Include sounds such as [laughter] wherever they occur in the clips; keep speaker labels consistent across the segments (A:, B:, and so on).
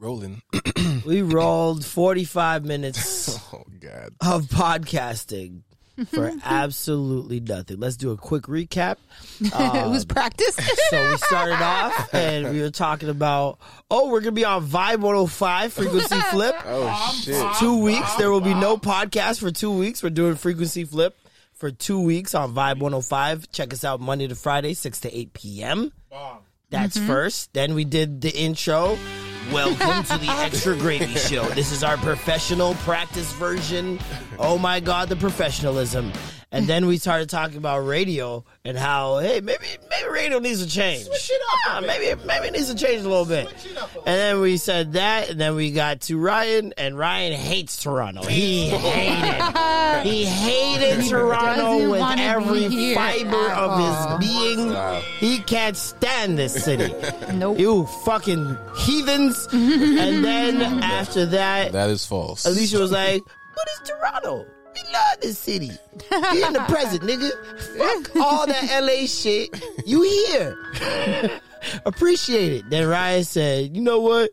A: Rolling. [clears throat]
B: We rolled 45 minutes [laughs]
A: oh God.
B: of podcasting for [laughs] absolutely nothing. Let's do a quick recap. [laughs]
C: it was um, practice.
B: So we started off and we were talking about, oh, we're going to be on Vibe 105 Frequency Flip.
A: Oh shit.
B: two weeks. There will be no podcast for two weeks. We're doing Frequency Flip for two weeks on Vibe 105. Check us out Monday to Friday, 6 to 8 p.m. That's mm-hmm. first. Then we did the intro. Welcome to the [laughs] Extra Gravy Show. This is our professional practice version. Oh my God, the professionalism. And then we started talking about radio and how, hey, maybe maybe radio needs to change. Switch it up. Ah, maybe maybe it needs to change a little bit. And then we said that, and then we got to Ryan, and Ryan hates Toronto. He hated, [laughs] he hated Toronto
C: doesn't
B: with every fiber of
C: all.
B: his being. He can't stand this city. [laughs]
C: nope.
B: You fucking heathens. and then [laughs] after that,
A: That is false.
B: Alicia was like, What is Toronto? We love this city. We in the present, nigga. Fuck all that LA shit. You here. [laughs] Appreciate it. Then Ryan said, You know what?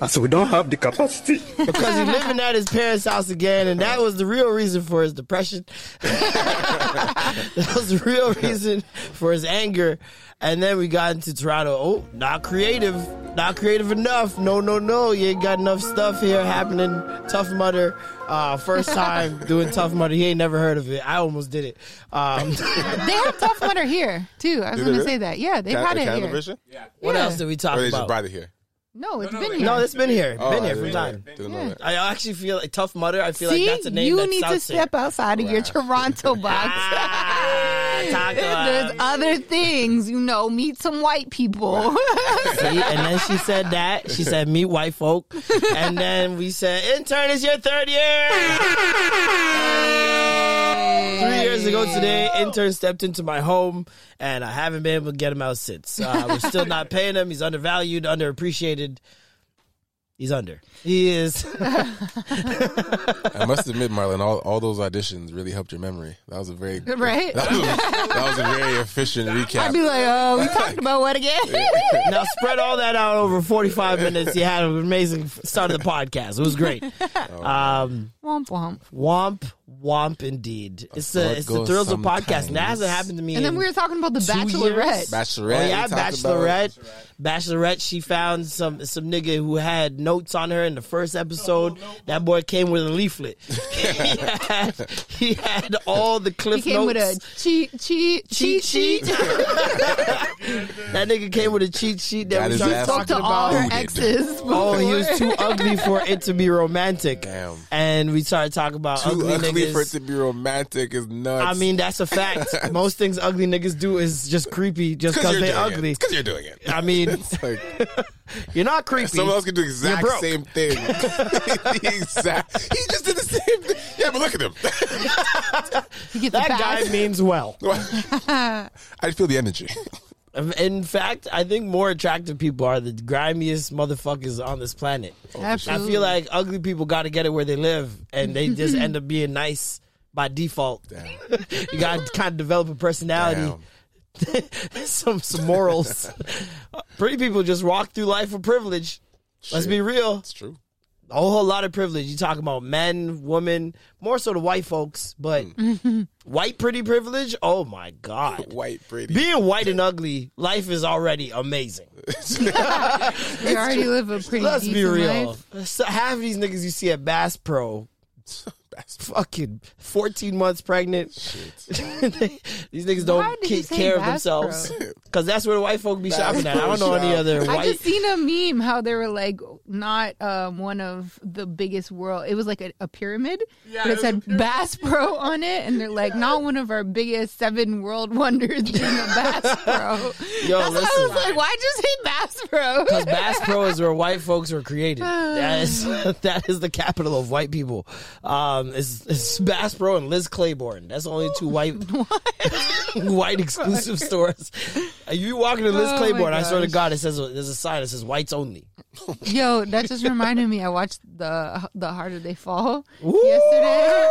D: I said, we don't have the capacity.
B: Because he's living at his parents' house again, and that was the real reason for his depression. [laughs] that was the real reason for his anger. And then we got into Toronto. Oh, not creative. Not creative enough. No, no, no. You ain't got enough stuff here happening. Tough Mudder. Uh, first time [laughs] doing Tough Mudder. He ain't never heard of it. I almost did it. Um, [laughs]
C: They have Tough Mudder here too. I was going to say that. Yeah, they've
A: Ca-
C: had it
A: Canada
C: here.
A: version?
B: what
C: Yeah.
B: else did we talk
A: Or they just
B: about?
A: brought it here?
C: No, it's been here.
B: No, it's been here.
A: Oh,
B: been here for
A: didn't
B: time.
A: know- Didn't know that.
B: I actually feel like Tough Mudder. I feel
C: See,
B: like that's a name
C: you
B: that's
C: need to
B: out
C: step outside of your Toronto [laughs] box.
B: Ah,
C: There's other things, you know. Meet some white people. [laughs]
B: See, and then she said that. She said, meet white folk. And then we said, intern is your third year. [laughs] Three years ago today, intern stepped into my home, and I haven't been able to get him out since. Uh, we're still not paying him. He's undervalued, underappreciated. He's under. He is. [laughs]
A: I must admit, Marlon, all, all those auditions really helped your memory. That was a very [laughs]
C: Right?
A: That was, that was a very efficient recap.
C: I'd be like, oh, we talked about what again? [laughs]
B: now spread all that out over 45 minutes. You had an amazing start of the podcast. It was great. Um,
C: womp womp.
B: womp, womp indeed. It's the it's the
A: goes
B: thrills of
A: podcast.
B: podcasting. That hasn't happened to me.
C: And then we were talking about the Bachelorette.
B: years.
A: Bachelorette.
B: Oh yeah,
A: we
B: Bachelorette. Bachelorette. She found some some nigga who had notes on her in the first episode. Oh, that boy came with a leaflet. he, [laughs] had, [laughs] he had all the
C: He
B: cliff
C: came
B: notes.
C: with a cheat, cheat,
B: cheat
C: cheat
B: sheet.
C: sheet. [laughs]
B: that nigga came with a cheat sheet that
A: Got
B: we
A: his
B: started
A: ass
B: talking
C: to all
B: about.
C: her
A: Booted.
C: exes.
B: Oh, he was too ugly for it to be romantic.
A: Damn.
B: And we started talking about
A: Too
B: ugly,
A: ugly
B: niggas.
A: for it to be romantic is nuts.
B: I mean, that's a fact. Most things ugly niggas do is just creepy just because they're ugly.
A: Because you're doing it.
B: I mean, [laughs]
A: It's like, [laughs]
B: you're not creepy.
A: someone else can do the exact
B: broke.
A: same thing. [laughs] the exact. He just did the same thing. Yeah, but look at him.
C: You get
B: that
C: pass.
B: guy means well.
A: I feel the energy.
B: In fact, I think more attractive people are the grimiest motherfuckers on this planet.
C: Oh, Absolutely.
B: I feel like ugly people got to get it where they live, and they just end up being nice by default. you got to kind of develop a personality.
A: Damn. [laughs]
B: some some morals. [laughs] Pretty people just walk through life with privilege. Let's be real.
A: It's true.
B: A whole lot of privilege. You talk about men, women, more so the white folks, but mm. [laughs] white pretty privilege. Oh my god!
A: White, pretty.
B: Being white and ugly, life is already amazing.
C: You already live a pretty
B: Let's be real.
C: life.
B: So half of these niggas you see at Bass Pro, fucking fourteen months pregnant. [laughs] these niggs don't
C: Why did you
B: take care of themselves because that's where the white folk be
A: Bass
B: shopping at. I don't know any
A: shop.
B: other
C: I
B: white.
C: just seen a meme how they were like, not um, one of the biggest world. It was like a, a pyramid,
B: Yeah,
C: but
B: it
C: it said
B: a.
C: Bass Pro on it, and they're like not one of our biggest seven world wonders being a Bass [laughs] Pro.
B: Yo,
C: That's why I was like, why'd you say Bass Pro?
B: Because Bass Pro is where white folks were created. [sighs] That is [laughs] that is the capital of white people. Um, Um, it's, it's Bass Pro and Liz Claiborne. That's the only two white [laughs] [laughs] white exclusive stores. You walk into Liz
C: Oh my
B: Claiborne, I swear to
C: gosh.
B: God, it says there's a sign that says whites only. [laughs]
C: Yo, that just reminded me. I watched the the harder they fall
B: Ooh.
C: yesterday,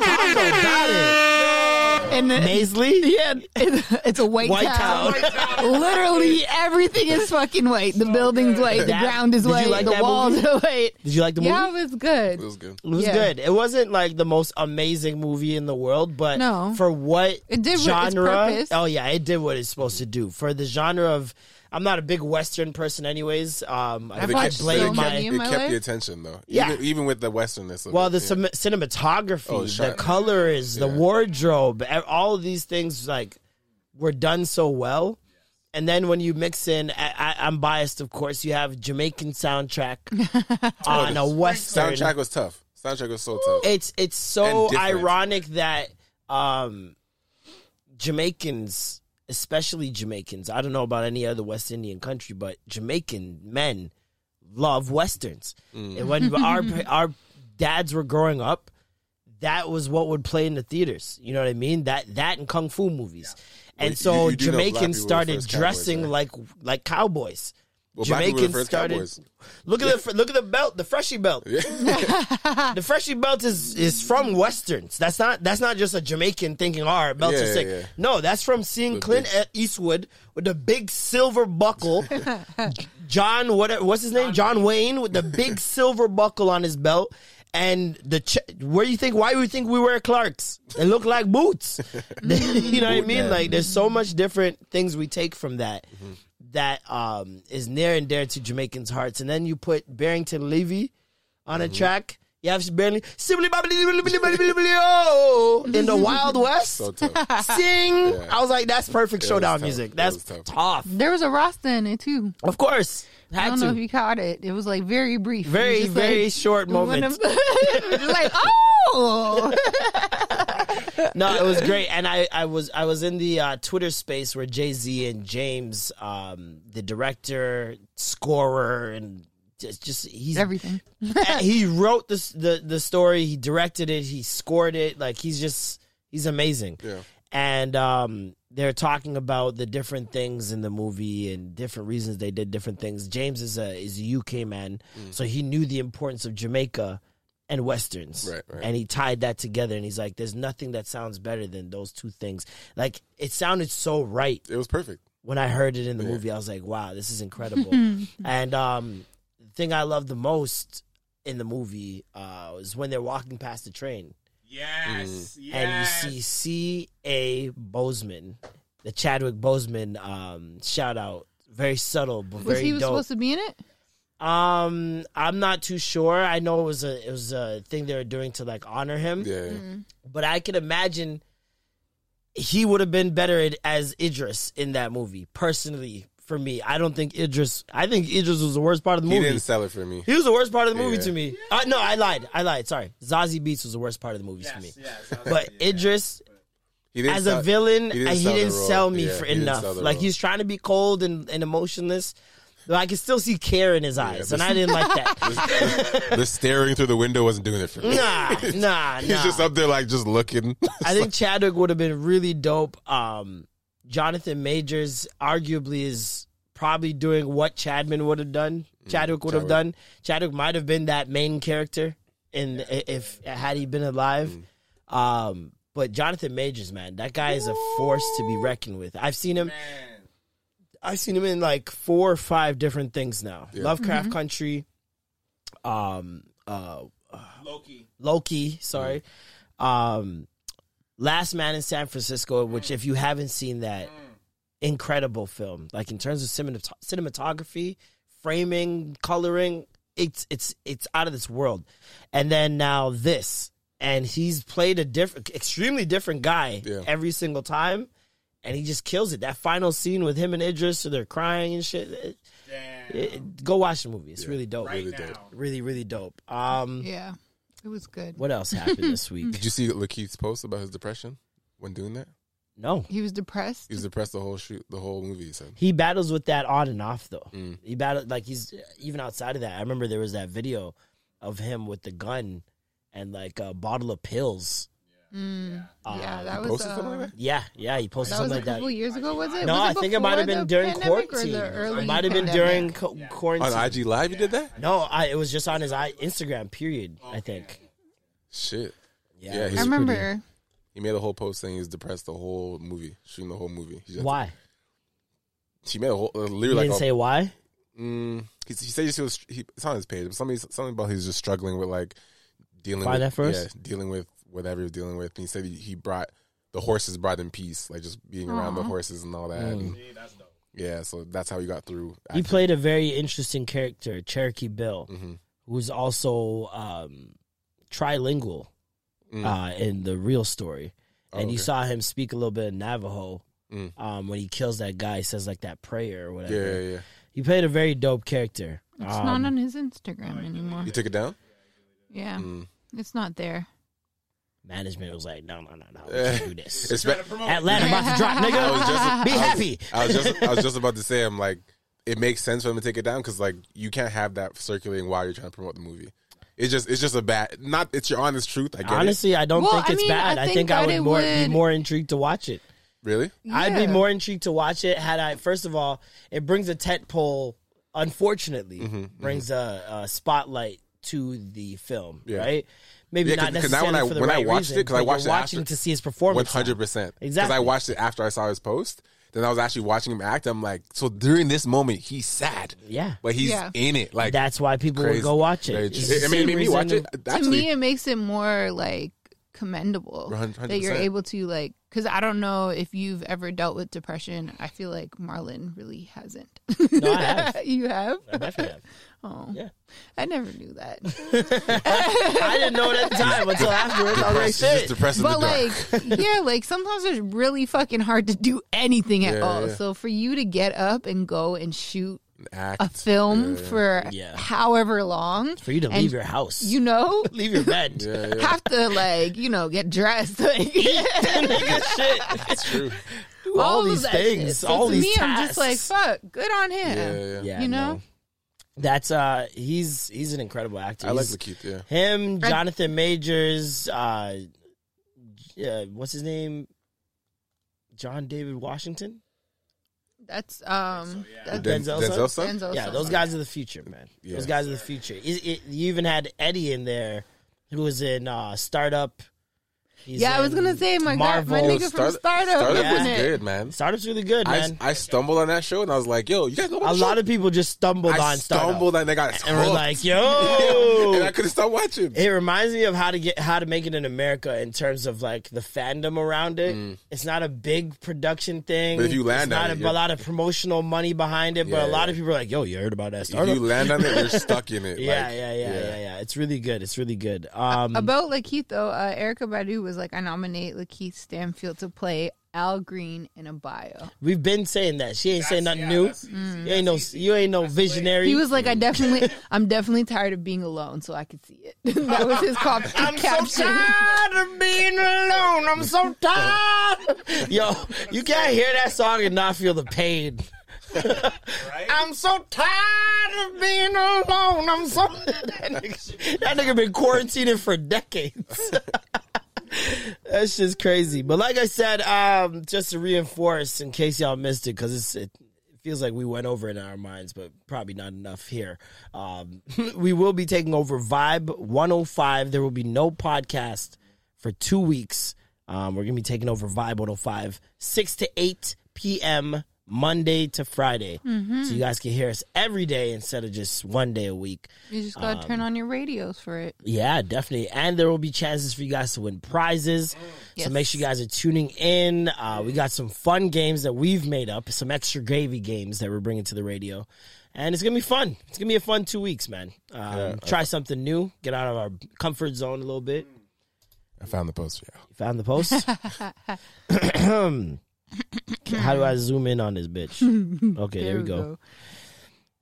B: Taco got it.
C: And the,
B: Maisley.
C: yeah, it's, it's a white,
B: White
C: town.
B: town.
C: Literally everything is fucking white. The building's white. The
B: That-
C: ground is white.
B: like
C: the walls
B: movie?
C: are white.
B: Did you like the movie?
C: Yeah, it was good.
A: It was good.
B: It was
C: Yeah.
B: good. It wasn't like the most amazing movie in the world, but
C: No.
B: for what
C: It did what its
B: genre?
C: purpose.
B: Oh yeah, it did what it's supposed to do. For the genre of, I'm not a big Western person, anyways. Um, I,
C: I've
B: I
C: watched
B: blame
C: so
B: my
C: many.
A: it
C: in my
A: kept
C: life?
A: the attention though.
B: Yeah.
A: Even, even with the westernness. Of
B: well,
A: it,
B: the
A: yeah.
B: cinematography,
A: Oh,
B: the
A: shot.
B: colors, the wardrobe, all of these things like were done so well. And then when you mix in, I, I, I'm biased, of course. You have Jamaican soundtrack [laughs] on a Western
A: soundtrack was tough. Soundtrack was so tough.
B: it's it's so ironic that um Jamaicans, especially Jamaicans, I don't know about any other West Indian country, but Jamaican men love westerns.
A: Mm.
B: And when [laughs] our our dads were growing up, that was what would play in the theaters. You know what I mean? That that and kung fu movies. And
A: Well,
B: so
A: you- you do know black
B: Jamaicans
A: people were the
B: started
A: cowboys,
B: dressing
A: right?
B: like like cowboys.
A: Well, black people were the
B: Jamaicans
A: first
B: started.
A: cowboys.
B: Look at the look at the belt, the freshie belt. [laughs] the freshie belt is is from westerns. That's not that's not just a Jamaican thinking, "Oh, our belts
A: Yeah,
B: are sick."
A: yeah, yeah.
B: No, that's from seeing
A: The
B: Clint
A: big-
B: Eastwood with the big silver buckle. [laughs] John, what what's his name? John Wayne with the [laughs] big silver buckle on his belt. And the ch- where you think why do we think we wear Clarks? They look like boots. you know what I mean?
A: man.
B: Like there's so much different things we take from that
A: Mm-hmm.
B: That um is near and dear to Jamaicans' hearts. And then you put Barrington Levy on
A: Mm-hmm.
B: a track. You have barely in the [laughs] Wild West.
A: So.
B: Sing.
A: Yeah.
B: I was like, that's perfect
A: Yeah, it
B: showdown music. That's
A: tough.
B: tough.
C: There was a Rasta in it too.
B: Of course.
C: I don't
B: to.
C: know if you caught it. It was like very brief.
B: Very,
C: just
B: very
C: like
B: short
C: one
B: moment.
C: of- [laughs] it was just like, oh, [laughs] [laughs]
B: no, it was great, and I, I was I was in the uh, Twitter space where Jay Z and Jeymes, um, the director, scorer, and just, just he's
C: everything. [laughs]
B: he wrote this the the story, he directed it, he scored it. Like he's just he's amazing.
A: Yeah.
B: And um, they're talking about the different things in the movie and different reasons they did different things. Jeymes is a is a UK man,
A: Mm.
B: so he knew the importance of Jamaica and westerns,
A: Right, right.
B: and he tied that together. And he's like, "There's nothing that sounds better than those two things." Like it sounded so right
A: It was perfect.
B: when I heard it in the
A: Yeah.
B: movie, I was like, wow, this is incredible. [laughs] and um, the thing I love the most in the movie uh, was when they're walking past the train
D: Yes, yes.
B: and you see C. A. Boseman, the Chadwick Boseman um, shout out. Very subtle, but
C: Was
B: very
C: he was
B: dope.
C: supposed to be in it?
B: Um, I'm not too sure. I know it was a it was a thing they were doing to like honor him
A: Yeah.
B: but I could imagine he would have been better as Idris in that movie. Personally, for me, I don't think Idris. I think Idris was the worst part of the movie.
A: He didn't sell it for me.
B: He was the worst part of the movie
A: Yeah.
B: to me. Uh, no, I lied. I lied. Sorry, Zazie Beetz was the worst part of the movie to me.
D: yes, yes.
B: But Idris,
A: He didn't
B: as
A: sell-
B: a villain,
A: he
B: uh, he
A: sell
B: didn't, sell me
A: Yeah,
B: for enough. Like he's trying to be cold and, and emotionless. But I can still see care in his eyes,
A: the-
B: and I didn't like that. [laughs]
A: the staring through the window wasn't doing it for me.
B: nah, [laughs] nah,
A: He's
B: nah.
A: just up there like just looking.
B: I think Chadwick would have been really dope. Um, Jonathan Majors arguably is probably doing what Chadman would have done. Chadwick would have done. Chadwick might have been that main character in if had he been alive. Um, but Jonathan Majors, man, that guy is a force to be reckoned with. I've seen him.
D: Man.
B: I've seen him in like four or five different things now. Lovecraft Country, um, uh,
D: Loki.
B: Loki, sorry. Um Last Man in San Francisco, which if you haven't seen that, incredible film. Like in terms of cinemat- cinematography, framing, coloring, it's it's it's out of this world. And then now this, and he's played a different, extremely different guy
A: Yeah.
B: every single time, and he just kills it. That final scene with him and Idris, so they're crying and shit.
D: Damn.
B: It- go watch the movie. It's really dope.
D: Right
A: Really
D: now.
A: dope.
B: Really, really dope. Um,
C: Yeah, it was good.
B: what else happened this [laughs] week?
A: Did you see Lakeith's post about his depression when doing that?
B: No,
C: He was depressed.
A: He was depressed the whole shoot, the whole movie. He said.
B: he battles with that on and off though.
A: Mm.
B: He battled like he's even outside of that. I remember there was that video of him with the gun and like a bottle of pills.
C: Mm, yeah,
B: Uh,
C: that
A: he
C: was.
A: posted something
C: uh,
A: like that?
B: Yeah, yeah, he posted
C: That was
B: something
C: a
B: like that.
C: couple years ago, was it?
B: No,
C: was
B: I think it might have been during quarantine. It might have been
C: pandemic?
B: during co- quarantine.
A: On IG Live, you did that?
B: No, I, it was just on his I, Instagram. Period. I think.
A: Shit.
B: Yeah,
A: Yeah, he's
C: I remember.
B: pretty-
A: He made a whole post saying he's depressed the whole movie, shooting the whole movie. He just,
B: Why?
A: He made a whole uh,
B: He
A: literally like
B: didn't
A: a,
B: say why.
A: Mm, he, he said he was. He, it's on his page, but something something about he's just struggling with like dealing
B: Find
A: with
B: that first?
A: yeah, dealing with whatever he was dealing with. And he said he, he brought the horses brought him peace, like just being around the horses and all that. And,
D: See,
A: yeah, so that's how he got through.
B: Mm. He
A: acting.
B: played a very interesting character, Cherokee Bill,
A: Mhm.
B: who's also um, trilingual uh, in the real story.
A: Oh,
B: and you
A: okay.
B: saw him speak a little bit of Navajo
A: Mm.
B: um, when he kills that guy. He says like that prayer or whatever.
A: Yeah, yeah, yeah.
B: He played a very dope character.
C: It's
B: Um,
C: not on his Instagram anymore.
A: You took it down.
C: Yeah,
A: Mm.
C: it's not there.
B: Management was like, no, no, no, no, we can't do this. [laughs]
A: It's
D: Trying
A: be-
B: Atlanta about to drop, nigga.
A: I was just-
B: Be
A: I was-
B: happy.
A: I was just I was just about to say I'm like it makes sense for them to take it down because like you can't have that circulating while you're trying to promote the movie. It's just it's just a bad not it's your honest truth. I get it.
B: Honestly, I don't
C: Well,
B: think
C: I
B: it's
C: mean,
B: bad.
C: I
B: I
C: think
B: think I
C: that
B: would
C: it
B: more be
C: would-
B: more intrigued to watch it.
A: Really?
B: I'd be
C: Yeah.
B: more intrigued to watch it had I. First of all, it brings a tent pole. Unfortunately,
A: Mm-hmm,
B: brings a, a spotlight to the film.
A: Yeah.
B: Right? Maybe
A: Yeah,
B: not
A: 'cause- 'cause
B: necessarily
A: now when I-
B: for the
A: when I
B: right
A: watched
B: reason,
A: it, 'cause I watched
B: you're
A: it
B: watching
A: after-
B: to see his performance.
A: hundred percent.
B: Exactly.
A: Because I watched it after I saw his post. Then I was actually watching him act. I'm like, so during this moment, he's sad,
B: Yeah,
A: but he's
C: Yeah.
A: in it. Like
B: that's why people
A: crazy.
B: would go watch
A: Very
B: it.
A: true.
B: It's the
A: I mean, it made me watch
B: reason-
A: it.
C: to me, it makes it more like commendable
A: 100%.
C: that you're able to like. Because I don't know if you've ever dealt with depression. I feel like Marlon really hasn't.
B: No, I have. [laughs]
C: you have?
B: I definitely have.
C: Oh,
B: Yeah.
C: I never knew that. [laughs]
B: I didn't know it at the time until afterwards. I was like,
A: Depressed-
B: shit.
A: depressed
C: but like, [laughs] yeah, like sometimes it's really fucking hard to do anything at
A: Yeah,
C: all.
A: yeah.
C: So for you to get up and go and shoot
A: Act.
C: a film
A: Yeah, yeah.
C: for
B: Yeah.
C: however long,
B: For you to
C: and
B: leave your house,
C: you know, [laughs]
B: leave your bed.
A: Yeah, yeah.
C: have to like you know get dressed, like [laughs]
B: Nigga, shit.
A: That's true.
B: Do all, these
C: that
B: things,
C: shit. So
B: all
C: to
B: these
C: me,
B: tasks.
C: I'm just like, fuck, good on him.
A: Yeah, yeah.
B: Yeah,
C: You know?
B: no. That's uh he's he's an incredible actor.
A: I like
B: He's-
A: Lakeith. Yeah.
B: him, Jonathan Majors, uh, uh what's his name? John David Washington?
C: That's um, that's
A: Den-
B: Denzel's
A: Denzel's
B: son?
A: son?
C: Denzel's
B: yeah,
C: son.
B: those guys are the future, man.
A: Yeah.
B: Those guys are the future. It- it- you even had Eddie in there who was in uh Startup. He's
C: Yeah, I was gonna say my guy, my
B: Marvel.
C: nigga from Startup.
A: Startup
C: was
A: was good, man.
B: Startup's really good,
A: I,
B: man.
A: I stumbled on that show and I was like, yo, you guys know about
B: A
A: the
B: lot
A: show?
B: of people just stumbled
A: I
B: on Startup.
A: stumbled and they got
B: and we're like, yo. [laughs]
A: and I couldn't stop watching.
B: It reminds me of how to get how to make it in America in terms of like the fandom around it. It's not a big production thing.
A: Mm. But if you land
B: it's
A: on
B: not
A: it,
B: a, a lot of promotional money behind it. But a lot
A: yeah.
B: of people are like, "Yo, you heard about that Startup?"
A: If you land on it, you're [laughs] stuck in it.
B: yeah,
A: Like,
B: yeah, yeah, yeah, yeah, It's really good. It's really good. Um,
C: About Lakeith though, uh, Erykah Badu was like, I nominate Lakeith Stanfield to play Al Green in a bio.
B: we've been saying that. She ain't saying nothing
D: yeah,
B: new.
D: that's easy. Mm.
B: You ain't no. You ain't no visionary.
C: He was like, I mm. definitely, [laughs] I'm definitely tired of being alone, so I could see it. [laughs] that was his cop- [laughs]
B: I'm
C: caption.
B: so tired of being alone. I'm so tired. Yo, you can't hear that song and not feel the pain.
D: Right?
B: I'm so tired of being alone. I'm so that nigga, that nigga been quarantining for decades. [laughs] That's just crazy. But like I said, um, just to reinforce, in case y'all missed it, because it, feels like we went over in our minds, but probably not enough here. Um, [laughs] we will be taking over Vibe 105. There will be no podcast for two weeks. Um, we're gonna be taking over Vibe 105, six to eight p.m. Monday to Friday, so you guys can hear us every day instead of just one day a week.
C: You just gotta
B: Um,
C: turn on your radios for it.
B: Yeah, definitely. And there will be chances for you guys to win prizes. So make sure you guys are tuning in. Uh, we got some fun games that we've made up, some extra gravy games that we're bringing to the radio. And it's going to be fun. It's going to be a fun two weeks, man. Um, try something new, get out of our comfort zone a little bit.
A: I found the post. Yeah.
B: You found the post? [laughs] [clears throat] How do I zoom in on this bitch? [laughs] Okay, there, we go.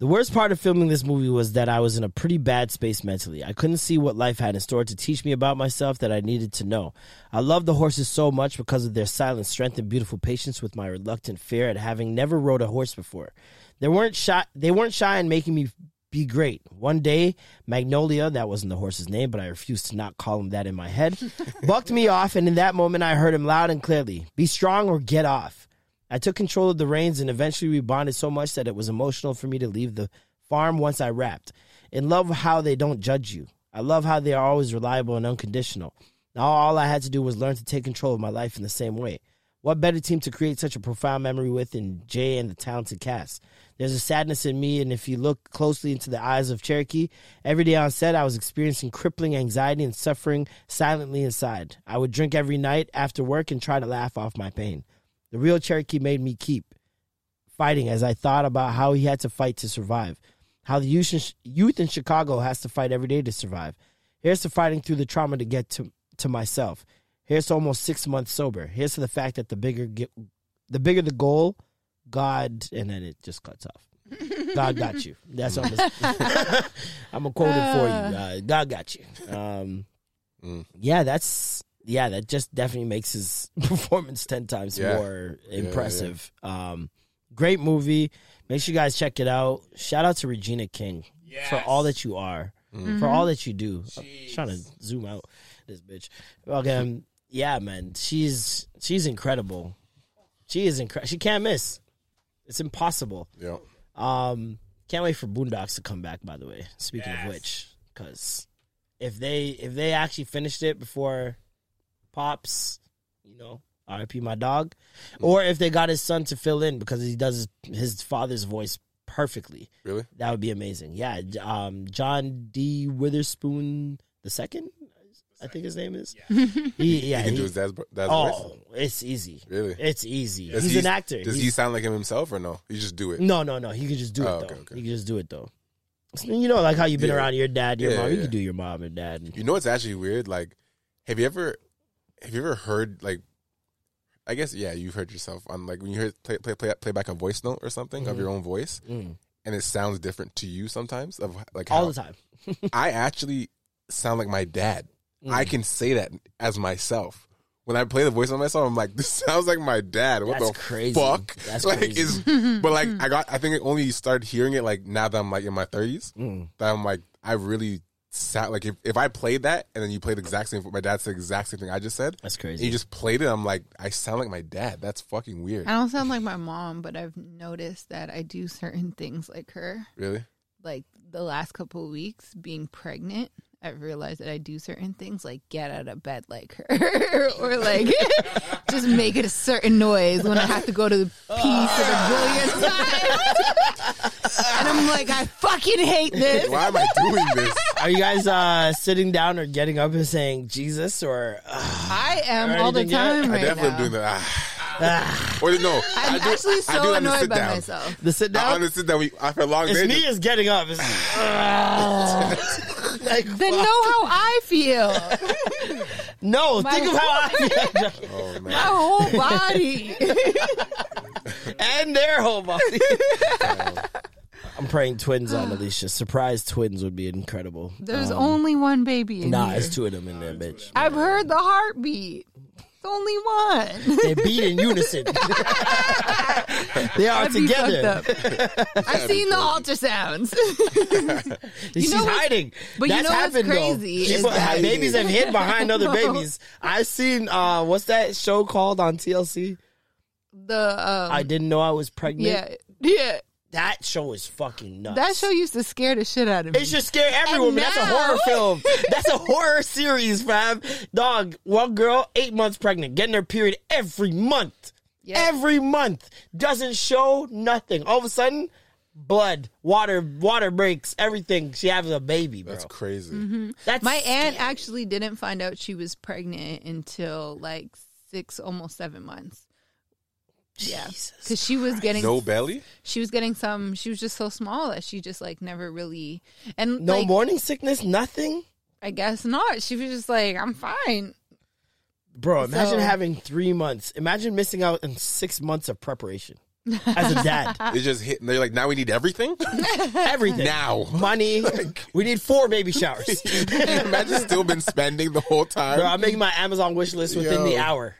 B: The worst part of filming this movie was that I was in a pretty bad space mentally. I couldn't see what life had in store to teach me about myself that I needed to know. I love the horses so much because of their silent strength and beautiful patience with my reluctant fear at having never rode a horse before. They weren't shy they weren't shy in making me be great. One day, Magnolia, that wasn't the horse's name, but I refused to not call him that in my head, [laughs] bucked me off, and in that moment I heard him loud and clearly Be strong or get off. I took control of the reins and eventually we bonded so much that it was emotional for me to leave the farm once I wrapped. In love how they don't judge you. I love how they are always reliable and unconditional. Now all I had to do was learn to take control of my life in the same way. What better team to create such a profound memory with than Jay and the talented cast? There's a sadness in me, and if you look closely into the eyes of Cherokee, every day on set I was experiencing crippling anxiety and suffering silently inside. I would drink every night after work and try to laugh off my pain. The real Cherokee made me keep fighting as I thought about how he had to fight to survive, how the youth in, Chicago has to fight every day to survive. Here's to fighting through the trauma to get to, to myself. Here's to almost six months sober. Here's to the fact that the bigger get, the bigger the goal, God, and then it just cuts off. [laughs] God got you. That's what I'm gonna, I'm gonna quote it for you. Uh, God got you. Um,
A: Mm.
B: Yeah, that's yeah. That just definitely makes his [laughs] performance ten times
A: Yeah.
B: more
A: yeah.
B: impressive. Um, great movie. Make sure you guys check it out. Shout out to Regina King for all that you are, for all that you do. I'm trying to zoom out this bitch. Okay, um, yeah, man, she's she's incredible. She is incredible. She can't miss. It's impossible.
A: Yeah.
B: Um, can't wait for Boondocks to come back. By the way, speaking of which, because if they if they actually finished it before Pops, you know, R.I.P. my dog, or if they got his son to fill in because he does his, his father's voice perfectly,
A: Really?
B: that would be amazing. Yeah, um, John D. Witherspoon the second, I think his name is. He, [laughs] yeah,
A: He can
B: he-
A: do his dad's, dad's voice?
B: oh, it's easy.
A: Really?
B: It's easy.
A: Does
B: He's
A: he-
B: an actor.
A: Does he sound like him himself or no? You just do it.
B: no, no, no. He could just do
A: Oh,
B: it though.
A: okay.
B: He could just do it though. You know, like how you've been
A: Yeah.
B: around your dad, your
A: Yeah,
B: mom. You
A: yeah.
B: can do your mom and dad.
A: You know it's actually weird? Like, have you ever, have you ever heard like, I guess yeah, you've heard yourself on like when you hear play play play, play back a voice note or something of your own voice,
B: Mm.
A: and it sounds different to you sometimes. Of like
B: all the time. [laughs]
A: I actually sound like my dad.
B: Mm.
A: I can say that as myself. When I play the voice on myself, I'm like, [laughs] this sounds like my dad. What
B: That's
A: the
B: crazy.
A: fuck?
B: That's
A: like,
B: crazy.
A: is [laughs] but like I got. I think I only started hearing it like now that I'm like in my 30s.
B: Mm.
A: That I'm like, I really sat like if, if I played that and then you played the exact same. My dad said the exact same thing I just said.
B: That's
A: And
B: crazy.
A: you just played it. I'm like, I sound like my dad. That's fucking weird.
C: I don't sound like my mom, but I've noticed that I do certain things like her.
A: Really?
C: Like the last couple of weeks being pregnant, I've realized that I do certain things like get out of bed like her [laughs] or like [laughs] just make it a certain noise when I have to go to the pee for the billionth time. [laughs] and I'm like, I fucking hate this.
A: Why am I doing this?
B: Are you guys uh, sitting down or getting up and saying Jesus or? Uh,
C: I am
B: Or
C: all the
B: anything yet?
C: time
A: I
C: right
A: definitely
C: now.
A: am doing that. Ah. or no,
C: I'm
A: I do,
C: actually
A: I do
C: so
A: that in the
C: annoyed by
A: down.
C: myself.
B: the sit down.
A: I
B: down.
A: understood that we after a long
B: It's
A: day.
B: me
A: just-
B: is getting up. It's [sighs] [sighs] like,
C: Then know how I feel.
B: no,
C: My
B: think of how I feel. [laughs]
A: oh
C: My whole body.
B: and their whole body. [laughs] I'm praying twins on Alicia. Surprise twins would be incredible.
C: There's
B: Um,
C: only one baby in
B: Nah,
C: here.
B: it's two of them in there, bitch.
C: I've heard the heartbeat. Only one.
B: They beat in unison. [laughs] they are
C: That'd
B: together. [laughs]
C: I've seen the ultrasounds. [laughs]
B: She's
C: know what's-
B: hiding.
C: but you
B: That's
C: know what's
B: happened
C: crazy
B: though.
C: that-
B: babies have hid behind other babies. I've seen uh, what's that show called on TLC?
C: the um,
B: I didn't know I was pregnant.
C: yeah yeah.
B: That show is fucking nuts.
C: That show used to scare the shit out of me.
B: It should scare everyone.
C: And
B: but That's a horror [laughs] film. That's a horror series, fam. Dog, one girl, eight months pregnant, getting her period every month.
C: Yeah.
B: Every month. Doesn't show nothing. All of a sudden, blood, water, water breaks, everything. She has a baby, bro.
A: that's crazy.
C: Mm-hmm.
B: That's
C: My aunt
B: scary.
C: actually didn't find out she was pregnant until like six, almost seven months. Yeah, because she was getting
A: No belly.
C: she was getting some. She was just so small that she just like never really and
B: No
C: like,
B: morning sickness, nothing?
C: I guess not. She was just like, I'm fine.
B: Bro, imagine
C: So-
B: having three months. Imagine missing out on six months of preparation. As a dad. [laughs]
A: They just hit. And they're like, now we need everything [laughs]
B: Everything.
A: now.
B: Money. [laughs] we need four baby showers.
A: Imagine still been spending the whole time.
B: Bro, I'm making my Amazon wish list within
A: Yo.
B: the hour.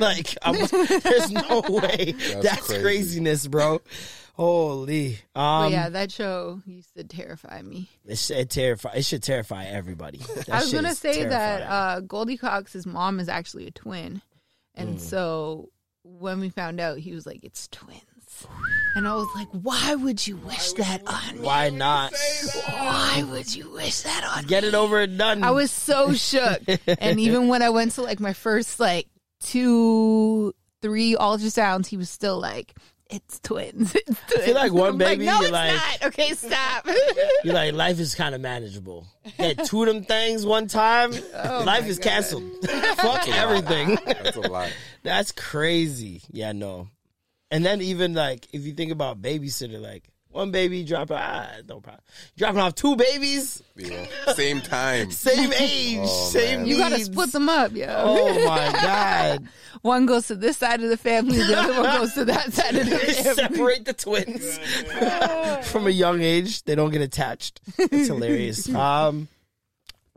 B: like, I'm, there's no way. That's,
A: crazy.
B: craziness, bro. Holy.
C: But
B: Um,
C: yeah, that show used to terrify me.
B: it, sh- it terrify. It should terrify everybody. That
C: I was gonna
B: is
C: say that uh, Goldie Cox's mom is actually a twin,
B: Mm.
C: and so when we found out, he was like, "It's twins," and I was like, "Why would you wish that on me?
B: Why not?
C: Why would you wish that on me?"
B: Get it over and done.
C: I was so shook, and [laughs] even when I went to like my first like two, three ultrasounds, he was still like. It's twins. [laughs] It's twins.
B: feel like one
C: I'm
B: baby,
C: no,
B: you're
C: it's
B: like-
C: not. Okay, stop. [laughs]
B: You're like, life is kind of manageable. Get two of them things one time, [laughs]
C: Oh
B: life is canceled. Fuck everything.
A: That's a lot.
B: That's crazy. Yeah, no. And then even like if you think about babysitter, like one baby drop ah, no problem. Dropping off two babies,
A: Yeah. Same time. [laughs]
B: same age,
A: Oh,
B: same
A: man.
C: you gotta split them up, yo.
B: Oh my god! [laughs]
C: One goes to this side of the family, the other one goes to that side of the [laughs] family.
B: separate the twins from a young age. They don't get attached. It's hilarious. Um,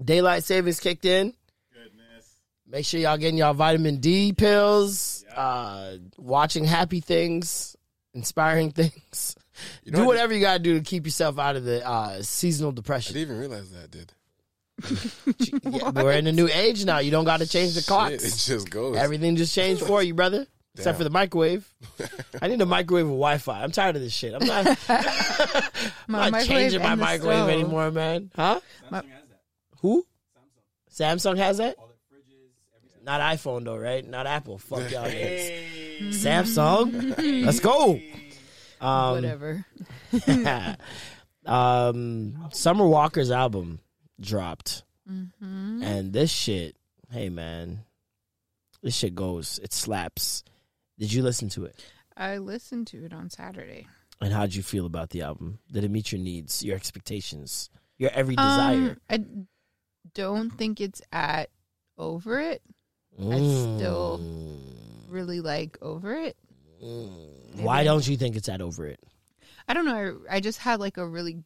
B: daylight savings kicked in. Goodness! Make sure y'all getting y'all vitamin D pills. Uh, watching happy things, inspiring things.
A: You know
B: do
A: what?
B: whatever you gotta do to keep yourself out of the uh, seasonal
A: I didn't even realize that, dude.
B: Yeah, we're in a new age now. You don't got to change the
A: Shit,
B: clocks.
A: it just goes.
B: Everything just changed for you, brother. Except for the microwave. [laughs] I need a microwave with Wi-Fi. I'm tired of this shit. I'm not, [laughs] I'm not changing my microwave
C: stove.
B: anymore, man. Huh? Who? Samsung has that. Not iPhone though, right? Not Apple. Fuck y'all. niggas. Samsung. Let's go. Um,
C: Whatever. [laughs]
B: um, Summer Walker's album dropped, and this shit. Hey man, this shit goes. It slaps. Did you listen to it?
C: I listened to it on Saturday.
B: And how'd you feel about the album? Did it meet your needs, your expectations, your every desire?
C: Um, I don't think it's at over it.
B: Mm.
C: I still really like over it.
B: Why don't you think it's that over it?
C: I don't know. I, I just had like a really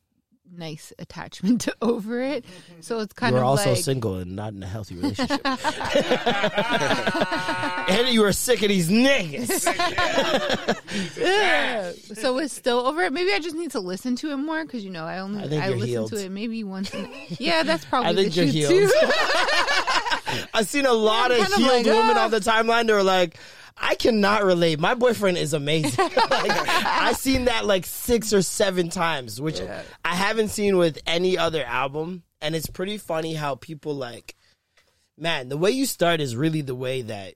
C: nice attachment [laughs] to over it. So it's kind
B: you were
C: of
B: also
C: like
B: single and not in a healthy relationship. [laughs] and you were sick of these niggas.
C: Ugh. [laughs] so it's still over it. Maybe I just need to listen to it more because you know I only
B: I
C: I,
B: you're
C: listen
B: healed.
C: to it maybe once. In, yeah, that's probably
B: I think
C: the
B: you're healed.
C: too.
B: I've seen a lot
C: I'm
B: of
C: kind of
B: healed
C: like,
B: women
C: ah.
B: on the timeline that are like, I cannot relate. My boyfriend is amazing. [laughs] like, I've seen that like six or seven times, which I haven't seen with any other album. And it's pretty funny how people like, man, the way you start is really the way that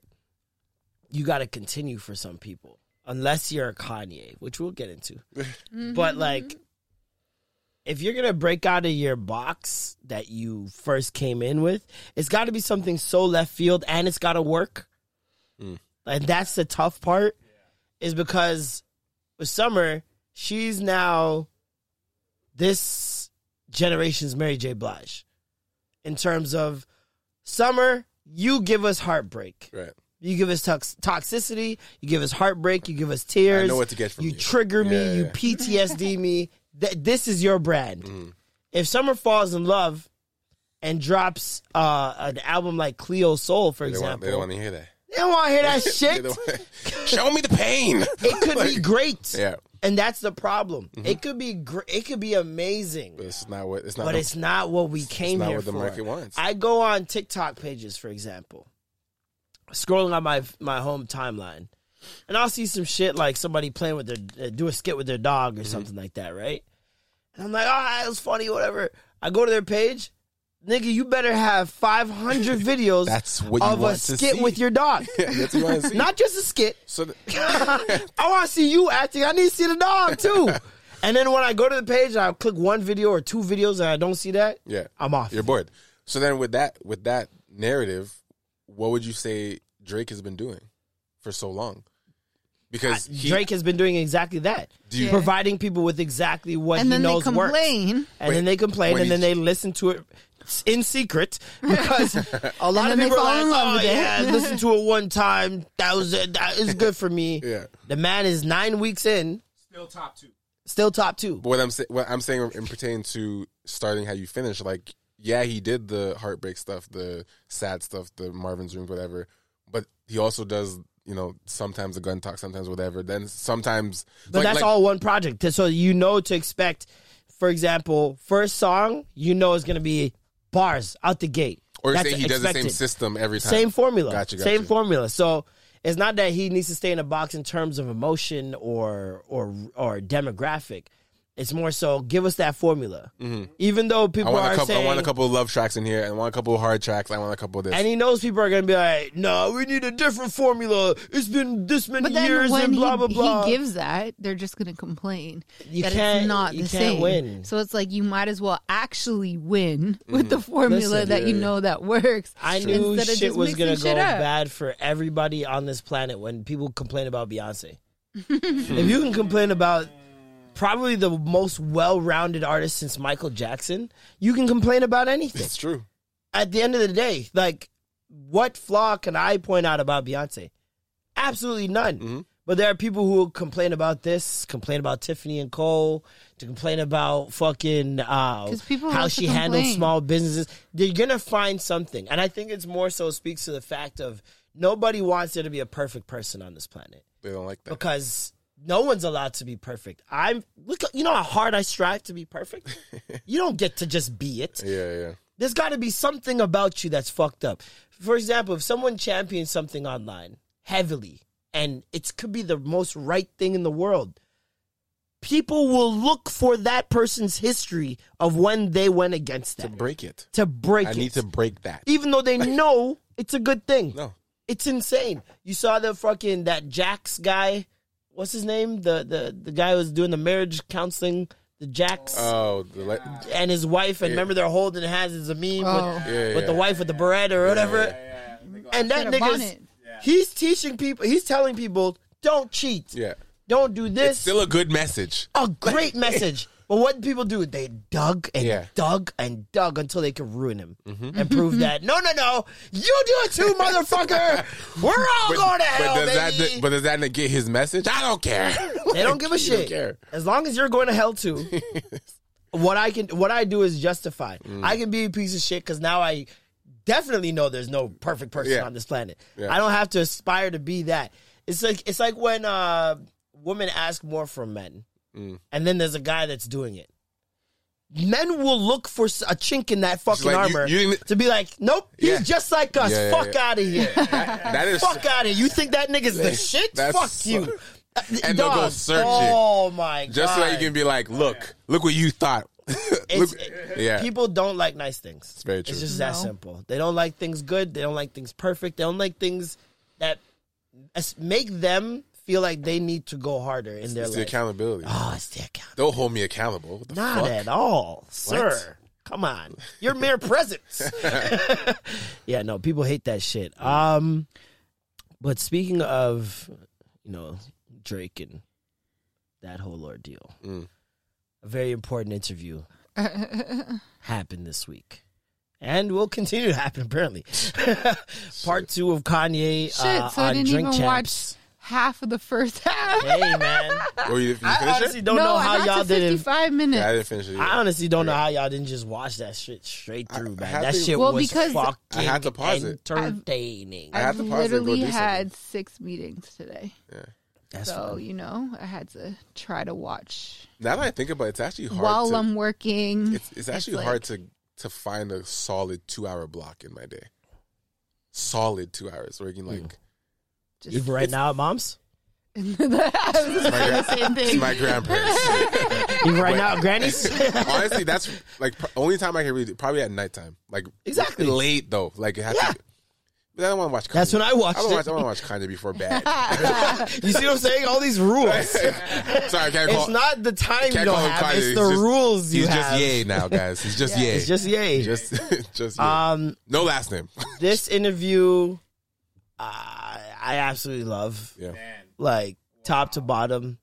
B: you got to continue for some people, unless you're a Kanye, which we'll get into. [laughs] But like, if you're gonna break out of your box that you first came in with, it's got to be something so left field, and it's got to work. Mm. And that's the tough part, is because with Summer, she's now this generation's Mary J. Blige, in terms of Summer. You give us heartbreak.
A: Right.
B: You give us tox- toxicity. You give us heartbreak. You give us tears.
A: I know what to get from you.
B: You trigger me.
A: Yeah,
B: you
A: yeah.
B: PTSD [laughs] me. Th- this is your brand. If Summer falls in love and drops uh, an album like Cleo Sol, for
A: They, want,
B: example,
A: they don't want to hear that.
B: They don't want to hear that [laughs] shit.
A: Show me the pain. [laughs]
B: It could be great.
A: Yeah.
B: And that's the problem. It could be gr- it could be amazing.
A: But it's not what it's not.
B: but
A: the-
B: it's not what we came
A: not
B: here
A: what the
B: for.
A: market wants.
B: I go on TikTok pages, for example, scrolling on my my home timeline, and I'll see some shit like somebody playing with their uh, do a skit with their dog or
A: Mm-hmm.
B: something like that, right? And I'm like, ah, it was funny, whatever. I go to their page, nigga, you better have 500 [laughs] videos
A: That's what you
B: of a
A: want to
B: skit
A: see.
B: with your dog, [laughs]
A: That's what you want to see.
B: not just a skit.
A: so. The, [laughs]
B: I want to see you acting. I need to see the dog too. and then when I go to the page, and I'll click one video or two videos, and I don't see that.
A: yeah,
B: I'm off.
A: You're bored. So then, with that with that narrative, what would you say Drake has been doing for so long? Because he-
B: Drake has been doing exactly that,
A: Do you-
B: providing people with exactly what
C: and
B: he
C: then they
B: knows works.
C: complain.
B: And
A: Wait,
B: then they complain,
A: when
B: and then
A: he-
B: they listen to it in secret because [laughs] a lot of people are like, "Oh yeah, listen to it one time. That was it. That is [laughs] good for me."
A: Yeah.
B: The man is nine weeks in,
D: Still top two.
B: still top two.
A: But what I'm sa- what I'm saying in pertaining to starting how you finish, like yeah, he did the heartbreak stuff, the sad stuff, the Marvin's room, whatever. But he also does, you know, sometimes the gun talk, sometimes whatever. Then sometimes,
B: But
A: like-
B: that's
A: like-
B: all one project. So you know to expect, for example, first song, you know is going to be bars out the gate.
A: Or you're
B: That's
A: saying he does the same system every time.
B: Same formula.
A: Gotcha, gotcha.
B: Same formula. So it's not that he needs to stay in a box in terms of emotion or or or demographic. It's more so give us that formula. Even though
A: Mm-hmm. I
B: people are
A: couple,
B: saying,
A: I want a couple of love tracks in here. I want a couple of hard tracks. I want a couple of this.
B: and he knows people are going to be like, "No, we need a different formula. It's been this many
C: But
B: years and blah
C: he,
B: blah blah."
C: he gives that, they're just going to complain
B: You
C: that
B: can't-
C: it's not
B: you
C: the
B: can't
C: same.
B: win.
C: So it's like you might as well actually win with the formula
B: Mm-hmm. Listen,
C: that you
A: yeah.
C: know that works.
B: I knew
C: instead of
B: shit
C: just
B: was gonna
C: mixing
B: go
C: up.
B: bad for everybody on this planet when people complain about Beyonce. [laughs] if you can complain about probably the most well-rounded artist since Michael Jackson, you can complain about anything.
A: it's true.
B: At the end of the day, like, what flaw can I point out about Beyonce? Absolutely none.
A: Mm-hmm.
B: But there are people who complain about this, complain about Tiffany and Co, to complain about fucking uh,
C: 'Cause people
B: how she handles small businesses. They're gonna find something, and I think it's more so speaks to the fact of nobody wants there to be a perfect person on this planet
A: They don't like that.
B: because no one's allowed to be perfect. I'm look, you know how hard I strive to be perfect. [laughs] you don't get to just be it
A: Yeah, yeah.
B: there's got to be something about you that's fucked up. For example, if someone champions something online heavily and it could be the most right thing in the world, people will look for that person's history of when they went against that.
A: To break it.
B: to break
A: I
B: it.
A: need to break that.
B: even though they [laughs] know it's a good thing.
A: No.
B: It's insane. You saw the fucking that Jax guy. What's his name? The the the guy who was doing the marriage counseling. The Jacks.
A: Oh, the le-
B: and his wife, and remember they're holding hands as a meme
C: Oh.
B: with,
A: Yeah,
B: with the wife with the beret or whatever.
D: Yeah, they go
B: And that
C: Get
B: nigga's he's teaching people, he's telling people, don't cheat,
A: yeah.
B: don't do
A: It's
B: this.
A: still a good message.
B: a great message. But what did people do? They dug and
A: Yeah.
B: dug and dug until they could ruin him
A: Mm-hmm.
B: and prove that no, no, no, you do it too, motherfucker. We're all going to hell,
A: but does
B: baby.
A: that but does that negate his message? I don't care. [laughs]
B: They don't [laughs] give a
A: You don't
B: shit.
A: care.
B: As long as you're going to hell too. [laughs] what I can, what I do is justify.
A: Mm.
B: I can be a piece of shit because now I definitely know there's no perfect person
A: Yeah.
B: on this planet.
A: Yeah.
B: I don't have to aspire to be that. It's like it's like when uh, women ask more from men,
A: Mm.
B: and then there's a guy that's doing it. Men will look for a chink in that fucking
A: like,
B: armor
A: you didn't-
B: to be like, nope, he's
A: Yeah.
B: just like us.
A: Yeah, yeah,
B: Fuck
A: yeah.
B: out of here.
A: that is
B: Fuck out of here. You think that nigga's the shit? Fuck you. Uh,
A: And they'll go
B: dog,
A: search it.
B: Oh my god.
A: just so that you can be like, look, look what you thought. [laughs]
B: It's-
A: look, yeah.
B: People don't like nice things. It's
A: very true.
B: It's just that simple. They don't like things good. They don't like things perfect. They don't like things that make them feel like they need to go harder in their
A: it's the accountability.
B: oh, it's the accountability.
A: Don't hold me accountable. The
B: Not
A: fuck?
B: at all, sir. Come on, you're mere presence. [laughs] [laughs] yeah, no, people hate that shit. Um, but speaking of, you know, Drake and that whole ordeal,
A: Mm.
B: a very important interview [laughs] happened this week. And will continue to happen apparently. Part two of Kanye
C: Shit,
B: uh,
C: so I
B: on
C: didn't
B: Drink
C: even
B: Champs.
C: watch half of the first [laughs] half.
B: Hey man,
A: Oh, you, you
B: I
A: finish
B: honestly
A: it?
B: don't
C: no,
B: know
C: I
B: how
C: got
B: y'all
C: to
B: didn't.
C: 55 minutes.
A: Yeah, I didn't finish it.
B: I
A: Either.
B: honestly don't know how y'all didn't just watch that shit straight through,
A: I
B: man.
A: had
B: That
A: to-
B: shit
C: Well,
B: was
C: because
B: fucking
A: I had to pause it.
B: entertaining.
A: I had
C: I've
A: to pause it and go
C: literally
A: do
C: had six meetings today.
B: That's
C: so,
B: fine.
C: you know, I had to try to watch
A: Now that I think about it, it's actually hard
C: while
A: to.
C: I'm working.
A: it's, it's actually
C: like-
A: hard to to find a solid two hour block in my day. Solid two hours working hmm. like
C: just
B: Even right now at mom's? [laughs]
C: I was gonna say the same
A: it's
C: thing.
A: my grandparents. [laughs]
B: Even right now at granny's? [laughs]
A: Honestly, that's like pr- only time I can read it. Probably at nighttime. Like
B: Exactly.
A: late though. Like it has
B: Yeah.
A: to. But I don't want to watch. Kanye.
B: That's when I watched
A: I don't
B: it.
A: watch. I want to watch Kanye before bed.
B: you see what I'm saying? All these rules.
A: Sorry, I can't call.
B: It's not the time you
A: can't
B: don't
A: call him
B: have,
A: Kanye.
B: it's
A: He's
B: the
A: just-
B: rules you
A: He's
B: have.
A: just yay now, guys. He's just yay.
B: It's just yay.
A: just just yay.
B: um,
A: no last name.
B: this interview, uh, I absolutely love.
A: yeah.
D: Man.
B: Like, top to bottom.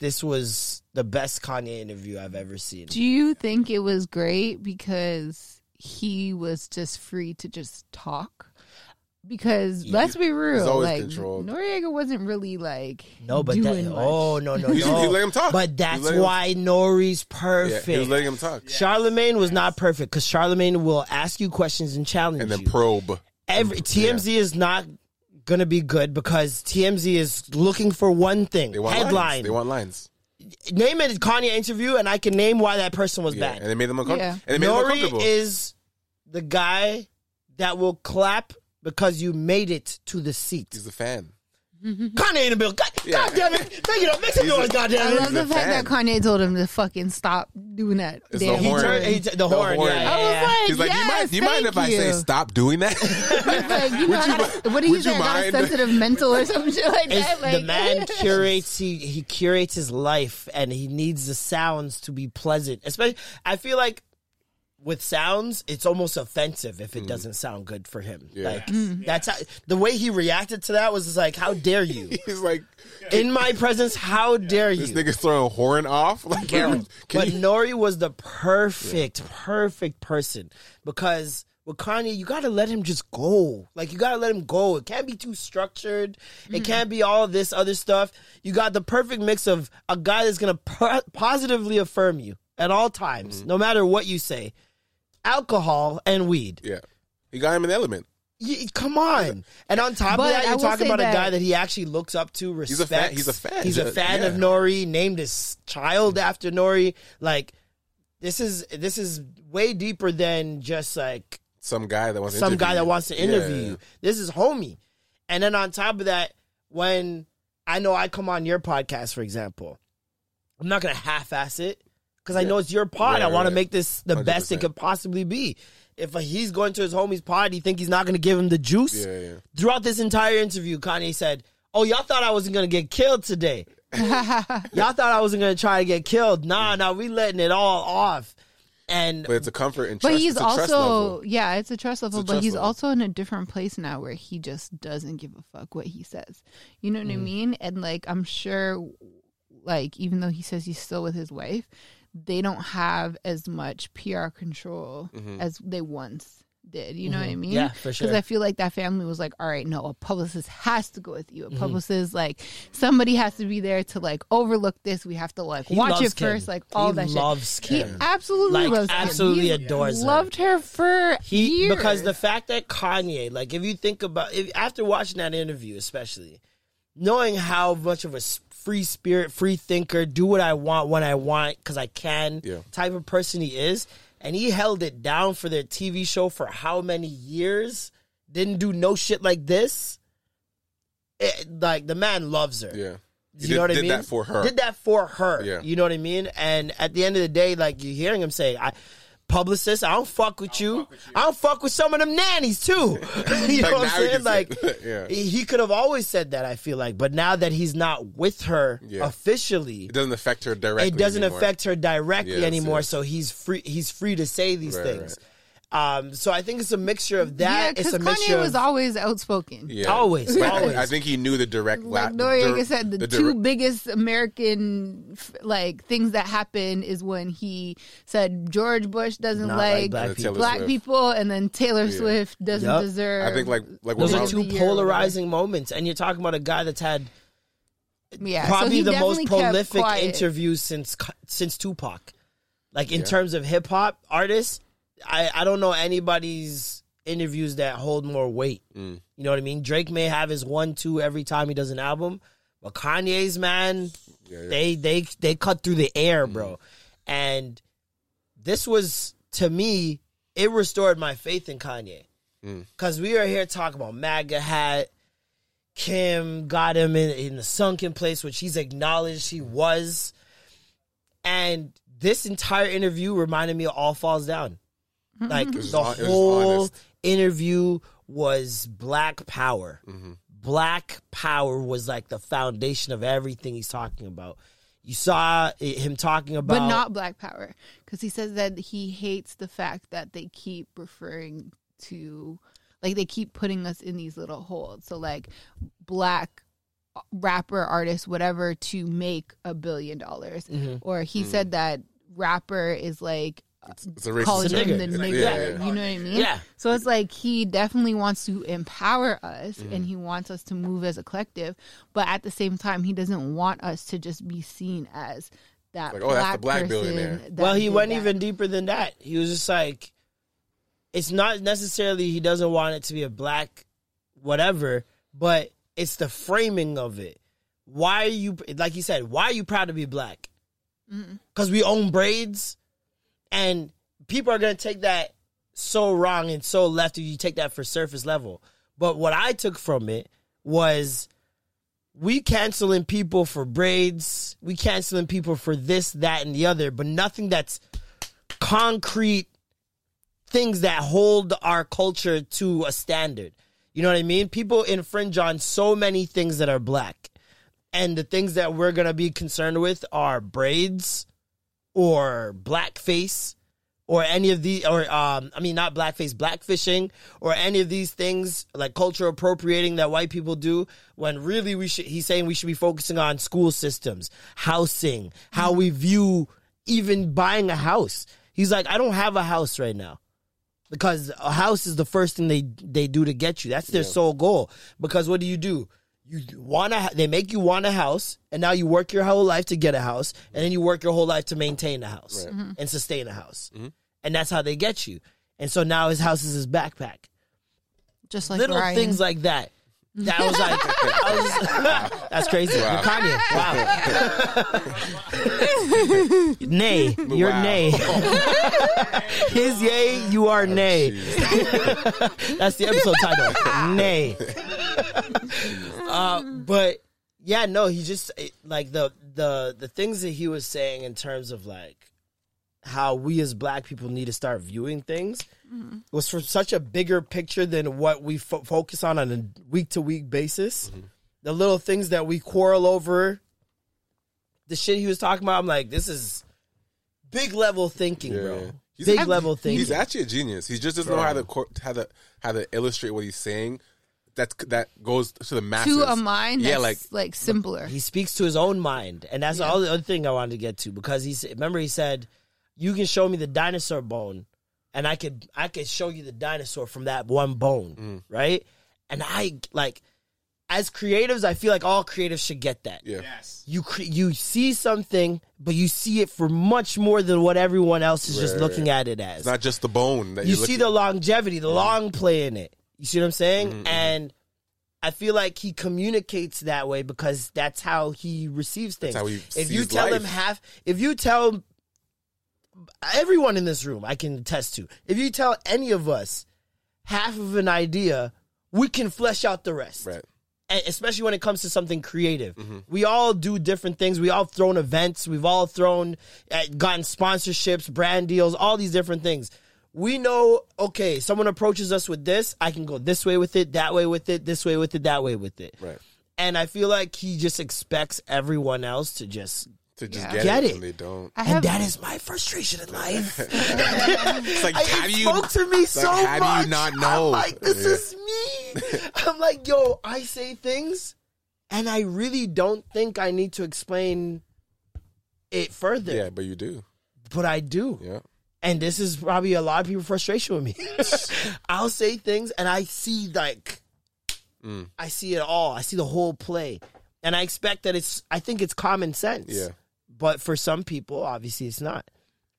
B: This was the best Kanye interview I've ever seen.
C: Do you think it was great because he was just free to just talk. Because let's be real,
A: always
C: like
A: controlled.
C: Noriega wasn't really like
B: No, but that,
C: doing much.
B: oh no no [laughs] no.
A: he let him talk.
B: But that's
A: let him-
B: why Nori's
A: Yeah,
B: perfect.
A: he was letting him talk
B: Charlemagne was not perfect because Charlemagne will ask you questions and challenge
A: and then
B: you.
A: probe.
B: Every TMZ is not gonna be good because TMZ is looking for one thing:
A: They want
B: headline.
A: Lines. They want lines.
B: name a Kanye interview, and I can name why that person was
A: Yeah,
B: bad.
A: and it made them uncomfortable.
C: Yeah.
A: And it made them
B: Nori
A: uncomfortable.
B: is the guy that will clap because you made it to the seat.
A: He's a fan. Mm-hmm.
B: Kanye in the bill. God,
A: Yeah.
B: God damn it! Make it up. Make some
A: He's
B: noise. God damn it.
C: I
B: it!
C: love the fact that
A: fan.
C: Kanye told him to fucking stop doing that.
A: It's the
C: damn
B: He
A: horn.
B: turned he, t- the, horn.
A: horn.
B: Yeah,
C: I was like,
A: He's like,
C: yes,
A: you mind? You mind if I say stop doing that? [laughs]
C: He's like, you [laughs] know, I got a- what did he
A: would
C: say?
A: you
C: I a sensitive mental or some shit like
B: It's-
C: that. Like,
B: the man [laughs] curates he he curates his life and he needs the sounds to be pleasant. Especially I feel like with sounds, it's almost offensive if it doesn't sound good for him.
A: Mm. Yeah.
B: Like
C: Mm.
B: that's how the way he reacted to that was just like, How dare you? [laughs]
A: He's like,
B: In my presence, how dare you?"
A: this
B: you?
A: nigga's throwing a horn off. [laughs] Like, can, can
B: but
A: you?
B: Nori was the perfect, perfect person because with Kanye, you gotta let him just go. Like you gotta let him go. It can't be too structured. It can't be all this other stuff. You got the perfect mix of a guy that's gonna po- positively affirm you at all times,
A: Mm-hmm.
B: no matter what you say. Alcohol and weed.
A: Yeah, he got him an element.
B: Y- come on. And on top
C: But
B: of that,
C: I
B: you're
C: will
B: talking
C: say
B: about a guy that he actually looks up to, respects.
A: He's a fan- he's a fan.
B: He's a
A: Yeah.
B: fan of Nori, named his child after Nori. Like, this is this is way deeper than just like
A: Some guy that wants to
B: some
A: interview
B: guy
A: you.
B: that wants to interview
A: yeah,
B: you. This is homie. And then on top of that, when I know I come on your podcast, for example, I'm not gonna half-ass it because I know it's your pod.
A: Right,
B: I want to
A: right.
B: make this the best it could possibly be. If he's going to his homie's pod, you think he's not gonna give him the juice?
A: Yeah, yeah.
B: Throughout this entire interview, Kanye said, "Oh, y'all thought I wasn't gonna get killed today. [laughs] y'all thought I wasn't gonna try to get killed. Nah, nah, we letting it all off." And
A: But it's a comfort and
C: But he's
A: it's a trust
C: also
A: level.
C: yeah, it's a trust level.
A: a
C: but
A: trust
C: he's
A: level.
C: also in a different place now where he just doesn't give a fuck what he says. You know what
A: Mm.
C: I mean? And like I'm sure, like even though he says he's still with his wife, they don't have as much PR control
A: Mm-hmm.
C: as they once did. You know what I mean?
B: Yeah, for sure.
C: Because I feel like that family was like, all right, no, a publicist has to go with you. A
B: Mm-hmm.
C: publicist, like somebody has to be there to like overlook this. We have to like
B: He
C: watch it
B: Kim.
C: first, like all
B: He
C: that shit.
B: loves
C: He
B: Kim.
C: absolutely
B: Like,
C: loves Kim.
B: absolutely
C: He's
B: adores her.
C: Loved her for
B: he
C: years.
B: because the fact that Kanye, like, if you think about if, after watching that interview, especially knowing how much of a free spirit, free thinker, do what I want when I want because I can
A: Yeah.
B: type of person he is, and he held it down for their TV show for how many years? Didn't do no shit like this. It, like the man loves her.
A: Yeah.
B: You
A: did,
B: know what I mean?
A: did that for her.
B: Did that for her.
A: Yeah.
B: You know what I mean? And at the end of the day, like you're hearing him say, I publicist, I don't fuck with you. I don't fuck with some of them nannies too. [laughs] [laughs] you know
A: Like,
B: what I'm saying? Like. [laughs]
A: Yeah.
B: he could have always said that, I feel like. But now that he's not with her
A: Yeah.
B: officially,
A: It doesn't affect her directly.
B: it doesn't
A: anymore.
B: affect her directly
A: Yes,
B: anymore.
A: yes.
B: So he's free he's free to say these
A: Right,
B: things. Um, so I think it's a mixture of
C: yeah,
B: that. it's
C: because
B: a mixture
C: Kanye was
B: of
C: always outspoken.
A: Yeah.
B: Always,
A: But
B: always.
A: I think he knew the direct.
C: Like Noreaga
A: dir-
C: said, the,
A: the
C: two
A: dir-
C: biggest American like things that happen is when he said George Bush doesn't
B: Not like
C: like,
B: black people.
C: Black people, and then Taylor Swift doesn't
B: Yup.
C: deserve.
A: I think like like
B: those are two
C: the year
B: polarizing moments, and you're talking about a guy that's had
C: yeah,
B: probably
C: he
B: the most prolific
C: quiet.
B: interviews since since Tupac. Like in terms of hip hop artists, I I don't know anybody's interviews that hold more weight.
A: Mm.
B: You know what I mean? Drake may have his one two every time he does an album, but Kanye's man, they they they cut through the air,
A: Mm.
B: bro. And this was to me, it restored my faith in Kanye.
A: Mm.
B: Cause we are here talking about MAGA hat. Kim got him in, in the sunken place, which he's acknowledged he was. And this entire interview reminded me of All Falls Down. Like the
A: hon- it was
B: whole
A: honest.
B: interview was black power.
A: Mm-hmm.
B: Black power was like the foundation of everything he's talking about. You saw i- him talking about
C: but not Black Power, because he says that he hates the fact that they keep referring to, like they keep putting us in these little holes. So like black rapper, artist, whatever, to make a billion dollars.
B: Mm-hmm.
C: Or he said that rapper is like
A: It's, it's a racist
C: calling
A: term.
C: him the
A: It's-
C: nigger.
A: yeah, yeah.
C: You know what I mean?
B: Yeah.
C: So it's like he definitely wants to empower us
A: Mm-hmm.
C: and he wants us to move as a collective, but at the same time, he doesn't want us to just be seen as that.
A: Like, oh, that's the black billionaire.
B: Well, he went
C: that.
B: even deeper than that. He was just like, it's not necessarily he doesn't want it to be a black whatever, but it's the framing of it. Why are you, like you said, why are you proud to be black? Because we own braids, and people are going to take that so wrong and so left if you take that for surface level. But what I took from it was we canceling people for braids, we canceling people for this, that, and the other, but nothing that's concrete things that hold our culture to a standard. You know what I mean? People infringe on so many things that are black. And the things that we're going to be concerned with are braids or blackface or any of the or um I mean not blackface, blackfishing or any of these things like culture appropriating that white people do when really we should he's saying we should be focusing on school systems, housing, how we view even buying a house. He's like I don't have a house right now because a house is the first thing they they do to get you. That's their sole goal. Because what do you do? You want to they make you want a house and now you work your whole life to get a house and then you work your whole life to maintain a house mm-hmm. and sustain a house. Mm-hmm. And that's how they get you. And so now his house is his backpack.
C: just like
B: Little
C: Ryan.
B: things like that. That was like [laughs] I was, [laughs] that's crazy. You're Kanye. [laughs] Wow. nay. You're nay. His yay, you are oh, nay. That's the episode title. Nay. [laughs] uh, but yeah, no, he just it- like the the the things that he was saying in terms of like how we as black people need to start viewing things was for such a bigger picture than what we fo- focus on on a week to week basis. The little things that we quarrel over, the shit he was talking about, I'm like, this is big level thinking,
A: Yeah.
B: bro.
A: He's-
B: big
A: I've-
B: level thinking.
A: He's actually a genius. He just doesn't know how to how to how to illustrate what he's saying. That's that goes to the masses.
C: to a mind
A: yeah,
C: that's
A: like
C: like simpler.
B: he speaks to his own mind, and that's all the other thing I wanted to get to because he said, remember he said, "You can show me the dinosaur bone, and I could I could show you the dinosaur from that one bone, mm. right?" And I like, as creatives, I feel like all creatives should get that.
A: yeah,
D: Yes.
B: You cre- you see something, but you see it for much more than what everyone else is just
A: Right.
B: looking at it as
A: it's not just the bone that
B: you
A: you're
B: see
A: looking-
B: the longevity, the mm. long play in it. You see what I'm saying?
A: Mm-hmm,
B: And I feel like he communicates that way because that's how he receives things.
A: how he
B: if you tell him half, if you tell everyone in this room, I can attest to, if you tell any of us half of an idea, we can flesh out the rest
A: right.
B: and especially when it comes to something creative. We all do different things. We all thrown events. We've all thrown, uh, gotten sponsorships, brand deals, all these different things. We know, okay, someone approaches us with this, I can go this way with it, that way with it, this way with it, that way with it.
A: Right.
B: And I feel like he just expects everyone else to just.
A: To just
C: Yeah.
A: get,
B: Get
A: it,
B: it.
A: and they don't.
C: I
B: And
C: have
B: that is my frustration in [laughs] life.
A: It's like
B: I,
A: how
B: it
A: do you
B: spoke to me so
A: like, how
B: much.
A: do you not know?
B: I'm like, this
A: Yeah.
B: is me. [laughs] I'm like, yo, I say things, and I really don't think I need to explain it further.
A: Yeah, but you do.
B: But I do.
A: Yeah.
B: And this is probably a lot of people frustration with me. [laughs] I'll say things, and I see like,
A: Mm.
B: I see it all. I see the whole play, and I expect that it's. I think it's common sense.
A: Yeah.
B: But for some people, obviously, it's not.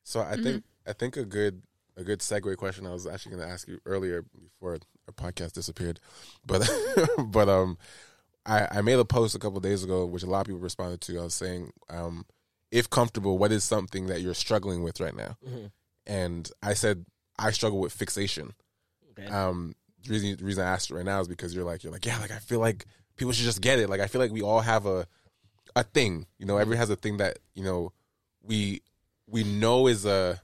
A: So I think I think a good a good segue question I was actually going to ask you earlier before our podcast disappeared, but [laughs] but um, I I made a post a couple days ago which a lot of people responded to. I was saying um, if comfortable, what is something that you're struggling with right now? And I said I struggle with fixation.
B: Okay.
A: Um, the reason the reason I asked right now is because you're like you're like yeah like I feel like people should just get it. Like I feel like we all have a a thing. You know, everyone has a thing that you know we we know is a.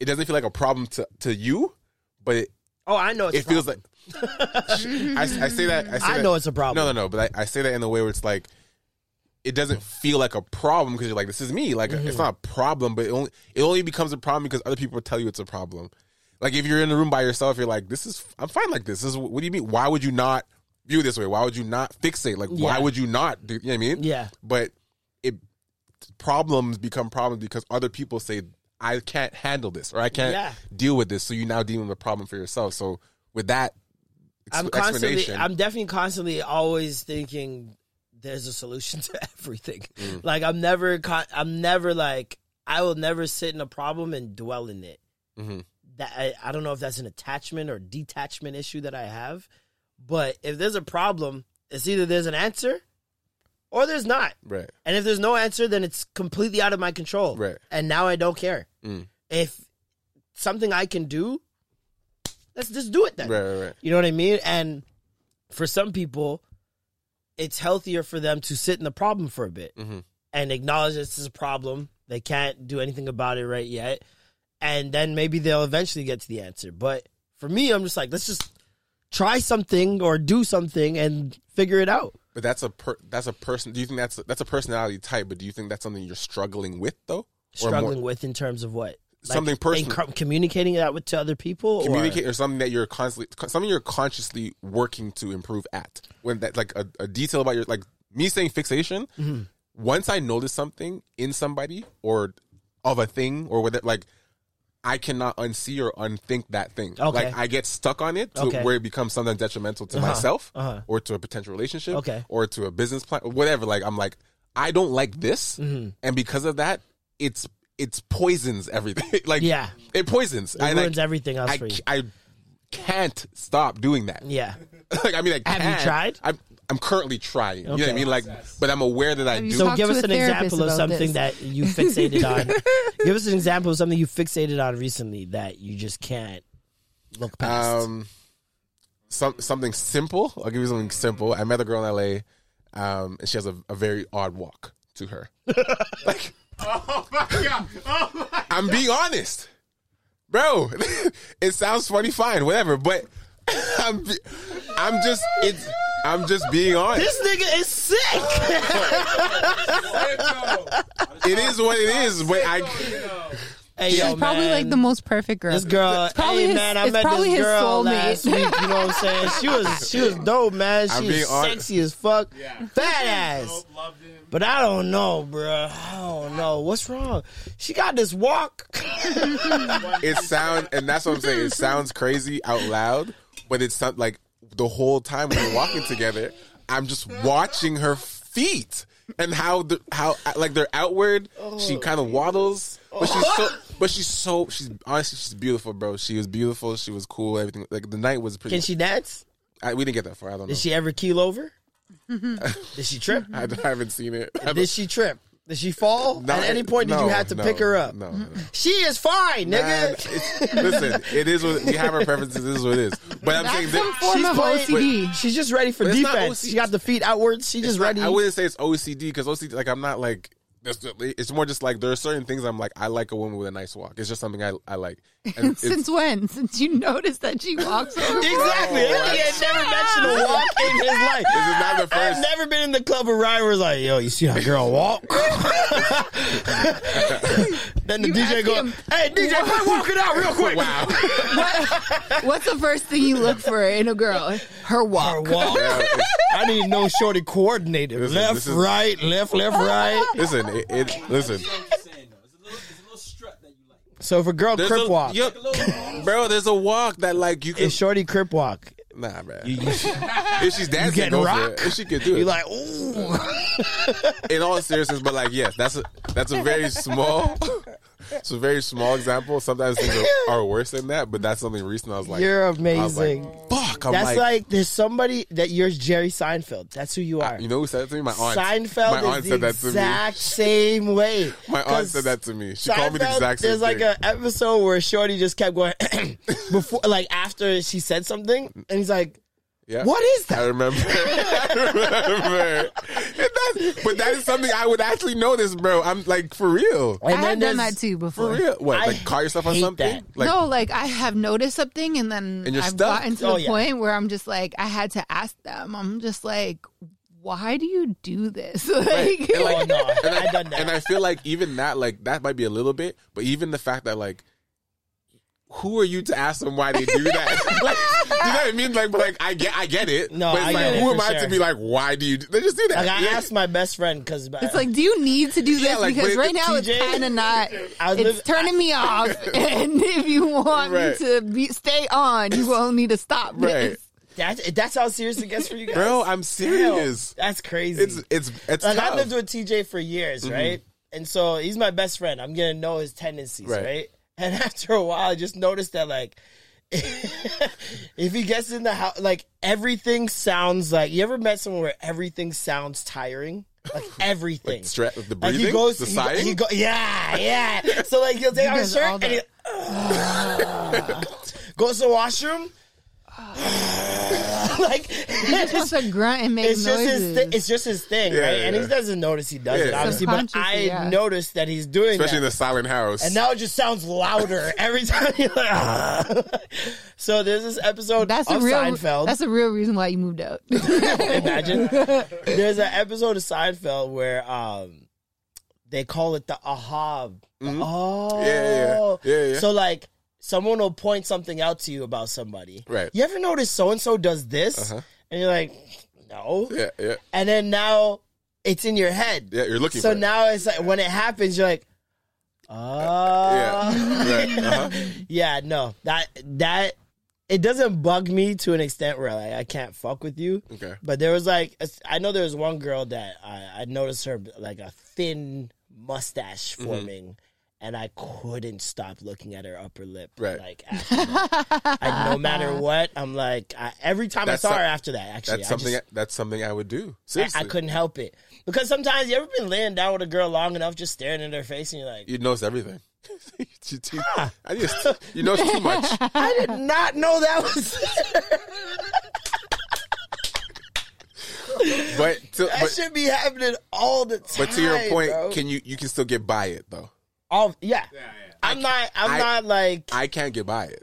A: It doesn't feel like a problem to to you, but it,
B: Oh, I know. It's
A: it feels like. [laughs] I, I say that. I, say
B: I
A: that-
B: know it's a problem.
A: No, no, no. But I, I say that in a way where it's like, it doesn't feel like a problem because you're like, this is me. Like
B: Mm-hmm.
A: it's not a problem, but it only it only becomes a problem because other people tell you it's a problem. Like if you're in the room by yourself, you're like, this is I'm fine like this. This is what do you mean? Why would you not view it this way? Why would you not fixate? Like why would you not do? You know what I mean?
B: Yeah.
A: But it problems become problems because other people say I can't handle this or I can't
B: Yeah.
A: deal with this. So you now dealing with a problem for yourself. So with that ex-
B: I'm constantly,
A: explanation,
B: I'm definitely constantly always thinking there's a solution [laughs] to everything. Like I'm never, con- I'm never like, I will never sit in a problem and dwell in it.
A: Mhm.
B: That I, I don't know if that's an attachment or detachment issue that I have, but if there's a problem, it's either there's an answer or there's not.
A: right,
B: And if there's no answer, then it's completely out of my control.
A: Right.
B: And now I don't care.
A: Mm.
B: If something I can do, let's just do it then.
A: right, right, right.
B: You know what I mean? And for some people, it's healthier for them to sit in the problem for a bit
A: Mhm.
B: and acknowledge this is a problem. They can't do anything about it right yet. And then maybe they'll eventually get to the answer. But for me, I'm just like, let's just try something or do something and figure it out.
A: But that's a per, that's a person. Do you think that's that's a personality type? But do you think that's something you're struggling with though? Or more-
B: Struggling with in terms of what?
A: Something personal.
B: co- communicating that with to other people? or-
A: communicate or something that you're constantly something you're consciously working to improve at when that like a, a detail about your like me saying fixation
B: Mm-hmm.
A: once i notice something in somebody or of a thing or whether like i cannot unsee or unthink that thing
B: Okay.
A: like i get stuck on it to
B: Okay.
A: where it becomes something detrimental to
B: Uh-huh.
A: myself
B: Uh-huh.
A: or to a potential relationship
B: Okay.
A: or to a business plan or whatever like i'm like i don't like this
B: Mm-hmm.
A: and because of that it's it's poisons everything [laughs] like
B: Yeah.
A: it poisons
B: It
A: And, like,
B: ruins everything else
A: I,
B: for you.
A: c- I can't stop doing that.
B: Yeah. [laughs]
A: like I mean, I
B: Have you tried?
A: I'm I'm currently trying. You know what I mean? Like, but I'm aware that I
C: Have
A: do.
B: So give us an example of something
C: this.
B: that you fixated on. [laughs] give us an example of something you fixated on recently that you just can't look past.
A: um, some something simple. I'll give you something simple. I met a girl in L.A. Um, and she has a, a very odd walk to her. [laughs] like, oh my god! Oh my I'm being honest, bro. [laughs] it sounds funny, fine, whatever. But [laughs] I'm, be- I'm just, it's, I'm just being honest.
B: this nigga is sick.
A: It is what it is. But I,
B: hey,
C: She's
B: yo,
C: probably
B: man.
C: like the most perfect girl.
B: This girl,
C: It's probably
B: hey
C: his,
B: man, I
C: it's
B: met
C: probably
B: this
C: his
B: girl
C: soulmate.
B: last week. You know what I'm saying? She was she was dope, man.
A: I'm being
B: was sexy as fuck, fat ass.
D: Loved him.
B: But I don't know, bro. I don't know what's wrong. She got this walk.
A: it sound and that's what I'm saying. It sounds crazy out loud, but it's not like the whole time we're walking together, I'm just watching her feet and how the how like they're outward. She oh. kind of waddles, but she's so [laughs] but she's so she's honestly she's beautiful, bro. She was beautiful. She was cool. Everything like the night was pretty.
B: Can she dance?
A: I, we didn't get that far. I don't know.
B: Did she ever keel over? Mm-hmm. Did she trip?
A: I, I haven't seen it. I don't-
B: Did she trip? Did she fall?
A: No,
B: At any point, did
A: no,
B: you have to
A: no,
B: pick her up?
A: No, no. Mm-hmm.
B: She is fine,
A: Man,
B: nigga.
A: it's, listen, it is what we have our preferences. This is what it is. But I'm saying
C: That's
A: that,
C: some form of
B: playing-
C: OCD.
B: She's just ready for
A: But it's not
B: defense.
A: OCD.
B: She got the feet outwards. She
A: It's
B: just
A: not-
B: ready.
A: I wouldn't say it's OCD because OCD, like I'm not like. It's, it's more just like there are certain things I'm like I like a woman with a nice walk. It's just something I I like. And [laughs] it's,
C: Since when? Since you noticed that she walks over.
B: Exactly.
A: Bro,
B: he had never mentioned a walk in his life.
A: This is not the
B: I've
A: first.
B: never been in the club where Ryan was like, "Yo, you see that girl walk?" [laughs] then the
C: You
B: DJ
C: ask
B: go,
C: him,
B: "Hey, DJ, quit walking out real quick."
A: wow.
C: What's the first thing you look for in a girl? Her walk.
B: Her walk.
A: Yeah,
B: I need no shorty coordinated.
A: Listen,
B: left,
A: is-
B: right, left, left, right.
A: listen, it, it listen.
D: Saying though, it's a little, it's a little strut that you like.
B: So if a girl
A: There's
B: crip
A: a,
B: walk,
A: yo- bro, there's a walk that like you can.
B: is shorty crip walk,
A: Nah, man.
B: you, you, [laughs]
A: if she's dancing,
B: getting
A: go
B: rock?
A: If she can do it,
B: you like, ooh.
A: in all seriousness, but like, yes, that's a that's a very small, [laughs] it's a very small example. Sometimes things are, are worse than that, but that's something recent. I was like,
B: You're
A: I was like,
B: amazing.
A: fuck. I'm
B: That's
A: like,
B: like, there's somebody that you're Jerry Seinfeld. That's who you are.
A: you know who said that to me? My aunt.
B: Seinfeld
A: My aunt
B: is
A: said
B: the
A: that to me.
B: exact same way. [laughs]
A: My aunt said that to me. She called me the exact same
B: There's like
A: thing.
B: an episode where Shorty just kept going [coughs] before, like after she said something, and he's like,
A: Yeah.
B: "What is that?
A: I remember. [laughs] I remember. That's, but that is something I would actually notice, bro. I'm like, for real.
C: I
B: And then
C: had done that too
A: For
C: before.
A: real. What?
B: I
A: like, call yourself on something? Like,
C: no, like I have noticed something, and then
A: And
C: I've
A: stuck.
C: gotten to
B: Oh,
C: the
B: yeah.
C: point where I'm just like, I had to ask them. I'm just like, why do you do this? [laughs] Like,
A: And, like,
B: Oh, no.
A: and I,
B: I done that.
A: and I feel like even that, like, that might be a little bit, but even the fact that, like, who are you to ask them why they do that? [laughs] like, you know what I mean? Like, like, I get, I get it.
B: No,
A: but it's
B: I
A: like,
B: get it
A: who
B: for
A: am I
B: sure.
A: to be like, why do you? Do, they just do that.
B: Like I
A: Yeah.
B: asked my best friend because uh,
C: It's like, do you need to do this?
A: Yeah, like,
C: because right now
B: TJ
C: it's kind of not.
B: I
C: It's
B: liv-
C: turning me off, [laughs] [laughs] and if you want
A: Right.
C: me to be, stay on, you will need to stop
A: right,
C: this.
B: that's that's how serious it gets for you guys,
A: bro. I'm
B: Damn,
A: serious.
B: that's crazy.
A: It's it's it's
B: like
A: tough.
B: I lived with TJ for years, mm-hmm. right? And so he's my best friend. I'm gonna know his tendencies,
A: Right.
B: right? And [laughs] after a while, I just noticed that like. [laughs] if he gets in the house, like everything sounds like you ever met someone where everything sounds tiring, like [laughs] everything.
A: Stre- the
B: Like
A: breathing,
B: he goes,
A: the
B: he,
A: sighing.
B: he go, yeah, yeah. So like he'll take off his shirt and he goes to the washroom. [laughs] like he
C: Just wants to grunt and make
B: it's just his
C: noises.
B: it's just his thing,
A: Yeah,
B: right?
A: yeah,
B: And he doesn't notice he does
A: Yeah,
B: it, obviously. But I
C: yeah.
B: noticed that he's doing
A: especially in the silent house.
B: and now it just sounds louder [laughs] every time you're like, ah. [laughs] So there's this episode
C: that's a
B: of
C: real.
B: Seinfeld.
C: That's a real reason why you moved out.
B: Imagine. There's an episode of Seinfeld where um they call it the aha. Oh,
A: Mm-hmm. Yeah, yeah, yeah, yeah.
B: So like someone will point something out to you about somebody.
A: Right.
B: You ever notice so and so does this?
A: Uh-huh.
B: And you're like, no.
A: yeah, yeah,
B: And then now it's in your head.
A: yeah. You're looking
B: So
A: for it.
B: now it's like when it happens, you're like, oh,
A: yeah, right. [laughs] Uh-huh.
B: yeah, no, that that it doesn't bug me to an extent where like I can't fuck with you.
A: Okay.
B: But there was like a- I know there was one girl that I, I noticed her like a thin mustache
A: Mm-hmm.
B: Forming. And I couldn't stop looking at her upper lip.
A: Right.
B: Like, after that. I, no matter [laughs] what, I'm like, I, every time
A: That's
B: I saw
A: some-
B: her after that, actually,
A: That's
B: I
A: something.
B: just-
A: that's something I would do.
B: I,
A: Seriously,
B: I couldn't help it because sometimes you ever been laying down with a girl long enough, just staring in her face, and you're like,
A: You notice everything. [laughs] you, you- I just you know too much. [laughs]
B: I did not know that was.
A: But to,
B: that
A: but,
B: should be happening all the time.
A: but to your point,
B: bro.
A: can you you can still get by it though?
B: All yeah. I'm not. I'm
A: I-
B: not like.
A: I can't get by it.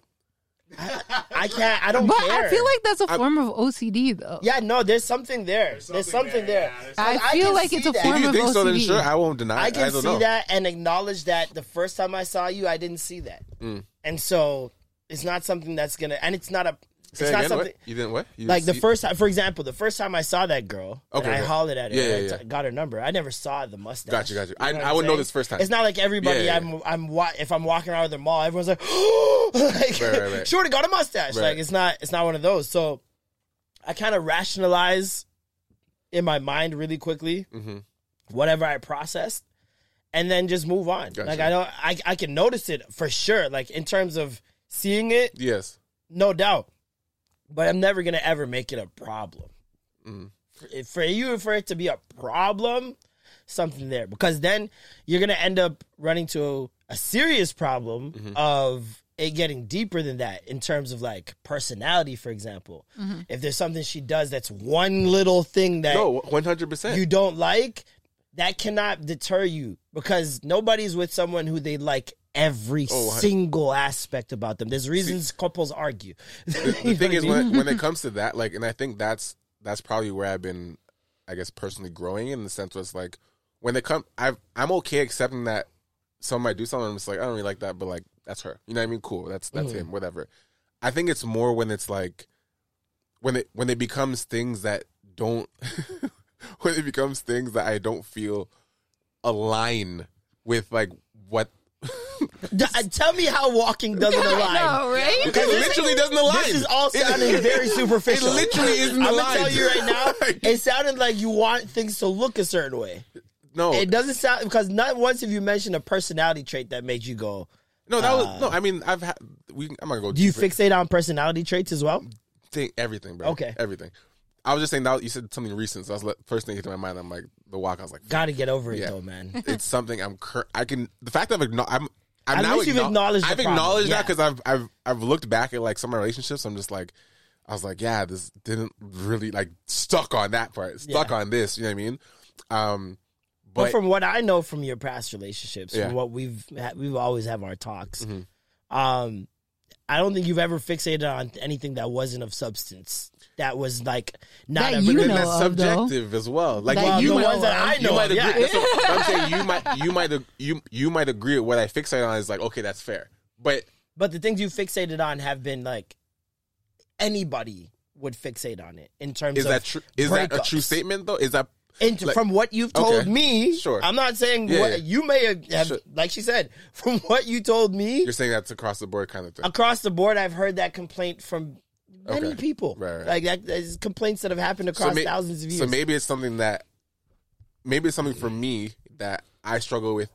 B: I can't. I don't
C: but
B: care.
C: I feel like that's a form of OCD, though.
B: Yeah, no. There's something there. There's something, there.
C: I feel
B: can
C: like it's a
B: that.
C: form
A: If you
C: of
A: think so, then
C: OCD.
A: sure, I won't deny.
B: I can
A: I don't
B: see
A: know.
B: that and acknowledge that the first time I saw you, I didn't see that,
A: Mm.
B: and so it's not something that's gonna. And it's not a. It's
A: Say
B: not
A: again,
B: something.
A: what? You didn't what? You
B: Like the first time, for example, the first time I saw that girl,
A: Okay,
B: I hollered at her,
A: Yeah,
B: and
A: yeah,
B: I
A: yeah.
B: got her number. I never saw the mustache.
A: Gotcha, gotcha.
B: You
A: I-
B: what
A: I
B: I'm
A: would know this first time.
B: It's not like everybody. I'm, I'm, if I'm walking around with their mall, everyone's like, [gasps] [laughs] like,
A: Right, right, right. [laughs]
B: Shorty got a mustache. Like it's not, it's not one of those. So I kind of rationalize in my mind really quickly
A: Mhm.
B: whatever I processed, and then just move on.
A: Gotcha.
B: Like I don't, I, I can notice it for sure. Like in terms of seeing it,
A: Yes.
B: no doubt. But I'm never gonna ever make it a problem.
A: Mm.
B: For, for you, for it to be a problem, something there because then you're gonna end up running to a serious problem
A: Mm-hmm.
B: of it getting deeper than that in terms of like personality, for example. If there's something she does that's one little thing that
A: No, one hundred percent.
B: you don't like, that cannot deter you because nobody's with someone who they like every
A: Oh,
B: single aspect about them. There's reasons couples argue. [laughs]
A: The thing is, when when it comes to that, like, and I think that's that's probably where I've been, I guess, personally growing in the sense was like when it come, I've I'm okay accepting that someone might do something. I'm just like I don't really like that, but like that's her. You know what I mean? Cool. That's that's mm-hmm. him. Whatever. I think it's more when it's like when it when it becomes things that don't [laughs] when it becomes things that I don't feel align with like what
B: D- uh, Tell me how walking doesn't [laughs]
C: I
B: align.
C: know, right?
A: it literally doesn't align.
B: This is all sounding [laughs] very superficial.
A: It literally isn't
B: I'm
A: aligned.
B: gonna tell you right now, [laughs] it sounded like you want things to look a certain way.
A: no,
B: It doesn't sound because not once have you mentioned a personality trait that made you go.
A: No, that was no. I mean, I've had. We. I'm gonna go.
B: Uh, Do you
A: deeper.
B: fixate on personality traits as well?
A: Think everything, bro?
B: Okay.
A: everything. I was just saying that you said something recent. So that's the first thing that came to my mind. I'm like the walk. I was like,
B: Got to get over it
A: Yeah.
B: though, man. [laughs]
A: it's something I'm. Cur- I can. The fact that I've acknow- I'm. I'm
B: At
A: now
B: least acknowledged the
A: I've acknowledged
B: yeah.
A: that because I've I've I've looked back at like some of my relationships. I'm just like, I was like, yeah, this didn't really like stuck on that part. Stuck
B: Yeah.
A: on this. You know what I mean? Um,
B: But,
A: but,
B: from what I know from your past relationships,
A: Yeah. Mm-hmm.
B: from what we've had, we've always have our talks. Um, I don't think you've ever fixated on anything that wasn't of substance. That was like not
C: That
B: a
C: you
A: then
C: know
A: that's
C: of, though.
A: subjective as well. Like
C: That
B: Well,
C: you
B: the
C: know
B: ones that. I know,
A: you might
B: of,
A: agree.
B: yeah.
A: That's [laughs] what- I'm saying you might you might you you might agree with what I fixate on is like okay that's fair, but
B: but the things you fixated on have been like anybody would fixate on it in terms
A: Is
B: of
A: that true? Is that a true statement though? Is that
B: And
A: like-
B: from what you've told
A: Okay.
B: me,
A: Sure.
B: I'm not saying
A: Yeah,
B: what
A: yeah.
B: you may have, have
A: Sure.
B: like she said, [laughs] from what you told me,
A: you're saying that's across the board kind of thing?
B: across the board, I've heard that complaint from many
A: Okay.
B: people.
A: Right, right.
B: Like that, complaints that have happened across
A: may-
B: thousands of years.
A: So maybe it's something that maybe it's something for me that I struggle with.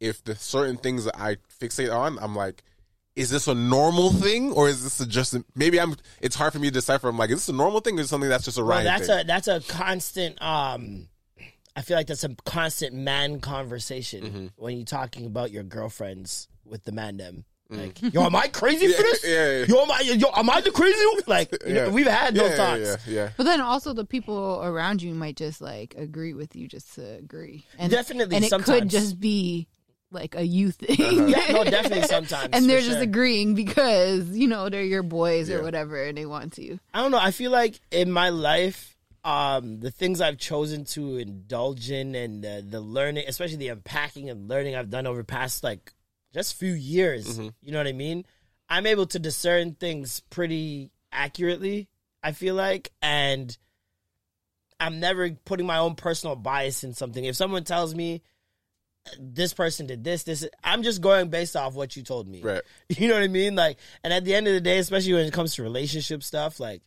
A: If the certain things that I fixate on, I'm like, is this a normal thing or is this a just maybe I'm? It's hard for me to decipher. I'm like, is this a normal thing or is it something that's just a
B: well, that's
A: thing?
B: a that's a constant. Um, I feel like that's a constant man conversation
A: Mm-hmm.
B: when you're talking about your girlfriends with the man them. Like, yo, am I crazy for [laughs] this?
A: Mm. yeah, yeah.
B: Yo, am I, yo, am I the crazy? one? [laughs] Like, you know, we've had
A: yeah,
B: those
A: yeah,
B: talks.
A: Yeah, yeah.
C: But then also the people around you might just like agree with you just to agree. And
B: Definitely,
C: and it
B: sometimes.
C: could just be like a you thing.
A: Uh-huh. [laughs]
B: Yeah, no, definitely sometimes.
C: and they're just
B: sure.
C: agreeing because you know they're your boys
A: Yeah.
C: or whatever, and they want to.
B: I don't know. I feel like in my life, um, the things I've chosen to indulge in and the, the learning, especially the unpacking and learning I've done over past like just few years, you know what I mean? I'm able to discern things pretty accurately, I feel like, and I'm never putting my own personal bias in something. If someone tells me this person did this, this, I'm just going based off what you told me.
A: Right. [laughs]
B: You know what I mean? Like, and at the end of the day, especially when it comes to relationship stuff, like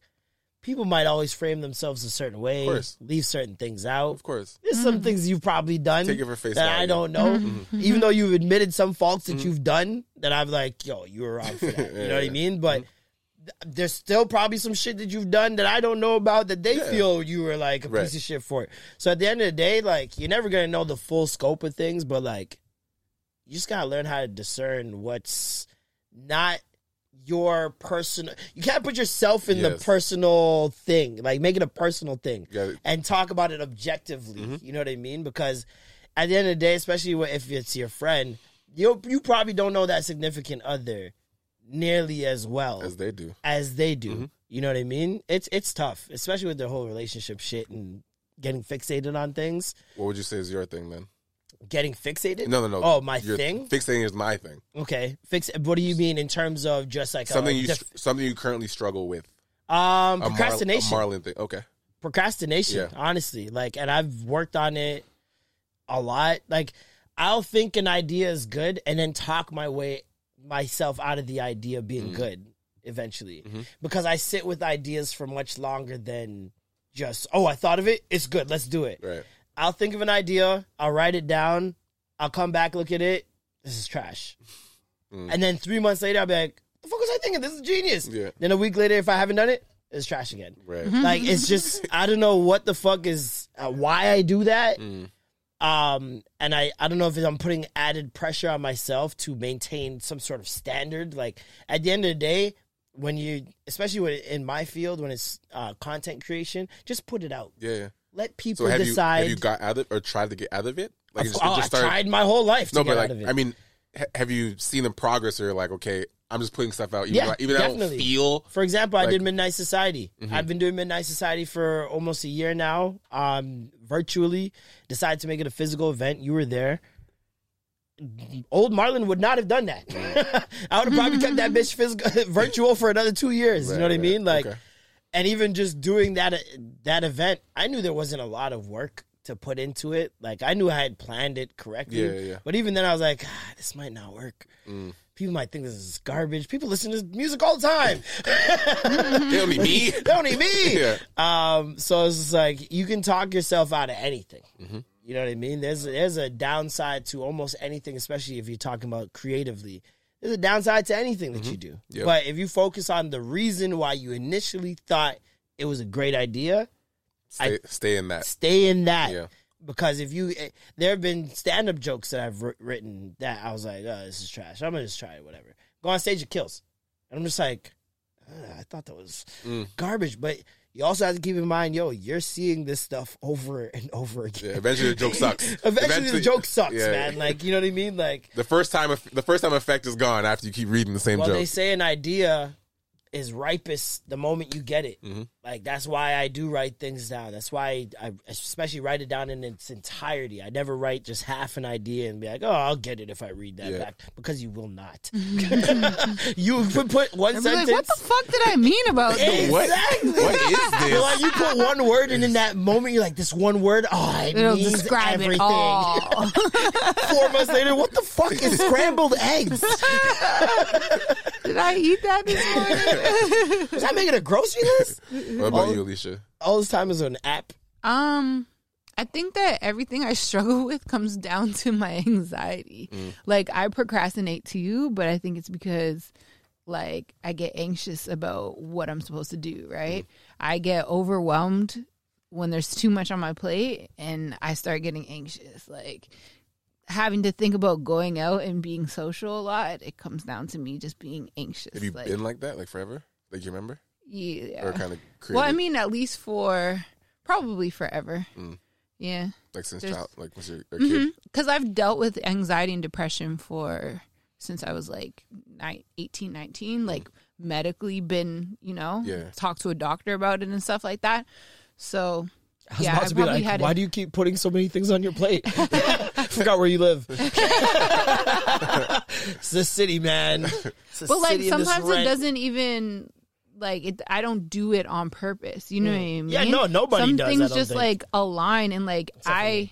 B: people might always frame themselves a certain way,
A: course.
B: leave certain things out.
A: Of course.
B: There's some mm-hmm. things you've probably done
A: Take it for face
B: that
A: value.
B: I don't know. Mm-hmm. Mm-hmm. Even though you've admitted some faults that you've done, that I'm like, yo, you were wrong for that. [laughs] You know what I mean? But th- there's still probably some shit that you've done that I don't know about that they feel you were like a
A: Right.
B: piece of shit for. it. So at the end of the day, like you're never gonna know the full scope of things, but like you just gotta learn how to discern what's not your personal. You can't put yourself in the personal thing, like make it a personal thing, and talk about it objectively.
A: Mm-hmm.
B: You know what I mean? Because at the end of the day, especially if it's your friend, you you probably don't know that significant other nearly as well
A: As they do.
B: as they do.
A: Mm-hmm.
B: You know what I mean? It's it's tough, especially with their whole relationship shit and getting fixated on things.
A: What would you say is your thing then?
B: Getting fixated?
A: No, no, no.
B: Oh, my
A: Your
B: thing.
A: Fixating is my thing.
B: Okay, fix. What do you mean in terms of just like
A: Something
B: a
A: you
B: def-
A: something you currently struggle with.
B: um
A: A Mar-
B: procrastination?
A: a Marlon thing. Okay.
B: procrastination
A: Yeah.
B: honestly like and i've worked on it a lot like i'll think an idea is good and then talk my way myself out of the idea of being
A: Mm-hmm.
B: good eventually. Because i sit with ideas for much longer than just oh i thought of it? It's good. Let's do it.
A: Right.
B: i'll think of an idea i'll write it down i'll come back look at it. This is trash. And then three months later i'll be like the fuck was i thinking? This is genius.
A: Yeah.
B: then a week later if i haven't done it it's trash again.
A: Right.
B: like it's just [laughs] I don't know what the fuck is uh, why I do that. Um, and I I don't know if I'm putting added pressure on myself to maintain some sort of standard. Like at the end of the day, when you, especially when in my field, when it's uh, content creation, just put it out.
A: Yeah, yeah.
B: Let people
A: So have you
B: decide.
A: have you got out of or tried to get out of it? Like it just,
B: oh,
A: it
B: I
A: just started.
B: tried my whole life to
A: no,
B: get
A: but
B: out
A: like
B: of it.
A: I mean, ha- have you seen the progress? Or like, okay, I'm just putting stuff out. Even
B: Yeah,
A: though, I- even though I don't feel.
B: For example, I
A: Like- Mm-hmm.
B: did Midnight Society. I've been doing Midnight Society for almost a year now, um, virtually. Decided to make it a physical event. You were there. Old Marlon would not have done that. [laughs] I would have probably kept that bitch physical, [laughs] virtual for another two years. you know what I mean? Like,
A: Okay.
B: and even just doing that that event, I knew there wasn't a lot of work to put into it. Like, I knew I had planned it correctly.
A: Yeah, yeah, yeah.
B: But even then, I was like, ah, this might not work.
A: Mm.
B: People might think this is garbage. People listen to music all the time. [laughs]
A: They don't need me. [laughs]
B: They don't need me. [laughs]
A: Yeah.
B: Um, so it's just like you can talk yourself out of anything.
A: Mm-hmm.
B: You know what I mean? There's there's a downside to almost anything, especially if you're talking about creatively. There's a downside to anything that you do.
A: Mm-hmm. Yep.
B: But if you focus on the reason why you initially thought it was a great idea,
A: Stay, stay in that.
B: stay in that.
A: Yeah.
B: Because if you, eh, there have been stand up jokes that I've written that I was like, oh, this is trash. I'm gonna just try it, whatever. Go on stage, it kills. And I'm just like, I thought that was
A: Mm.
B: garbage. But you also have to keep in mind, yo, you're seeing this stuff over and over again.
A: Yeah, eventually the joke [laughs] sucks.
B: Eventually, the joke sucks,
A: yeah.
B: man. Like, you know what I mean? Like,
A: The first time, the first time effect is gone after you keep reading the same
B: well,
A: joke.
B: they say an idea is ripest the moment you get it.
A: Mm-hmm.
B: Like that's why I do write things down. That's why I especially write it down in its entirety. I never write just half an idea and be like, "Oh, I'll get it if I read that
A: Yeah.
B: back," because you will not. [laughs] [laughs] you put, put one
C: I'd
B: sentence.
C: like, what the fuck did I mean about [laughs] this?
A: What? What is this?
B: You're like you put one word, and in that moment, you're like, "This one word, oh, it
C: It'll
B: means
C: describe
B: everything."
C: it all.
B: Four months later, what the fuck is scrambled eggs?
C: Did I eat that this morning?
B: Was I making a grocery list?
A: What about you, Alicia?
B: All this time is an app.
C: Um, I think that everything I [laughs] struggle with comes down to my anxiety. Like I procrastinate too, but I think it's because like I get anxious about what I'm supposed to do, right? I get overwhelmed when there's too much on my plate and I start getting anxious. Like having to think about going out and being social a lot, it comes down to me just being anxious.
A: Have you
C: like,
A: been like that, like forever? Like you remember,
C: yeah.
A: or kind of
C: Well, I mean, at least for probably forever.
A: Mm.
C: Yeah.
A: like since
C: there's-
A: child, like was you a kid?
C: Because I've dealt with anxiety and depression for since I was like ni- 18, 19, like medically been, you know,
A: Yeah.
C: talked to a doctor about it and stuff like that. So,
B: I was
C: yeah,
B: about
C: I
B: be
C: probably
B: like,
C: had
B: why
C: it.
B: do you keep putting so many things on your plate? [laughs] [laughs] Forgot where you live. [laughs] it's the city, man. It's the
C: but like
B: city and
C: sometimes it doesn't even like it i don't do it on purpose you know what i mean
B: Mm. Yeah, no, nobody
C: some
B: does, I
C: things
B: don't
C: just
B: think.
C: like align and like i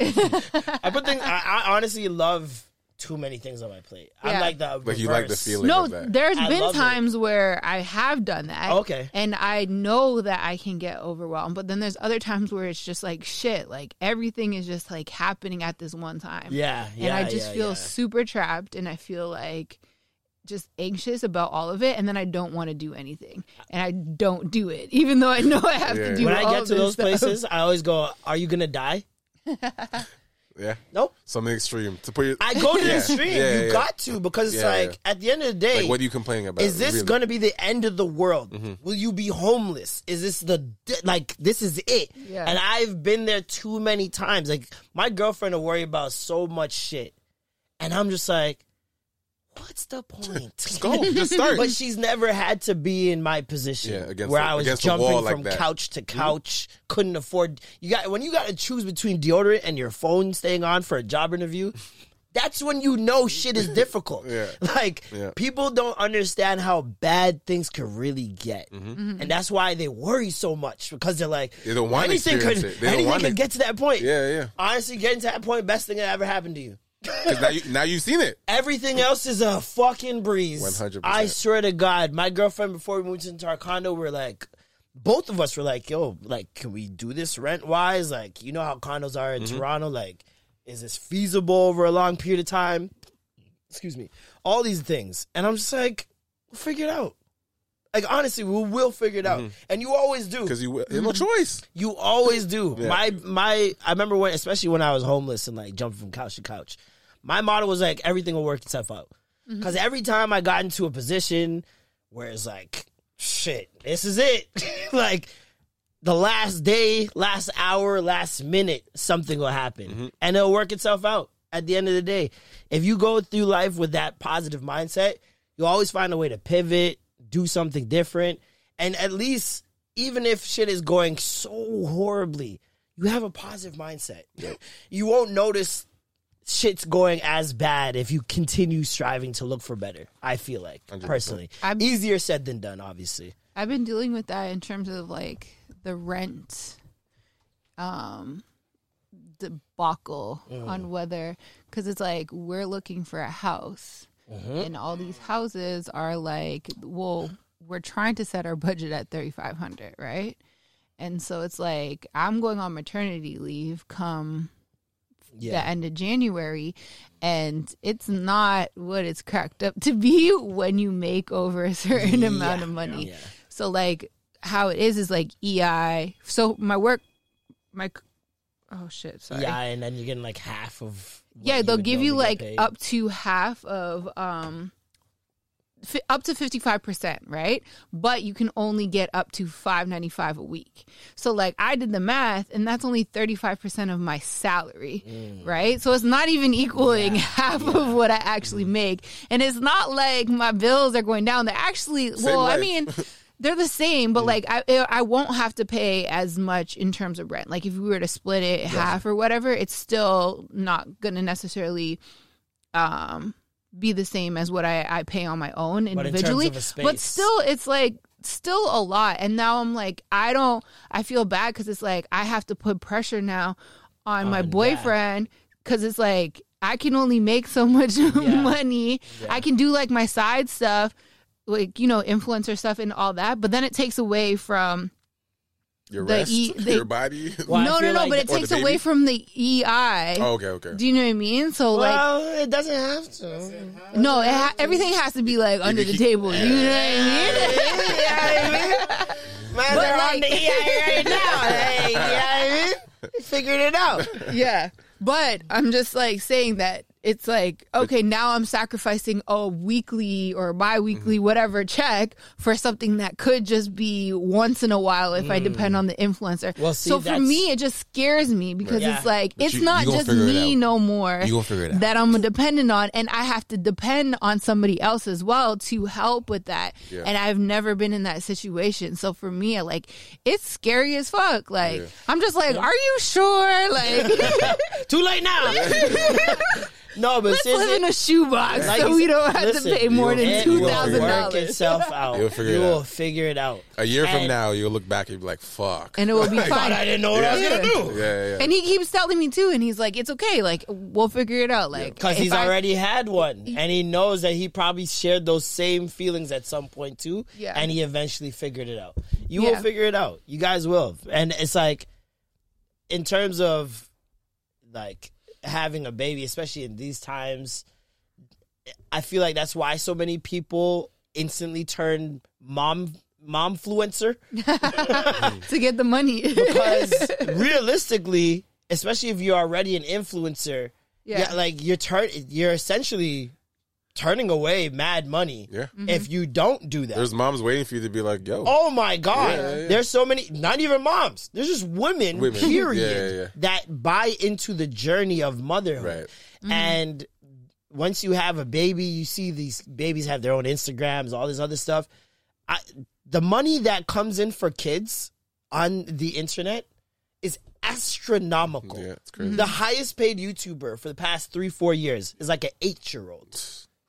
B: I put things. I, I honestly love too many things on my plate. I'm
C: Yeah.
B: like the
A: Like you like the feeling
C: no
A: of that.
C: there's
B: I
C: been
B: love it.
C: times where i have done that
B: Okay.
C: and i know that i can get overwhelmed but then there's other times where it's just like shit like everything is just like happening at this one time
B: Yeah,
C: and
B: yeah,
C: i just
B: yeah,
C: feel
B: yeah.
C: super trapped and i feel like just anxious about all of it and then i don't want to do anything and i don't do it even though i know i have
A: Yeah.
C: to do it.
B: When
C: all
B: I get to those
C: stuff.
B: places, I always go, "Are you gonna die?" [laughs]
A: Yeah,
B: Nope.
A: something extreme to put your.
B: I go to the
A: Yeah.
B: extreme.
A: Yeah,
B: you
A: yeah.
B: got to because it's
A: Yeah,
B: like
A: yeah.
B: at the end of the day,
A: Like, what are you complaining about?
B: is this
A: really?
B: going to be the end of the world?
A: Mm-hmm.
B: Will you be homeless? Is this the like this is it?
C: Yeah.
B: And I've been there too many times. Like my girlfriend will worry about so much shit, and I'm just like, what's the point?
A: Just go, [laughs] just start.
B: But she's never had to be in my position
A: Yeah, against
B: where
A: the-
B: I was jumping
A: wall like
B: from
A: that. Mm-hmm.
B: couch to couch, couldn't afford. You got when you got to choose between deodorant and your phone staying on for a job interview. That's when you know shit is [laughs] difficult.
A: Yeah. [laughs]
B: Like
A: Yeah.
B: people don't understand how bad things could really get,
A: Mm-hmm.
B: and that's why they worry so much because they're like,
A: They don't wanna
B: anything could
A: experience it. They don't
B: anything
A: wanna-
B: could get to that point.
A: Yeah, yeah.
B: Honestly, getting to that point, best thing that ever happened to you.
A: 'Cause now you now you've seen it.
B: Everything else is a fucking breeze.
A: 100%.
B: I swear to God, my girlfriend before we moved into our condo, we are like, both of us were like, "Yo, like, can we do this rent wise? Like, you know how condos are in
A: Mm-hmm.
B: Toronto. Like, is this feasible over a long period of time? Excuse me. All these things, and I'm just like, we'll figure it out. Like honestly, we will figure it out, and you always do.
A: because you you have no choice.
B: You always do.
A: Yeah.
B: My my I remember when especially when I was homeless and like jumping from couch to couch. My motto was like everything will work itself out. Mm-hmm. Cuz every time I got into a position where it's like shit, this is it. [laughs] like the last day, last hour, last minute something will happen mm-hmm. and it'll work itself out at the end of the day. If you go through life with that positive mindset, you'll always find a way to pivot, do something different, and at least even if shit is going so horribly, you have a positive mindset. [laughs] You won't notice shit's going as bad if you continue striving to look for better. I feel like personally,
C: I'm-
B: easier said than done. Obviously,
C: I've been dealing with that in terms of like the rent um debacle
B: Mm.
C: on whether because it's like we're looking for a house
B: Mm-hmm.
C: and all these houses are like well we're trying to set our budget at 3500 right and so it's like i'm going on maternity leave come the
B: yeah,
C: end of January, and it's not what it's cracked up to be [laughs] when you make over a certain amount of money.
B: Yeah.
C: So, like, how it is is like EI. So, my work, my, oh shit, sorry.
B: yeah, and then you're getting like half of.
C: yeah, they'll give you like
B: paid.
C: up to half of, um, up to 55%, right? But you can only get up to 595 a week. So like I did the math and that's only 35% of my salary,
B: Mm.
C: right? So it's not even equaling half of what I actually
B: Mm.
C: make. And it's not like my bills are going down. They're actually well, I mean, [laughs] they're the same, but like I I won't have to pay as much in terms of rent. Like if we were to split it half or whatever, it's still not gonna necessarily um be the same as what I, I pay on my own
B: But in
C: individually.
B: a space.
C: But still it's like still a lot. And now I'm like I don't I feel bad because it's like I have to put pressure now on my
B: On
C: boyfriend because it's like I can only make so [laughs] much money. I can do like my side stuff, like you know, influencer stuff and all that, but then it takes away from
A: Your
C: The
A: rest,
C: E- [laughs] the-
A: your body.
B: Well,
C: no, no, no,
B: like-
C: but it takes away from the EI.
A: Oh, okay, okay.
C: Do you know what I mean? So like,
B: well, it doesn't have to.
C: no, it ha- everything has to be like under the table. You know what I mean? [laughs]
B: Man,
C: But
B: they're on
C: like-
B: the EI right now. Hey, you know what I mean? Figured it out.
C: yeah. But I'm just like saying that it's like, okay, now I'm sacrificing a weekly or bi weekly, mm-hmm. whatever check for something that could just be once in a while if I depend mm. on the influencer.
B: Well, see,
C: so for me, it just scares me because
B: Yeah.
C: it's like, it's
A: you-
C: not
A: you
C: just me no more
A: You gonna figure it out.
C: that I'm dependent on, and I have to depend on somebody else as well to help with that.
A: Yeah.
C: And I've never been in that situation. So for me, like, it's scary as fuck. Like,
A: Yeah.
C: I'm just like, are you sure? Like, [laughs]
B: Too late now. [laughs] no, but
C: Let's
B: seriously,
C: live in a shoebox
B: Like
C: so we don't have
B: listen,
C: to pay more than
B: it
C: two
B: will work
C: dollars.
B: itself out.
A: You'll figure
B: you
A: it
B: will
A: out.
B: figure it out.
A: A year from now, you'll look back and be like, "Fuck."
C: And it will be [laughs]
B: I thought
C: fine.
B: I didn't know what I was gonna do.
A: yeah, yeah, yeah.
C: And he keeps telling me too, and he's like, "It's okay. Like we'll figure it out." Like
B: Because he's
C: I-
B: already had one, and he knows that he probably shared those same feelings at some point too.
C: Yeah.
B: and he eventually figured it out. You
C: Yeah.
B: will figure it out. You guys will, and it's like, in terms of like having a baby, especially in these times, I feel like that's why so many people instantly turn mom mom influencer [laughs]
C: to get the money.
B: because [laughs] realistically, especially if you're already an influencer,
C: Yeah.
B: yeah, like you're turn you're essentially turning away mad money.
A: Yeah.
C: Mm-hmm.
B: If you don't do that.
A: There's moms waiting for you to be like, "Yo."
B: Oh my god.
A: Yeah, yeah, yeah.
B: There's so many not even moms. There's just women,
A: Women. [laughs]
B: period
A: Yeah, yeah, yeah.
B: that buy into the journey of motherhood.
A: Right.
B: And once you have a baby, you see these babies have their own Instagrams, all this other stuff. I, the money that comes in for kids on the internet is astronomical.
A: Yeah, it's crazy.
B: The highest paid YouTuber for the past three, four years is like an eight year old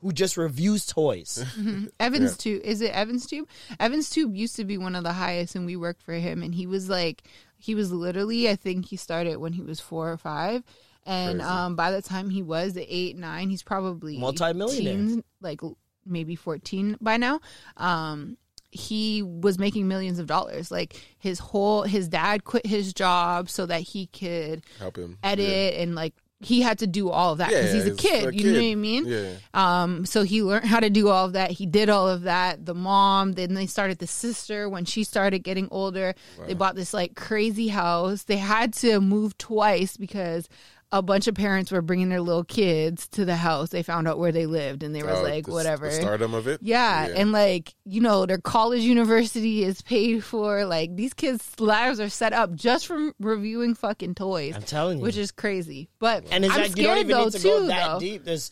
B: who just reviews toys. [laughs] [laughs]
C: Evans Tube is it Evans Tube? Evans Tube used to be one of the highest, and we worked for him. And he was like, he was literally, I think he started when he was four or five, and um, by the time he was eight, nine, he's probably
B: Multi-millionaire.
C: teens, like maybe fourteen by now. Um, he was making millions of dollars. Like his whole, his dad quit his job so that he could
A: Help him
C: edit and like he had to do all of that
A: Yeah,
C: because he's a kid.
A: a
C: you know what I mean?
A: Yeah.
C: Um, so he learned how to do all of that. He did all of that. The mom, then they started the sister when she started getting older. They bought this like crazy house. They had to move twice because a bunch of parents were bringing their little kids to the house. They found out where they lived and they was
A: Oh,
C: like,
A: the-
C: whatever.
A: The stardom of it.
C: Yeah, and like you know, their college university is paid for. Like these kids' lives are set up just from reviewing fucking toys.
B: I'm telling you.
C: which is crazy. But
B: and it's
C: I'm
B: like
C: scared
B: you don't even
C: though
B: need to
C: too.
B: go that
C: though.
B: deep. There's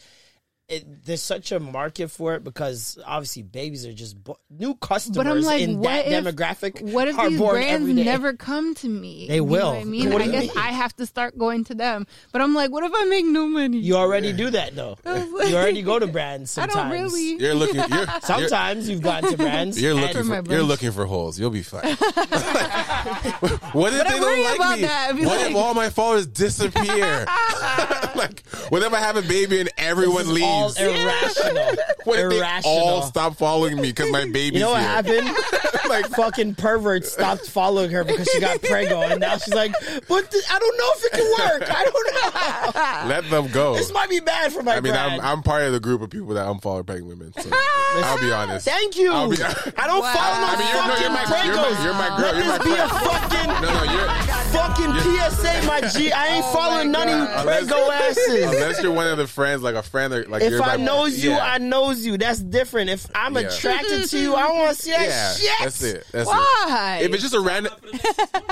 B: it, there's such a market for it because obviously babies are just bo- new customers
C: But I'm like,
B: in
C: what
B: that
C: if,
B: demographic.
C: What if
B: are
C: these
B: born
C: brands never come to me?
B: They
C: You know
B: will.
C: what I mean,
B: What
C: I guess
B: mean?
C: I have to start going to them. But I'm like, what if I make no money?
B: You already do that though. [laughs]
C: like-
B: you already go to brands
C: I
B: sometimes.
C: don't really.
A: You're looking. You're, [laughs]
B: Sometimes you've gotten to [laughs] brands.
A: You're looking
C: For
A: for, you're looking for holes. You'll be fine. what if
C: But
A: they
C: worry
A: don't like me?
C: that.
A: What
C: like-
A: if all my followers disappear? like, what if I have a baby and everyone
B: This is [laughs] all irrational.
A: what
B: irrational.
A: all stop following me because my baby.
B: You know what
A: here?
B: happened? [laughs] like fucking pervert stopped following her because she got prego, and now she's like, "But th- I don't know if it can work. I don't know. [laughs]
A: Let them go.
B: this might be bad for my
A: I mean,
B: brand."
A: I'm, I'm part of the group of people that unfollow pregnant women. So I'll be honest.
B: Thank you.
A: I'll be-
B: I don't
C: Wow.
B: follow no
A: I mean, you're, no, you're my, you're my, you're my girl.
B: Let
A: You're my
B: this be a fucking
A: No, no, you're.
B: fucking PSA, my G. I ain't oh following none of you prego asses.
A: Unless you're one of the friends, like a friend, or like
B: If I knows you,
A: yeah.
B: I knows you. That's different. If I'm
A: Yeah.
B: attracted to you, [laughs] I want to see that
A: yeah,
B: shit.
A: that's it. That's
C: Why?
A: it. If it's just a random,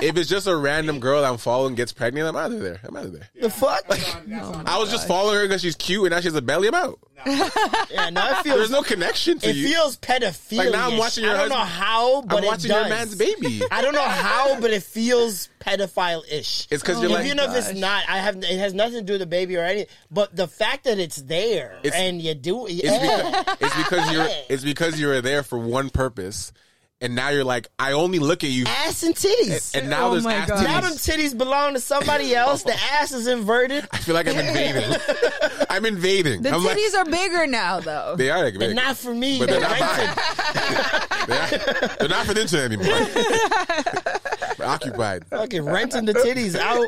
A: if it's just a random girl I'm following gets pregnant, I'm out of there. I'm out of there.
B: The fuck?
A: I was just following her because she's cute and now she has a belly. I'm out. [laughs]
B: yeah, no, it feels
A: There's no connection to
B: it
A: you.
B: It feels pedophilia.
A: Like, now I'm watching your
B: I don't know how, but
A: I'm
B: it
A: watching
B: does.
A: your man's baby.
B: I don't know how, but it feels pedophile-ish.
A: It's because you're like,
B: Even if it's oh not, I have it has nothing to do with the baby or anything. But the fact that it's there
A: It's-
B: and you do,
A: it's because it's because you're [laughs] it's because you were there for one purpose, and now you're like, I only look at you,
B: ass and titties.
A: and now
C: Oh
A: there's
C: my
A: ass
C: God.
B: now them
A: titties.
B: titties belong to somebody [laughs] else. The ass is inverted.
A: I feel like I'm invading. [laughs] I'm invading.
C: the
A: I'm
C: titties
A: like,
C: are bigger now, though.
A: they are like,
B: They're not for me.
A: but they're
B: They're
A: not mine. they're, they're not for the internet anymore. We're occupied.
B: fucking renting the titties out.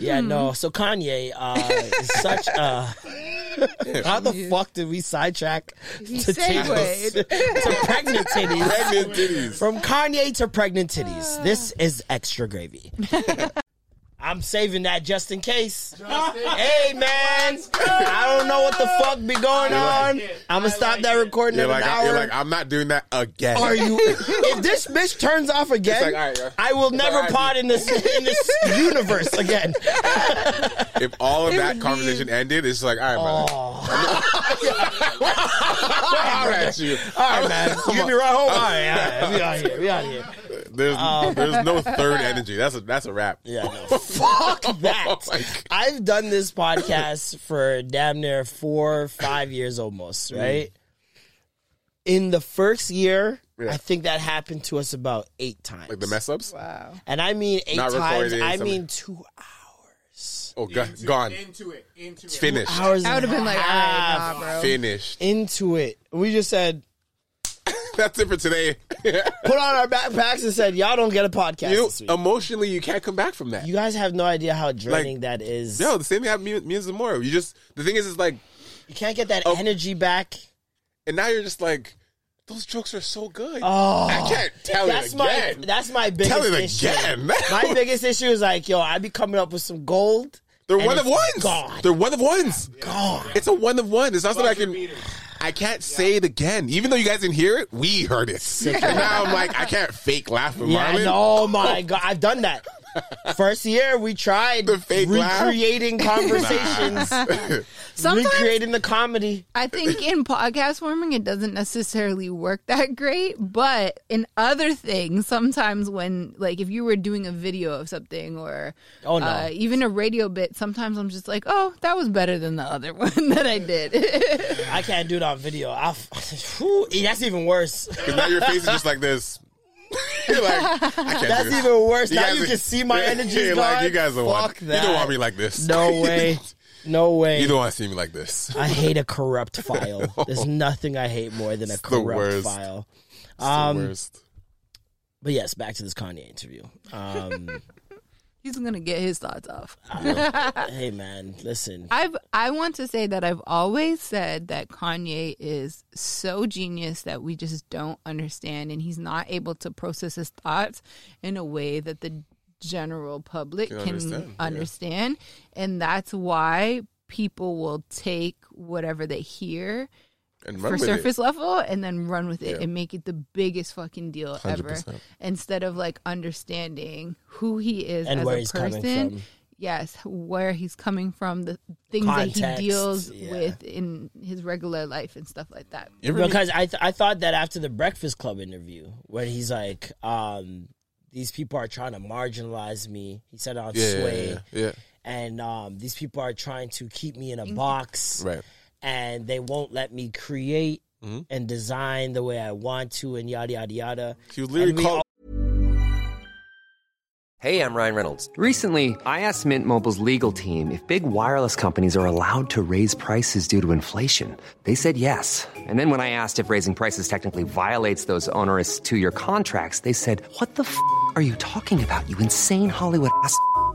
B: Yeah, no. So Kanye uh, is such a. [laughs] How the fuck did we sidetrack to titties? [laughs] to pregnant titties?
A: Pregnant titties.
B: From Kanye to pregnant titties. This is extra gravy. [laughs] I'm saving that just in case. Hey man, I don't know what the fuck be going on. I'm gonna stop that recording
A: You're
B: in
A: like,
B: an
A: I,
B: hour.
A: you're like, I'm not doing that again.
B: Are you? [laughs] If this bitch turns off again,
A: like, all right, yeah.
B: I will
A: It's
B: never
A: all right.
B: pod in this in this universe again. [laughs]
A: If all of that
C: would
A: conversation ended, it's like, all right, [laughs] man.
B: all
A: I'm you.
B: right, man. You get me right home. All right, all right. We out here. We out here.
A: There's, oh, [laughs] there's no third energy. That's a that's a wrap.
B: Yeah, no. [laughs] Fuck
A: oh that. Oh.
B: I've done this podcast for damn near four, five years almost, mm. right? In the first year,
A: Yeah.
B: I think that happened to us about eight times.
A: Like the mess ups.
C: wow.
B: and I mean eight
A: Not
B: times. I
A: something.
B: mean two hours.
A: Oh, go- gone.
D: Into it. Into it.
A: Finished.
B: Hours.
C: I would have been like,
B: a
C: all
B: half
C: right, nah, bro.
A: Finished.
B: into it. We just said,
A: That's it for today. [laughs]
B: put on our backpacks and said, y'all don't get a podcast
A: you
B: this week.
A: emotionally, you can't come back from that.
B: you guys have no idea how draining that is.
A: no, the same thing happened to me, me and Zamora. You just the thing is, is like,
B: You can't get that
A: Oh.
B: energy back.
A: and now you're just like, those jokes are so good.
B: Oh,
A: I can't tell
B: that's
A: it
B: my
A: again.
B: that's my biggest
A: Tell it
B: issue.
A: again. [laughs]
B: my biggest issue is like, yo, I be coming up with some gold.
A: They're one of ones.
B: gone.
A: They're one of ones.
B: Gone.
A: It's a one of one. It's not something I can. I can't say it again, even though you guys didn't hear it. We heard it, [laughs] and now I'm like, I can't fake laugh with
B: Yeah,
A: Marlon.
B: oh my [laughs] god, I've done that. [laughs] First year, we tried
A: The fake laugh?
B: recreating [laughs] conversations, [laughs]
C: Sometimes
B: recreating the comedy.
C: I think in podcast forming, it doesn't necessarily work that great. But in other things, sometimes when, like, if you were doing a video of something or
B: Oh, no.
C: uh, even a radio bit, sometimes I'm just like, oh, that was better than the other one that I did.
B: I can't do it on video. I'll, whew, that's even worse.
A: Because now your face is just like this. [laughs] You're like, I can't do
B: That's
A: this.
B: even worse. now
A: guys
B: you
A: are-
B: can see my [laughs] energy.
A: You're like, you guys don't want.
B: Fuck
A: You don't want me like this.
B: No [laughs] way. No way.
A: you don't want to see me like this.
B: I hate a corrupt file. There's nothing I hate more than a
A: It's the
B: corrupt
A: worst.
B: file.
A: It's
B: Um,
A: the worst.
B: But yes, back to this Kanye interview. Um,
C: He's gonna get his thoughts off. [laughs]
B: hey man, listen.
C: I've I want to say that I've always said that Kanye is so genius that we just don't understand and he's not able to process his thoughts in a way that the general public
A: Can
C: can,
A: understand, yeah.
C: understand. And that's why people will take whatever they hear
A: And
C: for
A: run with
C: surface
A: it.
C: level and then run with it
A: Yeah.
C: and make it the biggest fucking deal ever
A: 100%.
C: instead of like understanding who he is
B: And
C: as
B: where
C: a
B: he's
C: person
B: coming from.
C: yes where he's coming from the things that he deals
B: yeah.
C: with in his regular life and stuff like that
A: You ever
B: because I th- I thought that after the Breakfast Club interview, where he's like, um, these people are trying to marginalize me. He said on
A: yeah, yeah,
B: Sway,
A: yeah, yeah.
B: and um, these people are trying to keep me in a box,
A: Right.
B: And they won't let me create
A: Mm-hmm.
B: and design the way I want to, and yada yada yada.
A: He was literally
B: And we
A: called.
E: Hey, I'm Ryan Reynolds. Recently, I asked Mint Mobile's legal team if big wireless companies are allowed to raise prices due to inflation. They said yes. And then when I asked if raising prices technically violates those onerous two year contracts, they said, What the f are you talking about, you insane Hollywood ass?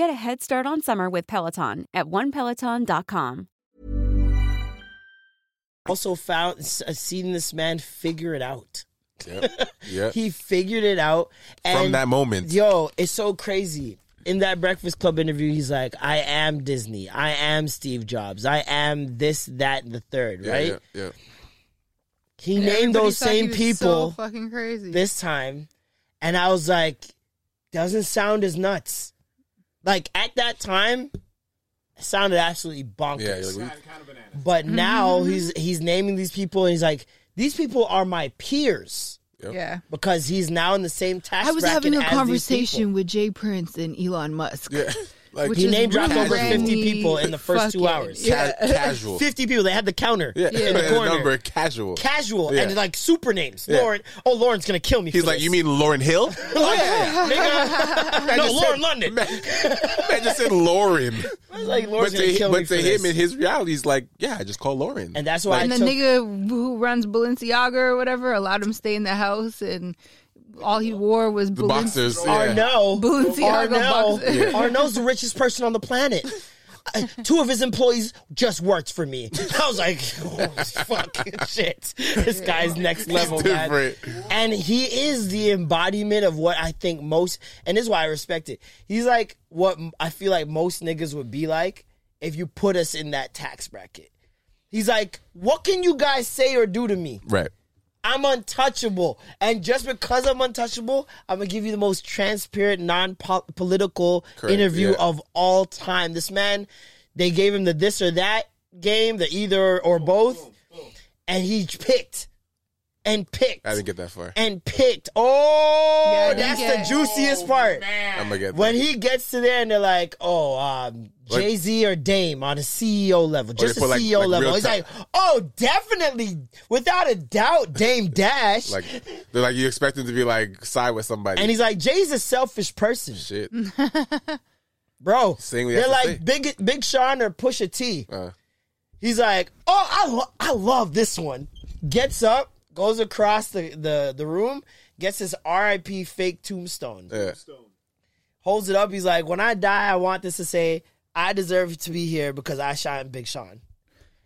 F: Get a head start on summer with Peloton at onepeloton.com.
B: Also found s- uh, seen this man figure it out.
A: Yeah, [laughs] Yep.
B: He figured it out and
A: From that moment.
B: Yo, it's so crazy. In that Breakfast Club interview, he's like, "I am Disney. I am Steve Jobs. I am this, that, and the third,
A: Yeah,
B: right?"
A: Yeah. yeah.
B: He
C: And
B: named those
C: thought he
B: same
C: was
B: people
C: So fucking crazy.
B: this time, and I was like, "Doesn't sound as nuts." Like at that time, it sounded absolutely bonkers.
A: Yeah, you're like,
D: Kind of banana.
B: but mm-hmm. now he's he's naming these people, and he's like, "These people are my peers."
C: yeah.
B: Because he's now in the same tax.
C: I was having a
B: as these people.
C: conversation with Jay Prince and Elon Musk.
A: yeah. [laughs] Like
C: Which
B: He
C: is
B: name dropped over 50 people in the first two
C: fucking-
B: hours.
A: Ca- casual. [laughs]
B: 50 people. They had the counter
A: Yeah.
B: in the
A: The
B: corner.
A: number casual.
B: Casual
A: Yeah.
B: and like super names.
A: Yeah.
B: Lauryn. Oh, Lauryn's gonna kill me.
A: He's
B: for
A: like,
B: this.
A: you mean Lauryn Hill? [laughs]
B: Yeah, nigga. [laughs] no, Lauryn
A: said-
B: London.
A: Man, man just said Lauryn.
B: I was like,
A: But
B: Lauryn's gonna
A: to,
B: kill me
A: but
B: for
A: to
B: this.
A: him, in his reality, he's like, yeah, I just call Lauryn.
B: and that's why
C: And
B: I
C: the
B: took,
C: nigga who runs Balenciaga or whatever allowed him to stay in the house, and all he wore was
A: the
C: Balenci-
A: boxers. Yeah.
B: Arnault.
C: Balenciaga
B: Arnault.
C: boxers. [laughs]
B: Arnault's the richest person on the planet. Uh, Two of his employees just worked for me. I was like, oh, fucking [laughs] shit. This guy's next level, man.
A: different.
B: And he is the embodiment of what I think most, and this is why I respect it. He's like what I feel like most niggas would be like if you put us in that tax bracket. He's like, what can you guys say or do to me?
A: Right.
B: I'm untouchable. And just because I'm untouchable, I'm going to give you the most transparent, non political interview
A: yeah.
B: of all time. This man, they gave him the this or that game, the either or both, and he picked and picked
A: I didn't get that far.
B: and picked. Oh,
C: Yeah,
B: that's
C: get-
B: the juiciest part.
A: I'm gonna get
B: When
A: that.
B: he gets to there and they're like, oh, um, Jay Z or Dame on a CEO level, just a
A: put, like-
B: CEO
A: like
B: level. He's like, oh, definitely, without a doubt, Dame [laughs] Dash.
A: Like they're like you expect him to be like side with somebody.
B: and he's like, Jay's a selfish person,
A: shit. [laughs]
B: bro.
A: Saying what he
B: They're like
A: say.
B: Big Big Sean or Pusha T.
A: Uh,
B: He's like, oh, I, lo- I love this one. Gets up, goes across the, the, the room, gets his RIP fake tombstone.
A: yeah.
B: holds it up. He's like, when I die, I want this to say, I deserve to be here because I shine Big Sean.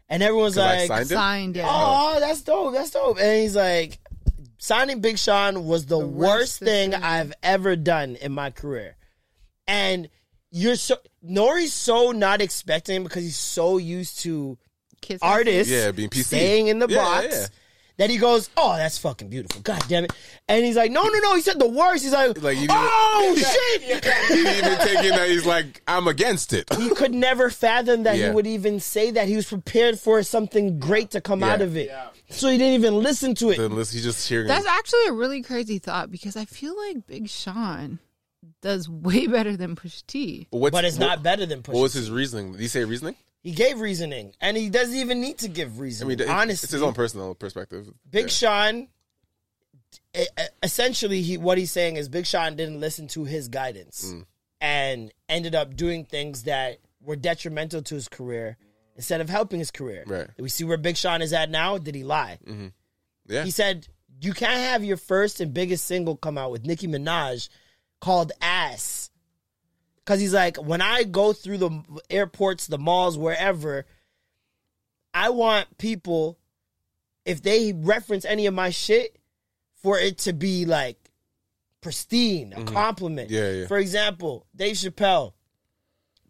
B: And everyone's like,
A: signed it?
C: signed. Yeah.
B: oh, that's dope. That's dope. And he's like, signing Big Sean was the, worst,
C: worst
B: thing
C: decision.
B: I've ever done in my career. And you're so, Nori's so not expecting because he's so used to
C: Kiss
B: artists
A: Yeah, being PC.
B: staying in the
A: Yeah,
B: box.
A: yeah.
B: That he goes, oh, that's fucking beautiful. God damn it. And he's like, no, no, no. He said the worst. He's like,
A: Like, you
B: oh, [laughs] shit.
A: He didn't even taking that. He's like, I'm against it.
B: he could never fathom that
A: Yeah.
B: he would even say that. He was prepared for something great to come
A: Yeah.
B: out of it. So he didn't even listen to it.
A: Then listen, he's just cheering.
C: That's actually a really crazy thought because I feel like Big Sean does way better than Pusha T.
A: But, what's,
B: but it's
A: what-
B: not better than Pusha.
A: What was his reasoning? Did he say reasoning?
B: He gave reasoning, and he doesn't even need to give
A: I mean,
B: honestly,
A: it's his own personal perspective.
B: Big
A: Yeah.
B: Sean. Essentially, he what he's saying is Big Sean didn't listen to his guidance
A: Mm.
B: and ended up doing things that were detrimental to his career instead of helping his career.
A: Right.
B: We see where Big Sean is at now. Did he lie?
A: Yeah.
B: He said, You can't have your first and biggest single come out with Nicki Minaj called Ass. Because he's like, When I go through the airports, the malls, wherever, I want people, if they reference any of my shit, for it to be like pristine, a compliment.
A: Mm-hmm. Yeah, yeah.
B: For example, Dave Chappelle.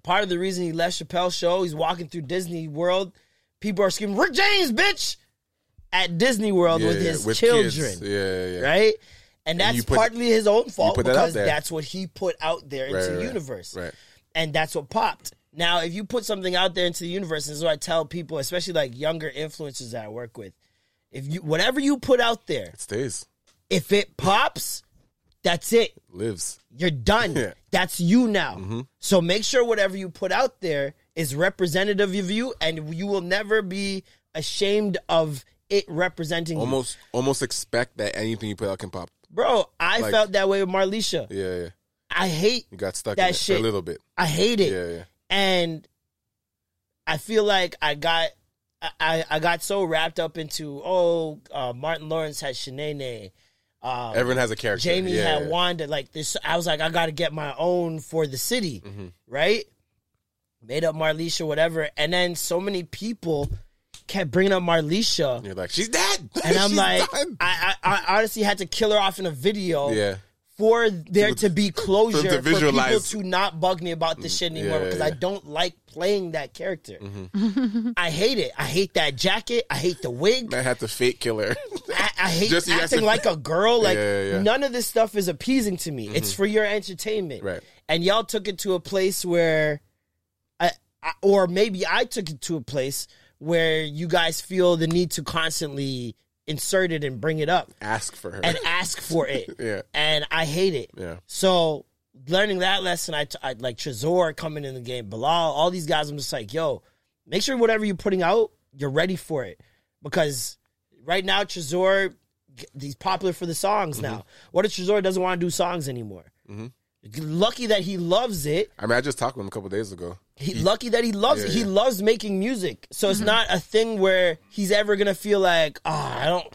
B: Part of the reason he left Chappelle's show, he's walking through Disney World. People are screaming, Rick James, bitch! At Disney World
A: Yeah,
B: with his
A: with
B: children.
A: kids. Yeah, yeah, yeah.
B: Right? And
A: And
B: that's
A: you put-
B: partly his own fault
A: that
B: because that's what he put out there into
A: Right,
B: the universe.
A: right.
B: And that's what popped. Now, if you put something out there into the universe, this is what I tell people, especially like younger influencers that I work with. If you whatever you put out there,
A: It stays,
B: if it pops, that's it.
A: lives.
B: You're done. [laughs]
A: Yeah.
B: That's you now. Mm-hmm. So make sure whatever you put out there is representative of you, and you will never be ashamed of it representing you.
A: Almost, almost expect that anything you put out can pop.
B: Bro, I
A: Like-
B: felt that way with Marlisha.
A: Yeah, yeah.
B: I hate
A: You got stuck
B: That
A: in it
B: shit-
A: a little bit.
B: I hate it.
A: Yeah, yeah.
B: and I feel like I got I, I got so wrapped up into oh uh, Martin Lawrence had Shanae, um,
A: Everyone has a character.
B: Jamie
A: yeah,
B: had. Wanda like this. I was like I got to get my own for the city,
A: Mm-hmm.
B: right? Made up Marlisha, whatever, and then so many people kept bringing up Marlisha,
A: And you're like, she's dead. [laughs]
B: and I'm like,
A: done.
B: I, I I honestly had to kill her off in a video
A: yeah.
B: for there to be [laughs] closure
A: to
B: for, people to not bug me about this shit anymore
A: Yeah,
B: because
A: yeah.
B: I don't like playing that character.
A: Mm-hmm. [laughs]
B: I hate it. I hate that jacket. I hate the wig.
A: I had to fake kill her.
B: I, I hate
A: Just so you guys
B: acting
A: can-
B: like a girl. Like
A: Yeah, yeah, yeah.
B: none of this stuff is appeasing to me. It's for your entertainment,
A: Right.
B: And y'all took it to a place where, I, I or maybe I took it to a place where you guys feel the need to constantly insert it and bring it up
A: Ask for her.
B: and ask for it. [laughs]
A: Yeah.
B: And I hate it.
A: Yeah.
B: So learning that lesson, I, t- I like Trezor coming in the game, Bilal, all these guys. I'm just like, yo, make sure whatever you're putting out, you're ready for it because right now Trezor, he's popular for the songs
A: Mm-hmm.
B: now. What if Trezor doesn't want to do songs anymore? Lucky that he loves it.
A: I mean, I just talked with him a couple days ago.
B: He, lucky that he loves
A: Yeah,
B: it. He
A: yeah.
B: loves making music. So it's mm-hmm. not a thing where he's ever gonna feel like, oh, I don't.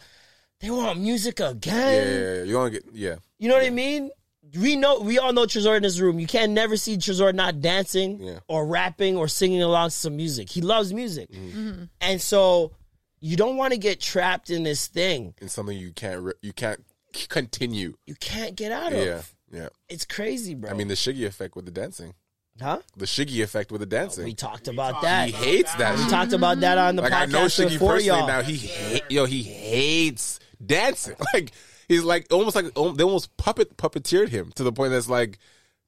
B: They want music again.
A: yeah, yeah. You're gonna get yeah.
B: You know what I mean? We know we all know Trezor in this room. You can't never see Trezor not dancing
A: Yeah.
B: or rapping or singing along to some music. He loves music.
A: Mm-hmm. mm-hmm.
B: And so you don't want to get trapped in this thing.
A: In something you can't re- you can't continue.
B: You can't get out
A: Yeah,
B: of.
A: Yeah.
B: It's crazy, bro.
A: I mean, the Shiggy effect with the dancing.
B: huh?
A: The Shiggy effect with the dancing.
B: We talked about that.
A: he hates that.
B: We
A: shit.
B: talked about that on the
A: Like I know
B: podcast
A: Shiggy
B: before
A: personally
B: y'all.
A: now. He hate, yo he hates dancing. [laughs] Like he's like almost like they almost puppet puppeteered him to the point that's like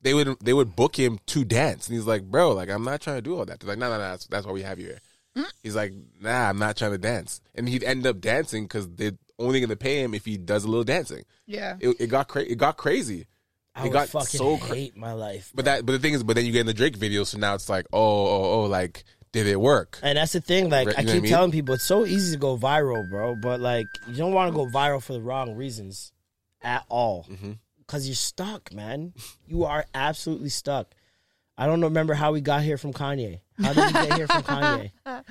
A: they would they would book him to dance, and he's like, bro, like I'm not trying to do all that. They're like, no, no, no, that's, that's why we have you here.
B: Mm.
A: He's like, nah, I'm not trying to dance, and he'd end up dancing because they're only going to pay him if he does a little dancing.
C: Yeah.
A: It, it got cra- it got crazy.
B: I would
A: got
B: fucking
A: so cra-
B: hate my life.
A: But that but the thing is, but then you get in the Drake video, so now it's like, oh, oh, oh, like did it work?
B: And that's the thing. Like
A: Right,
B: I keep
A: I mean?
B: telling people, it's so easy to go viral, bro. But like, you don't want to go viral for the wrong reasons at all,
A: Mm-hmm.
B: because you're stuck, man. You are absolutely stuck. I don't remember how we got here from Kanye. How did we get here from Kanye? [laughs]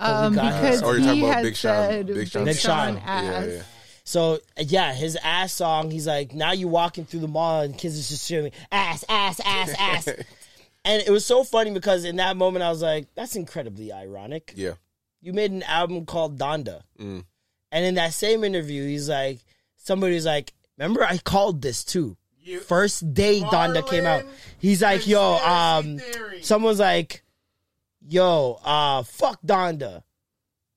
C: Um,
B: got her.
C: because
A: Or you're talking
C: he
A: about
C: had
A: Big Sean.
C: said
A: Big
C: Big
A: Sean.
B: Big
C: Sean
B: Sean.
C: ass.
A: Yeah, yeah.
B: So yeah, his ass song. He's like, now you walking through the mall and kids are just shouting ass, ass, ass, ass. [laughs] and it was so funny because in that moment I was like, that's incredibly ironic.
A: Yeah.
B: you made an album called Donda.
A: Mm.
B: And in that same interview, he's like, somebody's like, remember I called this too. First day Donda came out. He's like, yo, um, someone's like, yo, uh, fuck Donda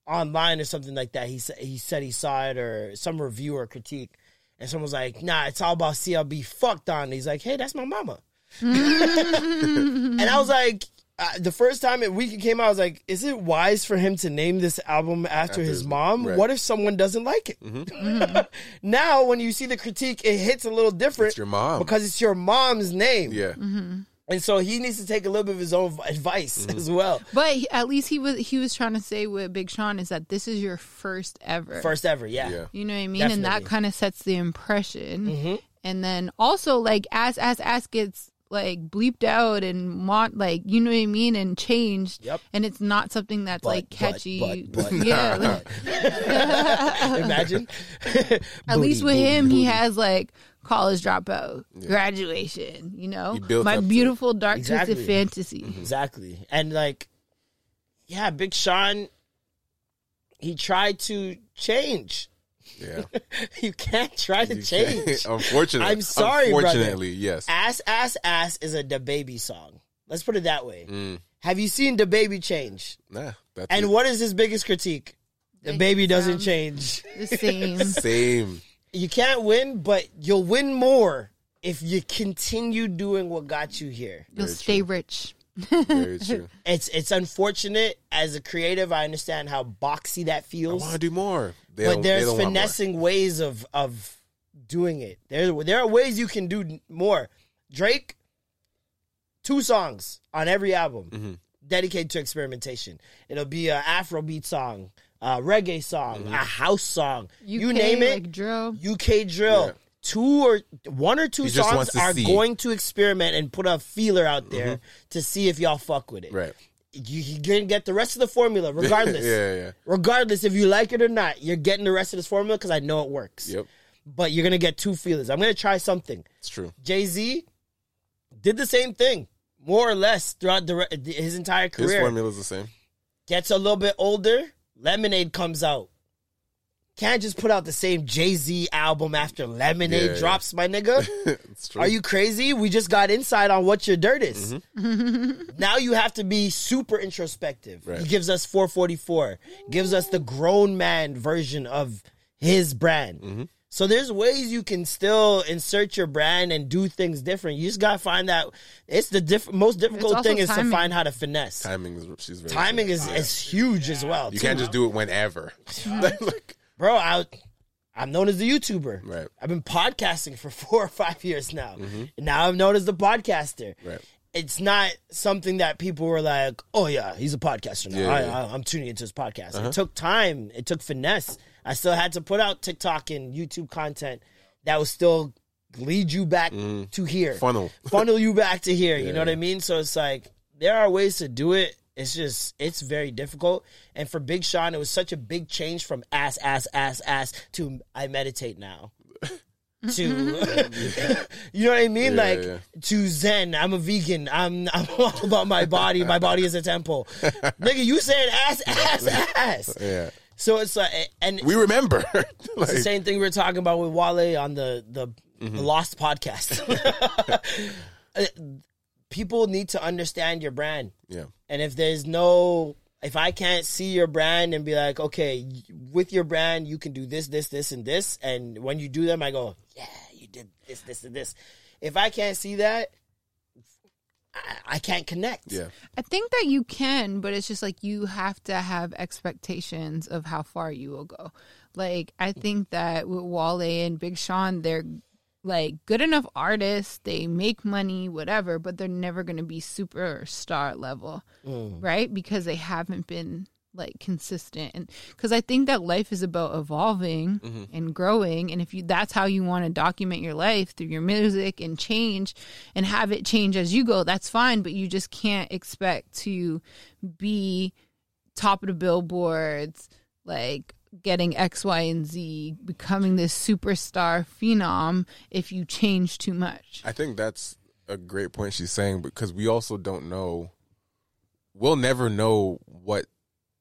B: online or something like that. He said he said he saw it or some review or critique. And someone's like, nah, it's all about CLB. Fuck Donda. He's like, hey, that's my mama. and I was like, uh, the first time it week it came out, I was like, is it wise for him to name this album after,
A: After
B: his
A: his-
B: mom?
A: right.
B: What if someone doesn't like it? [laughs] now, when you see the critique, it hits a little different.
A: It's your mom.
B: Because it's your mom's name.
A: Yeah.
B: And so he needs to take a little bit of his own advice
A: Mm-hmm.
B: as well.
C: But he- at least he was he was trying to say with Big Sean is that this is your first ever.
B: First ever, yeah.
A: Yeah.
C: You know what I mean? And that kind of sets the impression.
B: Mm-hmm.
C: And then also like as as as gets like bleeped out and want like you know what I mean and changed.
B: Yep.
C: And it's not something that's
B: But,
C: like catchy.
B: but, [laughs] but.
C: yeah. like, [laughs] [laughs]
B: Imagine.
C: at least with
B: Booty,
C: him,
B: booty,
C: he has like college dropout, graduation. You know, my
A: up to it.
C: beautiful dark
B: Exactly.
C: twisted fantasy. Mm-hmm.
B: Exactly. And like, yeah, Big Sean, he tried to change.
A: Yeah. [laughs]
B: you can't try to change. [laughs]
A: Unfortunately.
B: I'm sorry, brother.
A: Yes.
B: ass, ass, ass is a the baby song. Let's put it that way.
A: Mm.
B: Have you seen the baby change?
A: Nah. That's
B: And
A: it.
B: what is his biggest critique? The baby doesn't
C: sounds-
B: change.
C: The same. [laughs]
A: Same.
B: You can't win, but you'll win more if you continue doing what got you here.
C: You'll stay rich.
A: Very true. [laughs]
B: It's it's unfortunate as a creative. I understand how boxy that feels.
A: I
B: feels.
A: want to do more. They
B: but there's
A: don't want more.
B: finessing ways of of doing it. There there are ways you can do more. Drake, two songs on every album
A: Mm-hmm.
B: dedicated to experimentation. It'll be an Afrobeat song, a reggae song,
A: Mm-hmm.
B: a house song. you name it.
C: like drill.
B: UK drill.
A: Yeah.
B: Two or one or two songs are
A: see.
B: going to experiment and put a feeler out there mm-hmm. to see if y'all fuck with it.
A: Right.
B: You, you can get the rest of the formula [laughs] regardless.
A: Yeah, yeah.
B: Regardless if you like it or not, you're getting the rest of this formula because I know it works.
A: Yep.
B: But you're gonna get two feelers. I'm gonna try something.
A: It's true.
B: Jay Z did the same thing, more or less, throughout the, his entire career.
A: His formula's the same.
B: Gets a little bit older, Lemonade comes out. Can't just put out the same Jay Z album after Lemonade
A: Yeah, yeah.
B: drops, my nigga. [laughs]
A: it's true.
B: Are you crazy? We just got insight on what your dirt is.
A: Mm-hmm. [laughs]
B: now you have to be super introspective.
A: Right.
B: He gives us 444, gives us the grown man version of his brand.
A: Mm-hmm.
B: So there's ways you can still insert your brand and do things different. You just gotta find that it's the diff- most difficult thing is to find how to finesse.
A: Timing is she's very
B: Timing
A: true.
B: is, is huge as well.
A: You
B: too.
A: can't just do it whenever. [laughs] like,
B: bro. I, I'm known as the YouTuber.
A: Right.
B: I've been podcasting for [laughs] four or five years now. Mm-hmm. And now I'm known as the podcaster.
A: Right.
B: It's not something that people were like, "Oh yeah, he's a podcaster now.
A: Yeah,
B: I,
A: yeah.
B: I, I'm tuning into his podcast." It uh-huh. took time. It took finesse. I still had to put out TikTok and YouTube content that would still lead you back mm-hmm. to here,
A: Funnel.
B: funnel you back to here. You [laughs] know what I mean? So it's like there are ways to do it. It's just it's very difficult. And for Big Sean, it was such a big change from ass, ass, ass, ass to I meditate now. [laughs] to [laughs] you know what I mean?
A: Yeah,
B: like
A: yeah.
B: to Zen. I'm a vegan. I'm I'm [laughs] all about my body. My body is a temple. Nigga, you said ass, ass, ass.
A: yeah.
B: So it's like and
A: We remember.
B: it's
A: like,
B: the same thing we were talking about with Wale on the the,
A: Mm-hmm.
B: the Lost podcast. People need to understand your brand.
A: yeah.
B: And if there's no, if I can't see your brand and be like, okay, with your brand, you can do this, this, this, and this. And when you do them, I go, yeah, you did this, this, and this. If I can't see that, I, I can't connect.
A: Yeah.
C: I think that you can, but it's just like you have to have expectations of how far you will go. Like I think that with Wale and Big Sean, they're like good enough artists. They make money, whatever, but they're never going to be superstar level, mm. right? Because they haven't been like consistent and because i think that life is about evolving mm-hmm. and growing and if you that's how you want to document your life through your music and change and have it change as you go that's fine but you just can't expect to be top of the billboards like getting x y and z becoming this superstar phenom if you change too much
A: I think that's a great point she's saying because we also don't know. We'll never know what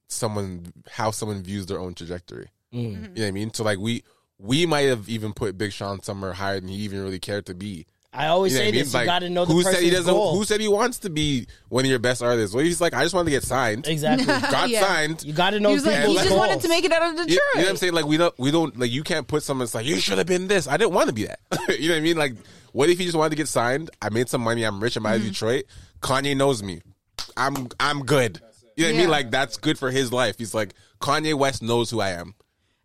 A: someone how someone views their own trajectory.
B: Mm.
A: You know what I mean? So like we we might have even put Big Sean somewhere higher than he even really cared to be.
B: I always
A: You know
B: say
A: what I mean?
B: this:
A: Like,
B: you got to know the
A: who
B: person's
A: said he doesn't.
B: goal.
A: Who said he wants to be one of your best artists? Well, he's like, I just wanted to get signed.
B: exactly. [laughs]
A: Got
C: Yeah.
A: signed.
B: You got to know
C: he was like he just
B: goals.
C: wanted to make it out of
A: You,
C: detroit
A: you know what I'm saying? Like we don't, we don't, like you can't put someone that's like you should have been this. I didn't want to be that. [laughs] you know what I mean? Like, what if he just wanted to get signed? I made some money. I'm rich. I'm out of mm-hmm. Detroit. Kanye knows me. I'm, I'm good. You know what I mean? Like that's good for his life. He's like Kanye West knows who I am.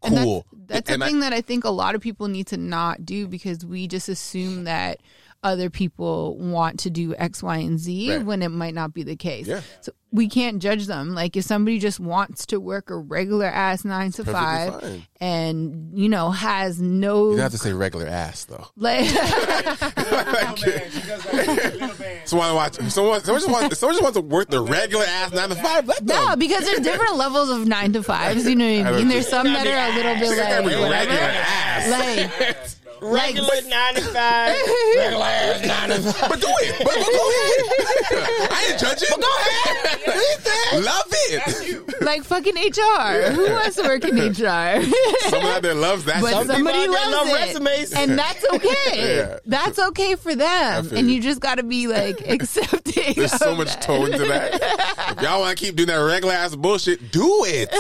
C: And
A: Cool.
C: That's, that's
A: And
C: a
A: I-
C: thing that I think a lot of people need to not do because we just assume that other people want to do X, Y, and Z
A: Right.
C: when it might not be the case.
A: Yeah.
C: So we can't judge them. Like if somebody just wants to work a regular ass nine to five
A: fine.
C: and you know has no
A: You don't have to say regular ass though. [laughs]
C: like [laughs]
A: Someone watch. Someone, someone just wants. Someone just wants to work the regular ass nine to five. Let them.
C: no because there's different levels of nine to fives. You know what I [laughs]
A: don't
C: mean? There's some that are a little bit like
A: regular ass.
C: Like
B: regular nine to five, regular ass nine to five.
A: But do it. But, but go ahead. I ain't judging. But go ahead. Love it.
C: like fucking HR. Who wants to work in HR?
A: Someone out there loves that.
C: but
A: shit.
C: somebody
B: people out there
C: loves
B: love
C: it,
B: resumes.
C: and that's okay. [laughs]
A: Yeah.
C: That's okay for them, and
A: you.
C: you just got to be like [laughs] accepting.
A: There's so much
C: that.
A: tone to that. If y'all want to keep doing that regular ass bullshit, do it.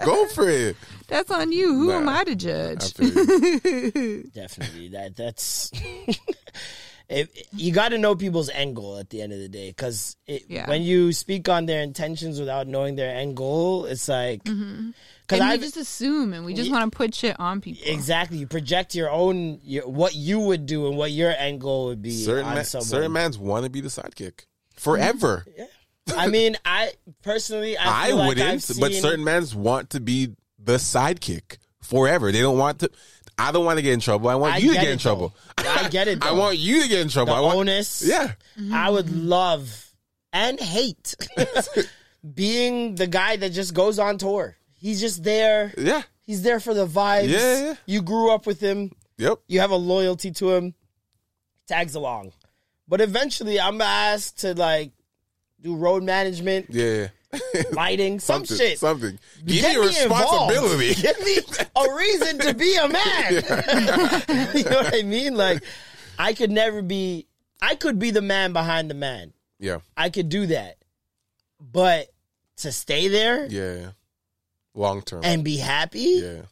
A: [laughs] Go for it.
C: That's on you. Who
A: Nah.
C: am I to judge?
A: feel you. [laughs]
B: Definitely, that that's. [laughs] If, you got to know people's end goal at the end of the day, because
C: Yeah.
B: when you speak on their intentions without knowing their end goal, it's like because
C: Mm-hmm. and
B: I
C: we just assume, and we just want to put shit on people.
B: exactly you project your own your, what you would do and what your end goal would be
A: Certain,
B: on
A: man,
B: someone.
A: certain mans want to be the sidekick forever. Yeah.
B: I mean, I personally, I,
A: I,
B: like
A: wouldn't,
B: I've
A: but certain mans want to be the sidekick forever. They don't want to. I don't want to get in trouble. I want
B: I
A: you to
B: get
A: in trouble.
B: though. I get it, [laughs]
A: I want you to get in trouble.
B: The
A: I want,
B: onus.
A: Yeah. Mm-hmm.
B: I would love and hate [laughs] being the guy that just goes on tour. He's just there.
A: Yeah.
B: He's there for the vibes.
A: Yeah, yeah.
B: You grew up with him.
A: Yep.
B: You have a loyalty to him. Tags along. But eventually I'm asked to like do road management,
A: Yeah. yeah. [laughs]
B: lighting, some
A: something.
B: shit.
A: Something. Give
B: Get
A: me a
B: involved.
A: responsibility. [laughs]
B: Give me a reason to be a man. [laughs] you know what I mean? Like, I could never be. I could be the man behind the man.
A: Yeah.
B: I could do that, but to stay there
A: Yeah. Long term.
B: and be happy
A: yeah.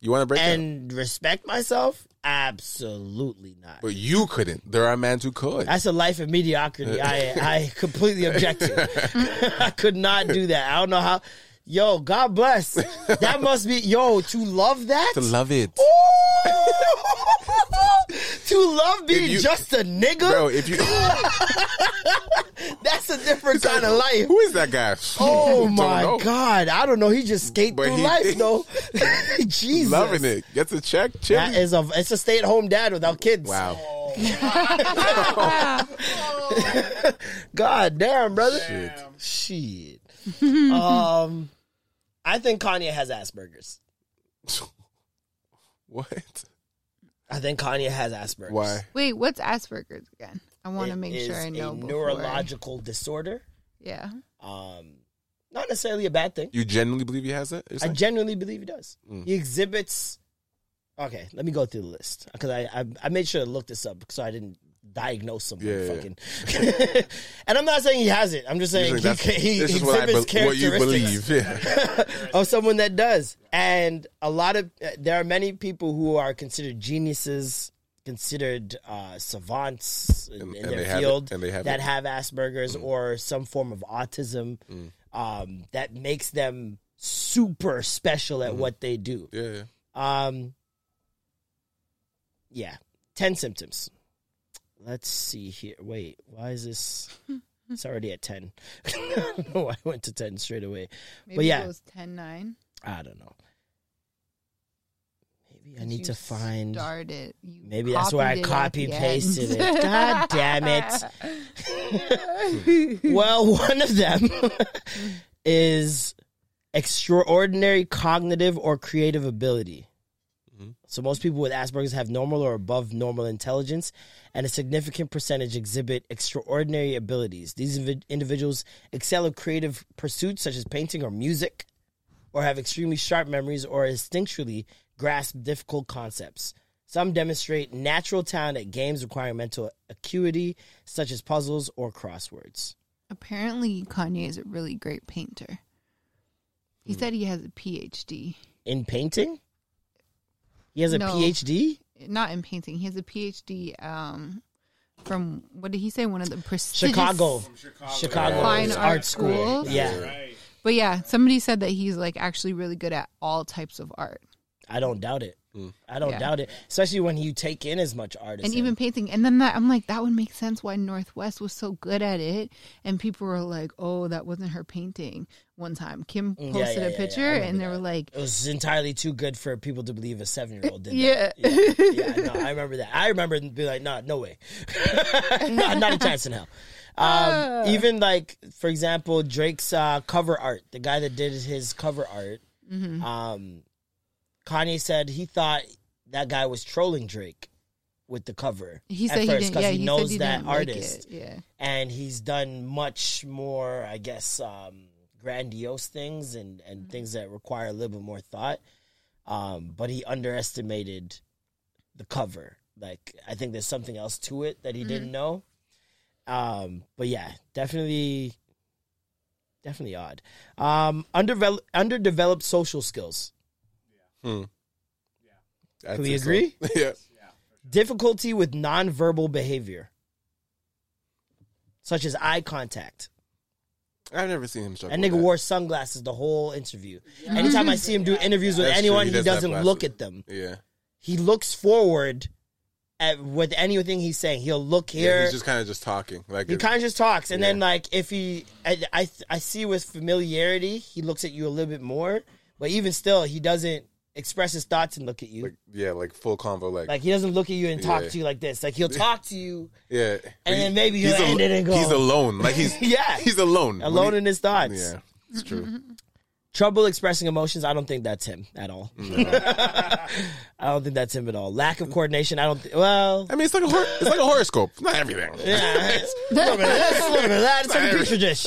A: You want to break
B: and respect myself, absolutely not.
A: But you couldn't. There are men who could.
B: That's a life of mediocrity. I I completely object to. [laughs] I could not do that. I don't know how. Yo, God bless. [laughs] That must be yo to love that.
A: to love it. Oh! [laughs]
B: to love being
A: you-
B: just a nigga.
A: Bro, if you. [laughs]
B: that's a different kind of life.
A: Who is that guy?
B: Oh my
A: know.
B: god! I don't know. He just skate
A: But
B: through
A: he-
B: life though. Jesus,
A: Loving it. Gets a check.
B: That
A: Chilling.
B: is a. It's a stay at home dad without kids.
A: Oh, wow.
B: God damn, brother.
A: Shit.
B: Shit. [laughs] um, I think Kanye has Asperger's. [laughs]
A: What?
B: I think Kanye has Asperger's.
A: Why?
C: Wait, what's Asperger's again? I want to make sure I know.
B: a
C: before.
B: neurological disorder.
C: Yeah.
B: Um, not necessarily a bad thing.
A: You genuinely believe he has that? You're
B: I
A: saying?
B: genuinely believe he does.
A: Mm.
B: He exhibits. Okay, let me go through the list because I, I I made sure to look this up so I didn't diagnose someone.
A: Yeah, yeah.
B: fucking. [laughs] and I'm not saying he has it. I'm just saying he,
A: saying
B: he
A: this is what, be- what you believe. Yeah. [laughs]
B: of someone that does. And a lot of there are many people who are considered geniuses, considered uh, savants in,
A: And-
B: in
A: and
B: their
A: have
B: field
A: they have
B: that
A: it. Mm.
B: have Asperger's or some form of autism um, that makes them super special at what they do.
A: yeah, yeah.
B: Um, yeah, ten symptoms. Let's see here. Wait, why is this? [laughs] It's already at ten. I don't know why I went to ten straight away.
C: Maybe
B: But yeah.
C: it goes 10 9.
B: I don't know. Maybe I need to find.
C: Started.
B: Maybe that's where I copy
C: it at the
B: pasted it. God [laughs] damn it. [laughs] well, one of them is extraordinary cognitive or creative ability. So most people with Asperger's have normal or above normal intelligence, and a significant percentage exhibit extraordinary abilities. These invi- individuals excel at creative pursuits such as painting or music, or have extremely sharp memories or instinctually grasp difficult concepts. Some demonstrate natural talent at games requiring mental acuity, such as puzzles or crosswords.
C: Apparently, Kanye is a really great painter.
B: Hmm.
C: He said he has a PhD.
B: In painting? He has a
C: No.
B: PhD?
C: Not in painting. He has a PhD um, from, what did he say? One of the prestigious.
B: Chicago. Chicago
C: Fine
B: art,
C: art
B: school.
C: schools.
B: Yeah.
C: But yeah, somebody said that he's like actually really good at all types of art.
B: I don't doubt it. I don't
C: Yeah.
B: doubt it. Especially when you take in as much art
C: and even painting. And then that I'm like, that would make sense why North West was so good at it. And people were like, oh, that wasn't her painting. One time, Kim
B: Mm,
C: posted
B: yeah, yeah,
C: a picture, and they
B: that.
C: were like,
B: it was entirely too good for people to believe a seven year old did
C: Yeah.
B: that. Yeah. yeah, no, I [laughs] remember that. I remember being like, no, no way. [laughs] not, not a [laughs] chance in hell. Um, even like, for example, Drake's uh, cover art, the guy that did his cover art,
C: Mm-hmm.
B: um, Kanye said he thought that guy was trolling Drake with the cover.
C: he
B: at
C: said he didn't. Yeah,
B: he
C: he,
B: knows
C: he
B: that
C: didn't
B: artist.
C: Like. Yeah.
B: and he's done much more, I guess, um, grandiose things and,
C: Mm-hmm.
B: and things that require a little bit more thought. Um, but he underestimated the cover. Like, I think there's something else to it that he didn't
C: Mm-hmm.
B: know. Um, but yeah, definitely, definitely odd. Um, underdeveloped, underdeveloped social skills.
A: Hmm. I'd
B: Can we
A: say so.
B: agree? [laughs]
A: yeah.
B: Difficulty with nonverbal behavior, such as eye contact.
A: I've never seen him struggle.
B: That
A: with
B: nigga wore sunglasses the whole interview. Anytime I see him do [laughs] interviews with
A: That's true,
B: anyone,
A: he
B: he,
A: does
B: doesn't look at them.
A: Yeah.
B: He looks forward at with anything he's saying. He'll look
A: Yeah,
B: here.
A: he's just kind of just talking. Like
B: he kind of just talks, and then like if he, I, I, I see with familiarity, he looks at you a little bit more. But even still, he doesn't express his thoughts and look at you.
A: Like yeah, like full convo. Like,
B: Like he doesn't look at you and talk
A: Yeah.
B: to you like this. Like he'll talk to you
A: yeah,
B: and
A: He-
B: then maybe
A: he's
B: he'll
A: al-
B: end it and go.
A: He's alone. Like he's [laughs]
B: Yeah.
A: he's alone.
B: Alone
A: he-
B: in his thoughts.
A: Yeah, it's true. [laughs]
B: Trouble expressing emotions. I don't think that's him at all. [laughs] I don't think that's him at all. Lack of coordination. I don't. Th- well,
A: I mean, it's like a hor- it's like a horoscope. Not everything.
B: yeah. it's a little bit of this, a little bit of that. It's like a petri dish.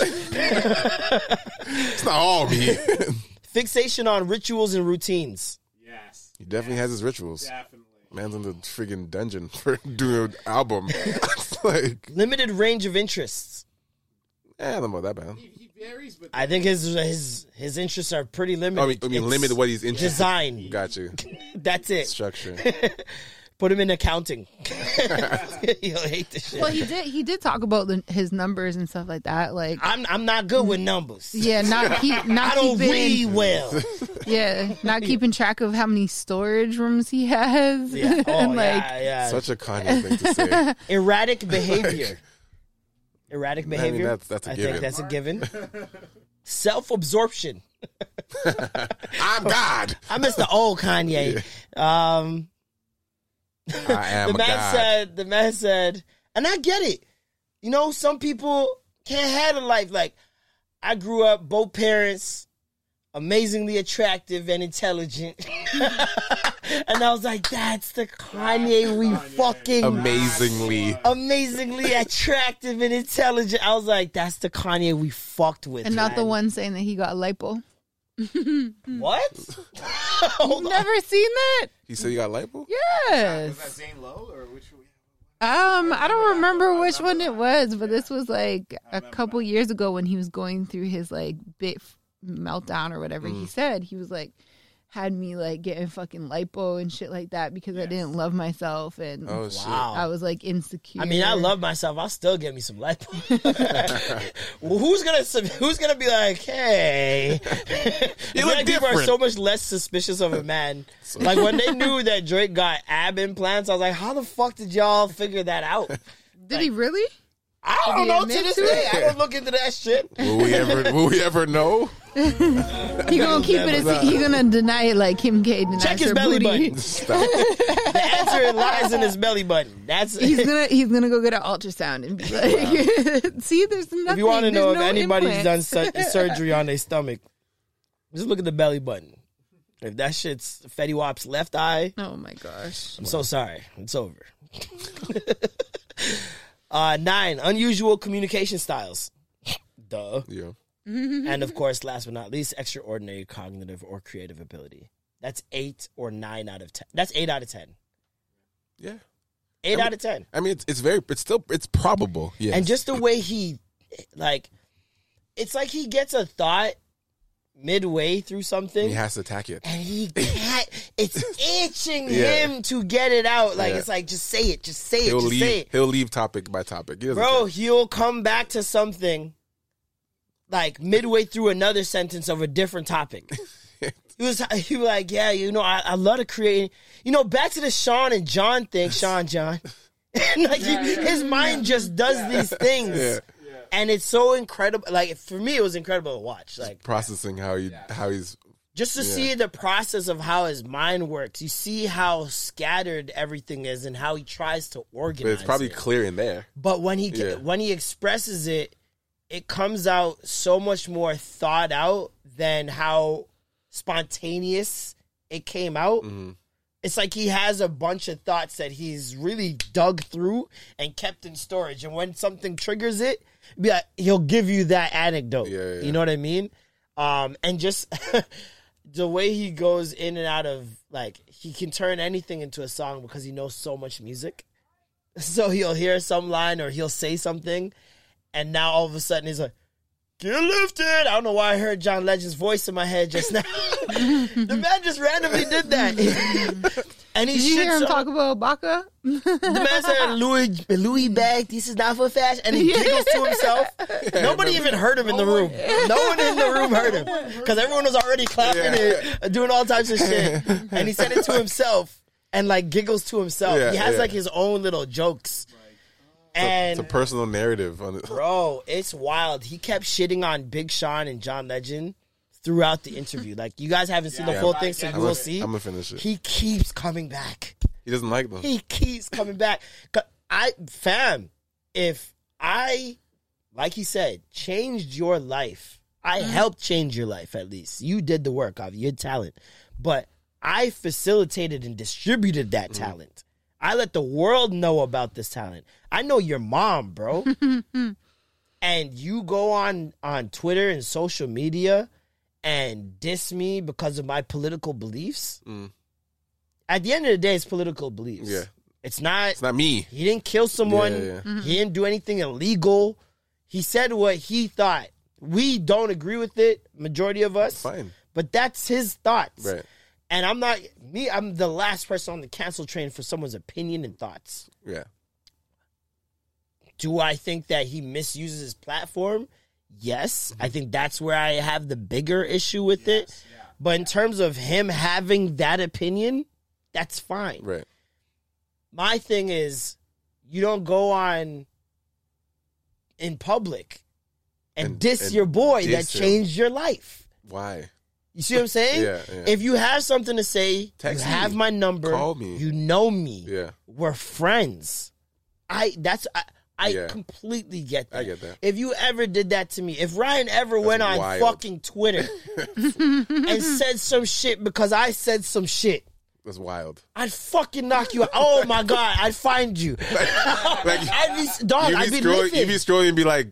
A: It's not all me.
B: Fixation on rituals and routines.
D: Yes,
A: he definitely has his rituals.
D: definitely.
A: Man's in the friggin' dungeon [laughs] for doing an album. [laughs] Like,
B: Limited range of interests.
A: Yeah, I don't know about that bad.
D: He, he varies, but
B: I think his his his interests are pretty oh, limited.
A: I mean, I mean,
B: It's
A: limit what he's interested.
B: Design.
A: Got you. [laughs]
B: That's it.
A: Structure.
B: Put him in accounting. [laughs] [laughs] He'll hate this shit.
C: Well, he did. He did talk about the, his numbers and stuff like that. Like,
B: I'm I'm not good with numbers.
C: yeah, not [laughs] keep, not
B: I don't
C: keeping,
B: read well.
C: yeah, not keeping track of how many storage rooms he has.
B: Yeah. Oh,
C: and like,
B: yeah, yeah.
A: Such a Kanye thing to say.
B: Erratic behavior. Erratic
A: mean,
B: behavior.
A: that's- that's a
B: I
A: given.
B: think that's a given. Self absorption.
A: I'm God.
B: I miss the old Kanye. Um,
A: I am [laughs]
B: the
A: a
B: man
A: God.
B: said. The man said, and I get it. You know, some people can't have a life. Like I grew up, both parents amazingly attractive and intelligent, [laughs] and I was like, that's the Kanye we fucking
A: Amazingly.
B: amazingly attractive and intelligent. I was like, that's the Kanye we fucked with.
C: and not the one saying that he got lipo.
B: What? [laughs] Hold on.
C: Never seen that.
A: He said you got lipo?
C: Yes.
D: Was that Zane Lowe or which?
C: Um, I don't remember which one it was, but this was like a couple years ago when he was going through his like bit meltdown or whatever.
B: Mm.
C: He said he was like had me like getting fucking lipo and shit like that because I didn't love myself and
A: Oh.
B: Wow.
C: I was like insecure.
B: I mean, I love myself. I'll still get me some lipo. [laughs] well, who's gonna who's gonna be like, hey?
A: You [laughs] look
B: feel like people are so much less suspicious of a man. like when they [laughs] knew that Drake got ab implants, I was like, how the fuck did y'all figure that out?
C: Did he really?
B: I don't know to this
C: to
B: day. I don't look into that shit.
A: Will we ever will we ever know? [laughs]
C: He gonna keep it. A, he gonna deny it like Kim K denies
B: Check his
C: her
B: belly
C: booty.
B: button.
A: Stop. [laughs]
B: The answer lies in his belly button. That's
C: He's gonna he's gonna go get an ultrasound and be like, [laughs] see, there's nothing.
B: if you want to know if
C: no
B: anybody's done su- surgery on their stomach, just look at the belly button. If that shit's Fetty Wap's left eye,
C: Oh my gosh.
B: I'm so sorry. It's over. Uh, nine, unusual communication styles. Duh.
A: Yeah.
B: And of course, last but not least, extraordinary cognitive or creative ability. That's eight or nine out of ten. That's eight out of ten.
A: Yeah.
B: Eight
A: I mean-
B: out of ten.
A: I mean it's it's very it's still it's probable. Yeah.
B: And just the way he, like, it's like he gets a thought midway through something.
A: he has to attack it.
B: and he can't. It's [laughs] itching
A: Yeah.
B: him to get it out. Like
A: Yeah.
B: it's like just say it, just say it,
A: He'll
B: just
A: leave
B: say it,
A: he'll leave topic by topic. He
B: bro.
A: care.
B: He'll come back to something like midway through another sentence of a different topic. [laughs] he was he was like, yeah, you know, I, I love to create. You know, back to the Sean and John thing, [laughs] Sean John. like he, his mind just does these things.
A: Yeah.
B: And it's so incredible. Like for me, it was incredible to watch. Like
A: Processing how he how he's
B: just to see the process of how his mind works. You see how scattered everything is and how he tries to
A: but
B: organize.
A: it's probably
B: it.
A: clear in there.
B: But when he
A: Yeah.
B: when he expresses it, it comes out so much more thought out than how spontaneous it came out.
A: Mm-hmm.
B: It's like he has a bunch of thoughts that he's really dug through and kept in storage. And when something triggers it, be like, he'll give you that anecdote.
A: Yeah, yeah,
B: You know what I mean? Um, and just [laughs] the way he goes in and out of like he can turn anything into a song because he knows so much music. [laughs] So he'll hear some line or he'll say something, and now all of a sudden he's like, "Get lifted!" I don't know why I heard John Legend's voice in my head just now. [laughs] the man just randomly did that, and he
C: Did you hear him
B: on-
C: talk about Baca?
B: the man said Louis Louis bag. This is not for fashion, and he giggles to himself. [laughs] Nobody even heard him in the oh room. No one in the room heard him [laughs] because everyone was already clapping
A: Yeah.
B: and doing all types of shit. And he said it to himself and like giggles to himself.
A: Yeah,
B: he has
A: yeah.
B: like his own little jokes. And
A: It's a personal narrative on it.
B: bro, it's wild. He kept shitting on Big Sean and John Legend throughout the interview. [laughs] Like you guys haven't seen the
A: Yeah.
B: full thing, so
A: I'm
B: you will see.
A: I'm gonna finish it.
B: He keeps coming back.
A: He doesn't like them.
B: He keeps coming back. I fam, if I like he said, changed your life. I mm-hmm. helped change your life at least. You did the work, of your talent. But I facilitated and distributed that mm. talent. I let the world know about this talent. I know your mom, bro. [laughs] and you go on on Twitter and social media and diss me because of my political beliefs. Mm. At the end of the day, it's political beliefs.
A: Yeah.
B: It's not
A: It's not me.
B: he didn't kill someone.
A: Yeah, yeah. Mm-hmm.
B: He didn't do anything illegal. He said what he thought. We don't agree with it, majority of us.
A: Fine.
B: But that's his thoughts.
A: Right.
B: And I'm not me, I'm the last person on the cancel train for someone's opinion and thoughts.
A: Yeah.
B: Do I think that he misuses his platform? Yes.
A: Mm-hmm.
B: I think that's where I have the bigger issue with it. But in terms of him having that opinion, that's fine.
A: Right.
B: my thing is you don't go on in public and,
A: And-
B: diss
A: and
B: your boy that
A: diss him.
B: changed your life.
A: Why?
B: You see what I'm saying?
A: Yeah, yeah.
B: If you have something to say,
A: Text
B: you have
A: me.
B: my number.
A: Call me.
B: You know me.
A: Yeah.
B: We're friends. I that's I, I
A: Yeah.
B: completely get that.
A: I get that.
B: If you ever did that to me, if Ryan ever went on
A: wild.
B: fucking Twitter [laughs] and said some shit because I said some shit,
A: That's wild.
B: I'd fucking knock you out. Oh my god, I'd find you. [laughs]
A: Like, [laughs]
B: I'd be dog.
A: you'd
B: I'd
A: be
B: be
A: scrolling. You'd be scrolling and be like,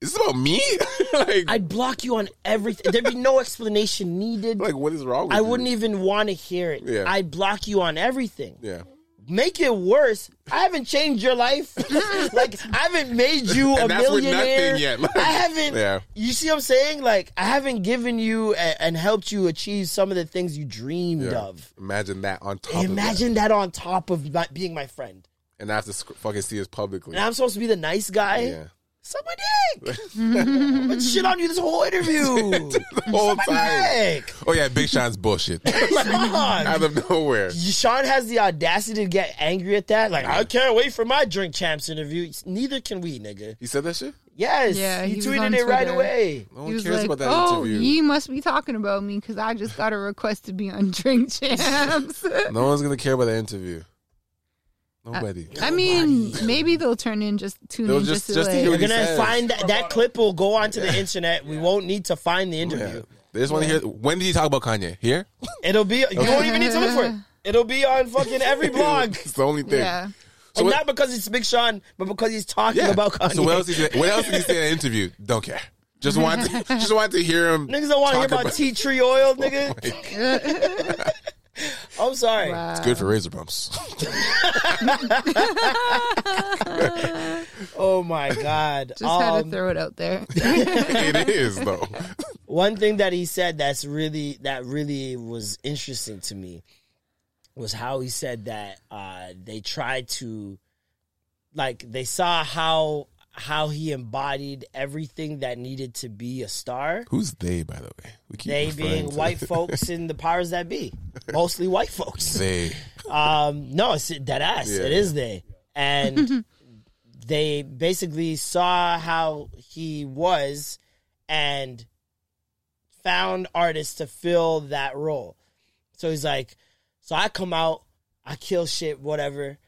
A: "Is this about me?" [laughs] like,
B: I'd block you on everything. There'd be no [laughs] explanation needed.
A: like, what is wrong with
B: I
A: you?
B: wouldn't even want to hear it.
A: Yeah.
B: I'd block you on everything.
A: Yeah.
B: Make it worse. I haven't changed your life. [laughs] like I haven't made you a millionaire
A: nothing yet. Like,
B: I haven't.
A: yeah.
B: You see what I'm saying? Like I haven't given you a, and helped you achieve some of the things you dreamed
A: Yeah.
B: of.
A: Imagine that on top.
B: Imagine
A: of
B: that on top of my, being my friend.
A: and I have to sc- fucking see us publicly.
B: And I'm supposed to be the nice guy.
A: yeah.
B: Suck my dick. [laughs] I'm shit on you this whole interview. [laughs]
A: The whole
B: Suck my
A: time.
B: dick.
A: Oh yeah, Big Sean's bullshit [laughs]
B: Dog.
A: out of nowhere.
B: Sean has the audacity to get angry at that. Like, I can't wait for my Drink Champs interview. Neither can we, nigga.
A: He said that shit.
B: Yes.
C: Yeah,
B: he,
C: he
B: tweeted
C: on
B: it right away.
A: No
C: He
A: one
C: was
A: cares
C: like,
A: about that
C: "Oh,
A: interview.
C: you must be talking about me because I just got a request to be on Drink Champs."
A: No one's gonna care about that interview. Nobody.
C: I mean, maybe they'll turn in just tune
A: They'll
C: in
A: just-
C: just, to
A: just to
C: like,
A: hear
B: We're gonna
A: says.
B: find that that clip will go onto the internet. We won't need to find the interview.
A: Yeah. They just want to hear. When did he talk about Kanye? Here.
B: It'll be. You won't even need to look for it. [laughs] It'll be on fucking every [laughs] blog. [laughs]
A: it's the only thing.
C: yeah.
A: So
B: and
A: what-
B: not because it's Big Sean, but because he's talking
A: Yeah.
B: about Kanye.
A: So what else? Did he say, what else did he say in the interview? Don't care. Just want to. Just want to hear him.
B: Niggas don't want to hear
A: talk
B: about tea tree oil, oh nigga. [laughs] I'm sorry.
A: It's good for razor bumps. [laughs]
B: Oh my god.
C: Just had
B: Um,
C: to throw it out there. [laughs]
A: it is though.
B: one thing that he said that's really that really was interesting to me was how he said that uh, they tried to like they saw how how he embodied everything that needed to be a star.
A: Who's they, by the way? We keep
B: They being
A: to-
B: white folks in the powers that be, mostly white folks.
A: They.
B: Um, no, it's dead ass.
A: Yeah,
B: it is they, and [laughs] they basically saw how he was and found artists to fill that role. So he's like, so I come out, I kill shit, whatever.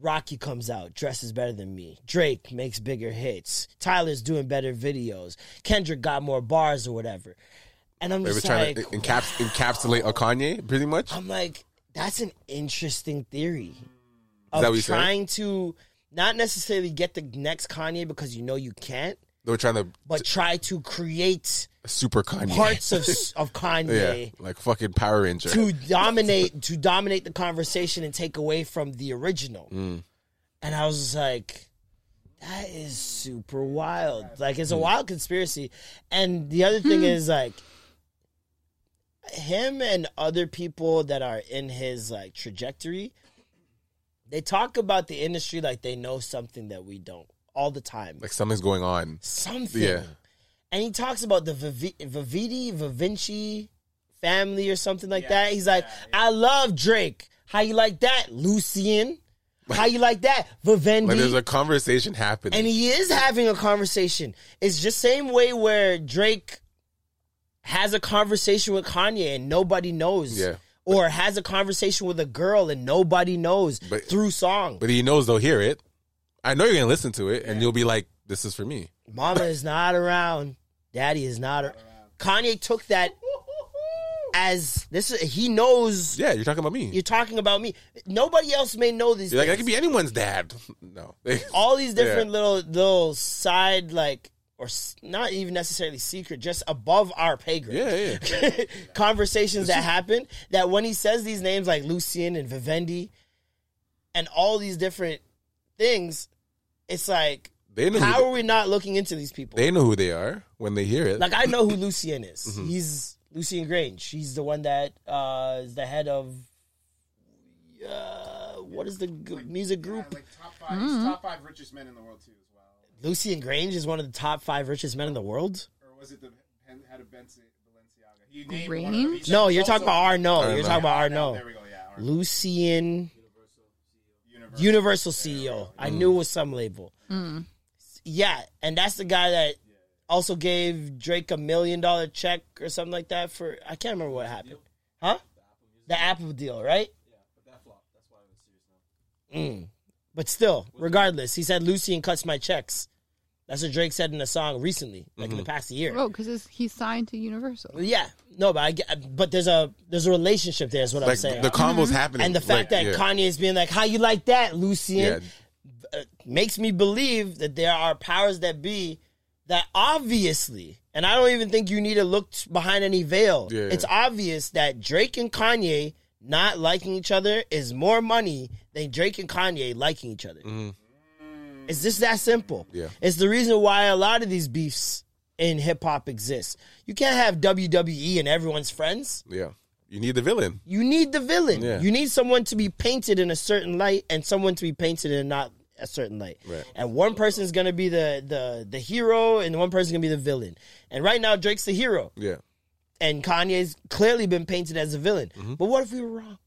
B: Rocky comes out, dresses better than me. Drake makes bigger hits. Tyler's doing better videos. Kendrick got more bars or whatever. And I'm
A: They
B: just
A: trying
B: like,
A: to encaps- encapsulate a Kanye, pretty much.
B: I'm like, that's an interesting theory
A: that
B: of
A: what you said?
B: trying to not necessarily get the next Kanye because you know you can't,
A: They were trying to
B: but try to create
A: super Kanye.
B: parts of [laughs] of
A: yeah,
B: Kanye
A: like fucking Power Ranger.
B: to [laughs] dominate to dominate the conversation and take away from the original.
A: Mm.
B: And I was like, that is super wild. Like it's a
A: Mm.
B: wild conspiracy. And the other thing is like him and other people that are in his like trajectory, they talk about the industry like they know something that we don't all the time.
A: like something's going on.
B: something.
A: Yeah.
B: And he talks about the Vivi- Vividi, Vivinci family or something like that. He's like, I love Drake. How you like that, Lucian? How you like that, Vivendi?
A: Like there's a conversation happening.
B: and he is having a conversation. It's just same way where Drake has a conversation with Kanye and nobody knows.
A: Yeah.
B: Or has a conversation with a girl and nobody knows
A: But-
B: through song.
A: But he knows they'll hear it. I know you're gonna listen to it, and you'll be like, "This is for me."
B: Mama is not around. Daddy is not around. Kanye took that as this is he knows
A: Yeah, you're talking about me.
B: you're talking about me. Nobody else may know these
A: You're like, I could be anyone's dad. [laughs] No. [laughs]
B: all these different
A: Yeah.
B: little little side like or not even necessarily secret, just above our pay grade.
A: Yeah, yeah. [laughs]
B: Conversations that happen that when he says these names like Lucian and Vivendi and all these different things, it's like
A: They know
B: how
A: who
B: are we not looking into these people?
A: they know who they are when they hear it.
B: Like I know who Lucian is.
A: Mm-hmm.
B: He's Lucian Grainge. He's the one that uh, is the head of uh, what is the g- music group?
D: Yeah, like top 5 he's top five richest men in the world too, as well.
B: Lucian Grainge is one of the top five richest men in the world.
D: Or was it the head of Benson, Balenciaga? He named one of them. He
C: Range?
D: said
B: No, you're talking
D: also-
B: about Arnault.
A: Arnault.
B: You're talking about Arnault.
D: There we go. Yeah. Arnault.
B: Lucian
D: Universal.
B: Universal CEO. I knew it was some label. Yeah, and that's the guy that also gave Drake a million dollar check or something like that for I can't remember what happened. Huh? The Apple deal, right? Yeah, but that flopped. That's why I was serious now. Mm. But still, regardless, he said Lucian cuts my checks. That's what Drake said in a song recently, like in the mm-hmm. past year.
C: Oh, because he's signed to Universal.
B: Yeah, no, but I get, but there's a there's a relationship there. Is what I'm saying.
A: the combo's mm-hmm. happening,
B: and the fact
A: like,
B: that
A: yeah.
B: Kanye is being like, "How you like that, Lucian?"
A: Yeah.
B: uh, makes me believe that there are powers that be that obviously, and I don't even think you need to look behind any veil.
A: Yeah,
B: It's obvious that Drake and Kanye not liking each other is more money than Drake and Kanye liking each other. Mm-hmm. It's just that simple.
A: Yeah.
B: It's the reason why a lot of these beefs in hip hop exist. You can't have WWE and everyone's friends.
A: Yeah, you need the villain.
B: You need the villain.
A: Yeah.
B: You need someone to be painted in a certain light and someone to be painted in not a certain light.
A: Right.
B: And one person's gonna be the the the hero and one person's gonna be the villain. And right now Drake's the hero.
A: Yeah,
B: And Kanye's clearly been painted as a villain.
A: Mm-hmm.
B: But what if we were wrong?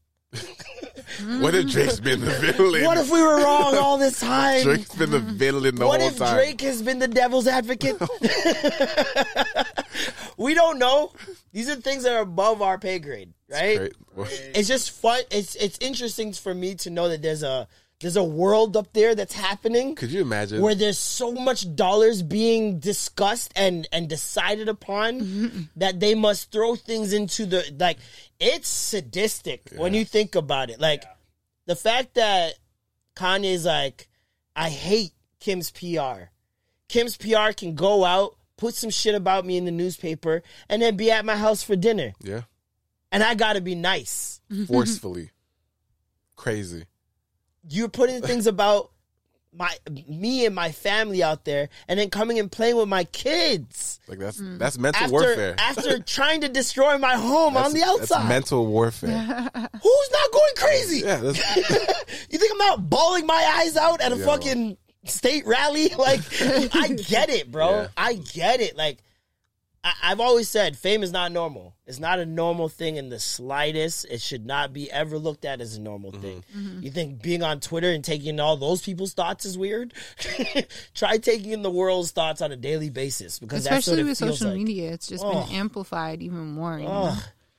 A: What if Drake's been the villain?
B: What if we were wrong all this time?
A: Drake's been the villain the
B: what
A: whole time. What if?
B: Drake has been the devil's advocate? [laughs] we don't know. These are things that are above our pay grade, right?
A: Great. Well,
B: it's just fun. It's it's interesting for me to know that there's a there's a world up there that's happening
A: Could you imagine?
B: where there's so much dollars being discussed and and decided upon that they must throw things into the like it's sadistic when you think about it. Like the fact that Kanye's like, I hate Kim's PR. Kim's PR can go out, put some shit about me in the newspaper, and then be at my house for dinner.
A: yeah,
B: And I gotta be nice.
A: forcefully, crazy.
B: You're putting [laughs] things about my me and my family out there and then coming and playing with my kids
A: Like that's that's mental
B: after
A: warfare.
B: after [laughs] trying to destroy my home
A: That's-
B: on the
A: That's
B: outside
A: mental warfare. [laughs]
B: who's not going crazy
A: yeah, that's,
B: you think i'm not bawling my eyes out at a
A: Yo.
B: fucking state rally like i get it bro
A: Yeah.
B: i get it like I, I've always said fame is not normal. It's not a normal thing in the slightest. It should not be ever looked at as a normal
A: Mm-hmm.
B: thing. You think being on Twitter and taking in all those people's thoughts is weird? [laughs] Try taking in the world's thoughts on a daily basis because
C: Especially
B: that's
C: with
B: it feels
C: social
B: like.
C: media, it's just
B: Oh.
C: been amplified even more. You know?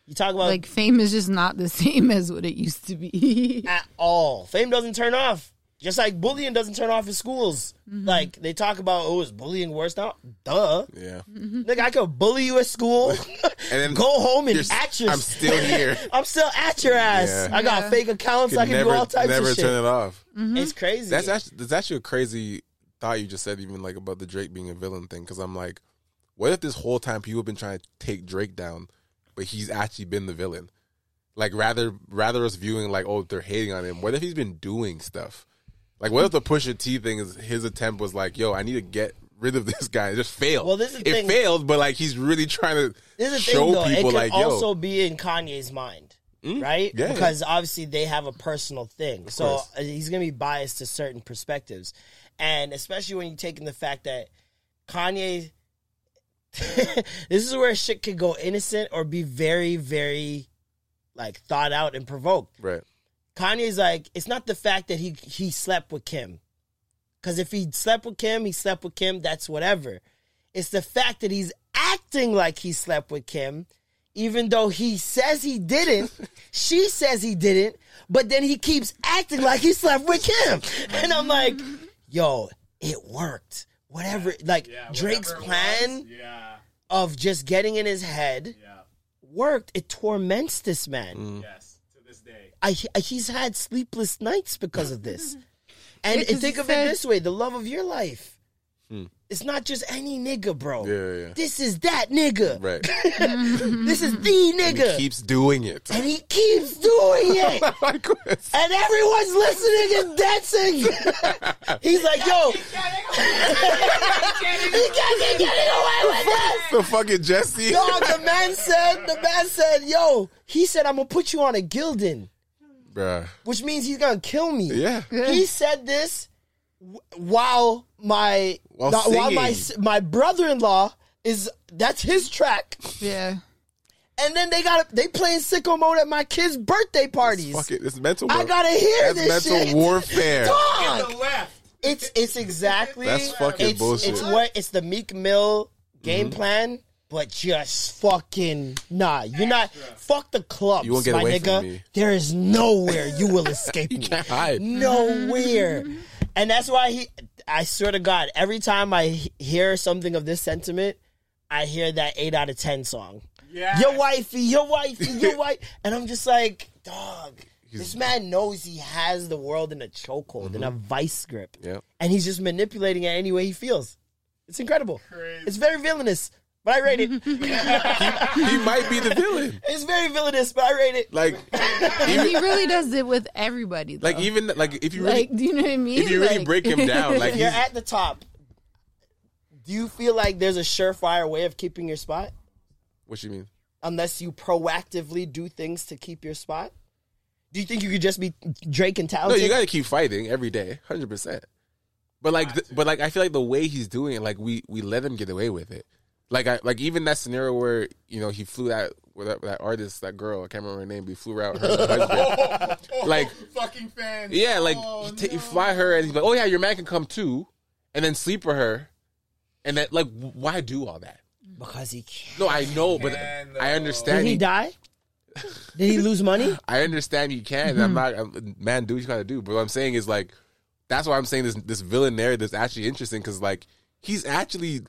B: You talk about
C: Like fame is just not the [laughs] same as what it used to be.
B: at all. Fame doesn't turn off. Just like bullying doesn't turn off in schools.
C: Mm-hmm.
B: Like they talk about, oh, is bullying worse now? Duh.
A: yeah.
B: Nigga, I could bully you at school, [laughs] and
A: then
B: go home and
A: you're s-
B: at your.
A: I'm still here. [laughs]
B: I'm still at your ass.
A: Yeah.
B: I got
C: Yeah.
B: fake accounts.
A: Could
B: I can
A: never,
B: do all types
A: never
B: of shit.
A: Never turn it off.
B: It's crazy.
A: That's actually that's actually a crazy thought you just said, even like about the Drake being a villain thing. Because I'm like, what if this whole time people have been trying to take Drake down, but he's actually been the villain? Like rather rather us viewing like, oh, they're hating on him. What if he's been doing stuff? Like what if the Pusha T thing is his attempt was like, yo, I need to get rid of [laughs] this guy. It just failed.
B: Well, this is the
A: it
B: thing.
A: failed, but like he's really trying to
B: This is the
A: show
B: thing, though.
A: people
B: it could
A: like, yo,
B: also be in Kanye's mind, right?
A: yeah.
B: Because obviously they have a personal thing, so
A: course.
B: uh, he's gonna be biased to certain perspectives, and especially when you take in the fact that Kanye. [laughs] this is where shit could go innocent or be very, very, like thought out and provoked.
A: right.
B: Kanye's like, it's not the fact that he he slept with Kim. Cause if he slept with Kim, he slept with Kim, that's whatever. It's the fact that he's acting like he slept with Kim, even though he says he didn't. [laughs] she says he didn't, but then he keeps acting like he slept with Kim. And I'm like, yo, it worked. Whatever, like
D: Yeah,
B: Drake's
D: whatever
B: plan
D: Yeah.
B: of just getting in his head
D: Yeah.
B: worked. It torments this man.
A: Mm.
D: Yes. To this day.
B: I, I- he's had sleepless nights because of this. [laughs] And,
C: Yeah, 'cause
B: think of
C: said-
B: it this way: the love of your life. It's not just any nigga, bro.
A: Hmm. Yeah, yeah.
B: This is that nigga.
A: Right. [laughs]
B: This is the nigga.
A: he keeps doing it.
B: and he keeps doing [laughs] it. And everyone's listening and dancing. He's like, yo, he can't be getting away with this.
A: the fucking Jesse.
B: Dog, the man said, the man said, yo, he said, I'm gonna put you on a Gildan,
A: Bruh.
B: which means he's gonna kill me.
A: Yeah.
B: He said this while my
A: While
B: not- while my my brother-in-law is that's his track,
C: Yeah.
B: and then they got they playing sicko mode at my kids' birthday parties.
A: Fuck it. It's mental.
B: I gotta hear
A: That's
B: this
A: mental
B: shit.
A: warfare.
B: Dog.
D: The.
B: It's it's exactly
A: That's fucking
B: it's,
A: bullshit.
B: It's what it's the Meek Mill game
A: Mm-hmm.
B: plan, but just fucking nah. You're not fuck the clubs,
A: You won't get
B: my
A: away
B: nigga.
A: from me.
B: There is nowhere you will escape [laughs]
A: You
B: me.
A: can't hide.
B: Nowhere. [laughs] And that's why he. I swear to God, every time I he- hear something of this sentiment, I hear that eight out of ten song.
D: Yeah.
B: Your wifey, your wifey, your [laughs] wife, and I'm just like, dog. This man knows he has the world in a chokehold, in a mm-hmm. vice grip,
A: Yeah.
B: and he's just manipulating it any way he feels. It's incredible. It's very villainous, but I rate it. [laughs]
A: He might be the villain.
B: it's very villainous, but I rate it.
A: Like, [laughs] even,
C: he really does it with everybody. Though.
A: like even like if you really
C: like, do you know what I mean?
A: if you really
C: Like-
A: break him down, like
B: You're at the top. Do you feel like there's a surefire way of keeping your spot?
A: what you mean?
B: unless you proactively do things to keep your spot? Do you think you could just be Drake and
A: No, you got to keep fighting every day, hundred percent. But like, th- but like, I feel like the way he's doing it, like we we let him get away with it. Like I like even that scenario where you know he flew that with that, that artist, that girl, I can't remember her name, but he flew out her husband. [laughs] Like-
D: fucking fans.
A: Yeah, like
D: Oh,
A: you, ta- you fly her, and he's like, "Oh yeah, your man can come too," and then sleep with her, and then like, why do all that?
B: because he can't.
A: No, I know, but
D: Man,
A: I understand.
B: Did he die? Did he lose money? [laughs]
A: I understand you can. I'm hmm. not I'm- man. Do what you gotta do. But what I'm saying is like, that's why I'm saying this this villain narrative is actually interesting because like he's actually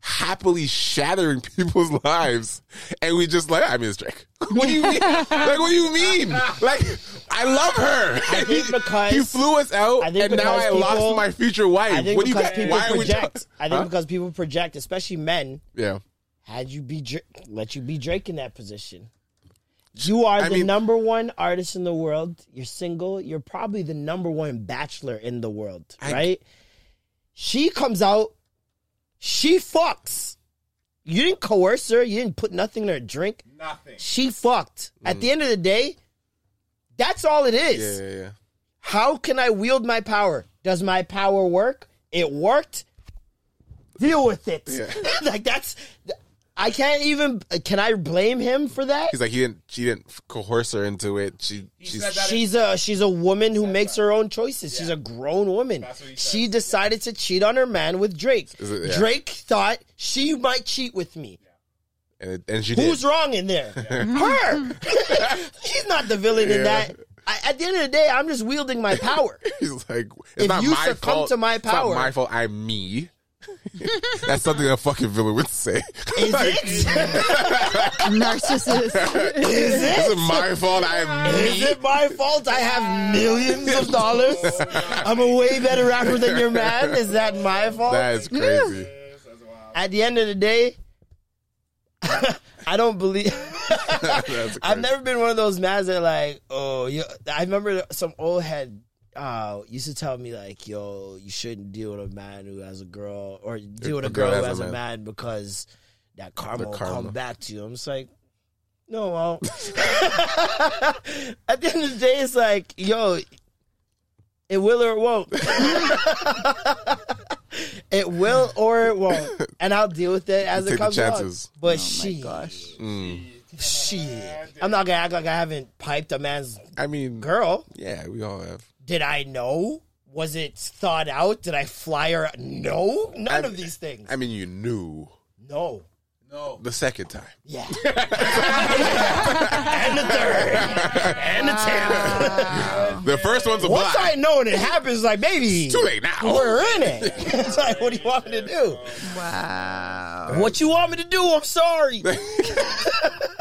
A: happily shattering [laughs] people's lives, and we just like I mean it's Drake. [laughs] what do you mean? [laughs] like what do you mean? Like I love her.
B: I think because-
A: he flew us out, and now
B: because
A: I lost my future wife.
B: I think
A: what do you
B: because
A: mean?
B: people
A: Why are we
B: project. I think
A: Huh?
B: because people project, especially men,
A: yeah.
B: had you be Dra- let you be Drake in that position. You are
A: I
B: the
A: mean-
B: number one artist in the world. You're single. You're probably the number one bachelor in the world,
A: I-
B: right? She comes out. She fucks. You didn't coerce her. You didn't put nothing in her drink.
D: Nothing.
B: She fucked. At the end of the day, that's all it is.
A: Mm. Yeah, yeah, yeah.
B: How can I wield my power? Does my power work? It worked. Deal with it. [laughs] like that's. I can't even. Can I blame him for that?
A: He's like he didn't. She didn't coerce her into it. She. She's.
D: said
B: She's a she's a woman who makes her own choices. She's a grown woman.
D: That's what he
B: She decided to cheat on her man with Drake.
A: It- yeah.
B: Drake thought she might cheat with me.
A: And, and she
B: Who's
A: did.
B: wrong in there? [laughs] Her. [laughs] She's not the villain in that. I, at the end of the day, I'm just wielding my power. [laughs]
A: He's like, it's
B: If
A: not
B: you
A: my
B: succumb
A: fault.
B: to my
A: It's not
B: power-
A: my fault. I'm me. [laughs] That's something a fucking villain would say.
B: Is [laughs] it?
C: narcissist.
B: Is
A: It's
B: it?
A: my fault. I'm
B: Is
A: me.
B: it my fault? I have millions of dollars. [laughs] I'm a way better rapper than your man. Is that my fault?
A: That is crazy.
B: At the end of the day, I don't believe. I've never been one of those mans that like, oh, you, I remember some old head uh, used to tell me like, yo, you shouldn't deal with a man who has a girl, or deal with a, girl, who has a man. because that karma, will come back to you. I'm just like, no, well, [laughs] [laughs] at the end of the day, it's like, yo, it will or it won't. [laughs] it will or it won't, and I'll deal with it as
A: You
B: it
A: take
B: comes along.
A: chances.
B: But
C: Oh
B: she,
C: my gosh.
B: Shit. I'm not gonna act like I haven't piped a man's
A: I mean,
B: girl.
A: yeah, we all have.
B: Did I know? Was it thought out? Did I fly her? No, none
A: I-
B: of these things.
A: I mean, you knew.
B: no,
D: No.
A: The second time.
B: Yeah. [laughs] and the third. And the ah. tenth.
A: The first one's a
B: Once
A: block.
B: I know and it happens, like, baby.
A: Too late now.
B: We're in it. [laughs] it's like, what do you want me to do?
C: Wow.
B: What you want me to do? I'm sorry. [laughs]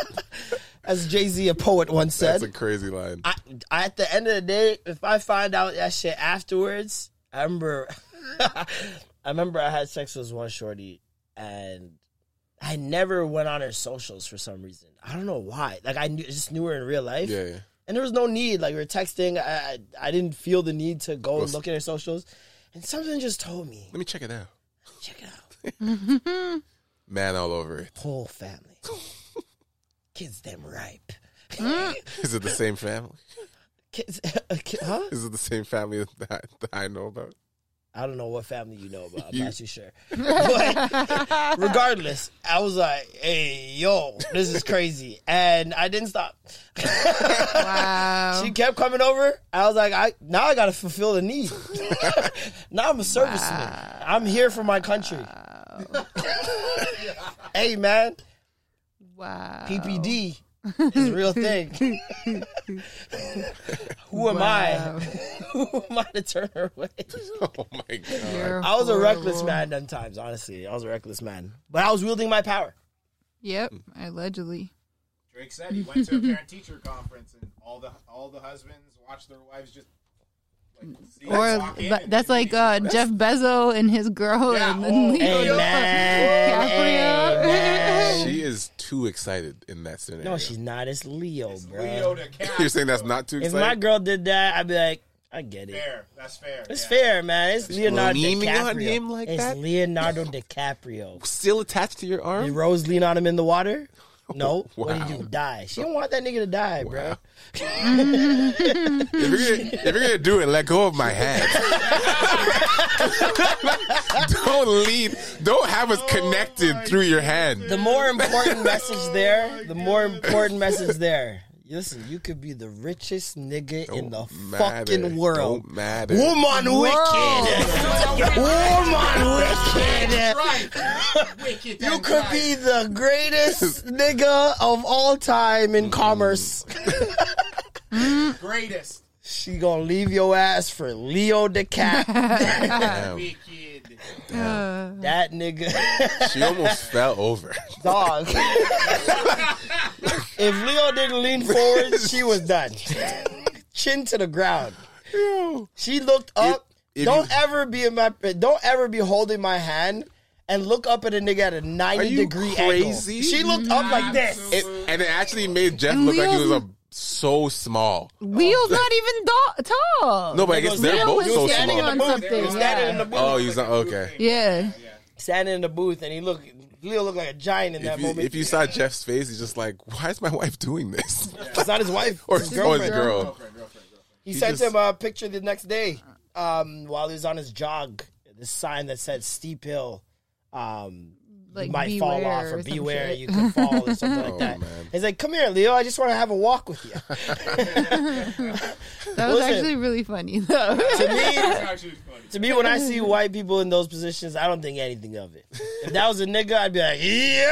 B: As Jay Z, a poet, once said.
A: That's a crazy line.
B: I, I, at the end of the day, if I find out that shit afterwards, I remember, [laughs] I remember I had sex with one shorty, and I never went on her socials for some reason. I don't know why. Like I knew, just knew her in real life,
A: Yeah, yeah.
B: and there was no need. Like we were texting, I, I, I didn't feel the need to go and look at her socials, and something just told me,
A: Let me check it out.
B: check it out, [laughs]
A: Man all over it.
B: whole family, [laughs] kids them ripe, [laughs]
A: Is it the same family?
B: kids, uh, huh?
A: Is it the same family that, that I know about?
B: I don't know what family you know about. I'm
A: You-
B: not too sure. But [laughs] regardless, I was like, hey, yo, this is crazy. And I didn't stop.
C: Wow. [laughs]
B: She kept coming over. I was like, I now I gotta fulfill the need. now I'm a serviceman. I'm here for my country. hey man,
C: wow.
B: PPD is a real thing. [laughs] Who am I? [laughs] Who am I to turn her away? [laughs]
A: Oh my god.
C: You're
B: I was a reckless
C: horrible.
B: man them times, honestly. I was a reckless man. But I was wielding my power.
C: Yep, allegedly.
D: Drake said he went to a parent teacher conference and all the all the husbands watched their wives just like see
C: Or
D: us walk in
C: but
D: and
C: that's like uh,
D: introduce
C: Jeff Bezos and his girl
D: Yeah,
C: and
D: oh,
C: Leo
B: Hey, man.
C: DiCaprio.
B: Hey.
A: She is too excited in that scenario.
B: No, she's not. It's Leo,
D: us.
B: bro.
D: Leo DiCaprio.
A: You're saying that's not too
B: if
A: excited?
B: my girl did that, I'd be like, I get it.
D: fair. That's fair.
B: It's
D: yeah.
B: fair, man. It's Leonardo
A: leaning
B: DiCaprio.
A: on him like
B: it's
A: that?
B: Leonardo [laughs] DiCaprio.
A: Still attached to your
B: Did
A: arm?
B: Rose lean on him in the water? [laughs] No. What did you do? Die. She don't want that nigga to die, bro. [laughs]
A: If, you're gonna, if you're gonna do it, let go of my hand. [laughs] don't lead. Don't have us oh connected through your hand.
B: The more important message there, the more important message there. Listen, you could be the richest nigga in the
A: matter.
B: fucking world.
A: Don't matter.
B: Woman wicked. Woman wicked. [laughs]
D: Wicked
B: You could
D: right.
B: be the greatest [laughs] nigga of all time in commerce. Mm. [laughs]
D: greatest.
B: She gonna leave your ass for Leo DeCap.
A: Damn.
D: Wicked.
B: that nigga. [laughs]
A: She almost fell over.
B: Dog. [laughs] if Leo didn't lean forward, [laughs] she was done. Chin to the ground.
A: Yo.
B: She looked up.
A: if
B: don't
A: you-
B: ever be in my. Don't ever be holding my hand and look up at a nigga at a ninety
A: you
B: degree
A: crazy?
B: angle. She looked up like this.
A: It, and it actually made Jeff
C: And
A: look like he was a, so small.
C: Leo's not even do- tall.
A: No, but I guess they're
C: Leo
A: both
C: was
A: so
C: standing
A: small.
C: on
B: booth.
C: something.
B: He was standing in the booth.
A: Oh, he's not okay.
C: yeah.
B: standing in the booth, and he looked. Leo looked like a giant in that
A: If you,
B: moment.
A: if you saw Jeff's face, he's just like, "Why is my wife doing this?"
B: it's not his wife, [laughs]
A: or
B: it's his
A: oh, his
B: girlfriend.
A: girl.
B: He,
A: He
B: sent
A: just-
B: him a picture the next day um, while he was on his jog. This sign that said "steep hill." Um,
C: Like,
B: you might fall off or
C: or some
B: beware
C: shit.
B: you could fall or [laughs] something like
A: Oh,
B: that.
A: man.
B: He's like, "Come here, Leo. I just want to have a walk with you." [laughs]
C: That was
B: Listen.
C: actually really funny though.
B: to me, [laughs]
D: It's actually funny.
B: to me, when I see white people in those positions, I don't think anything of it. If that was a nigga, I'd be like, "Yo!"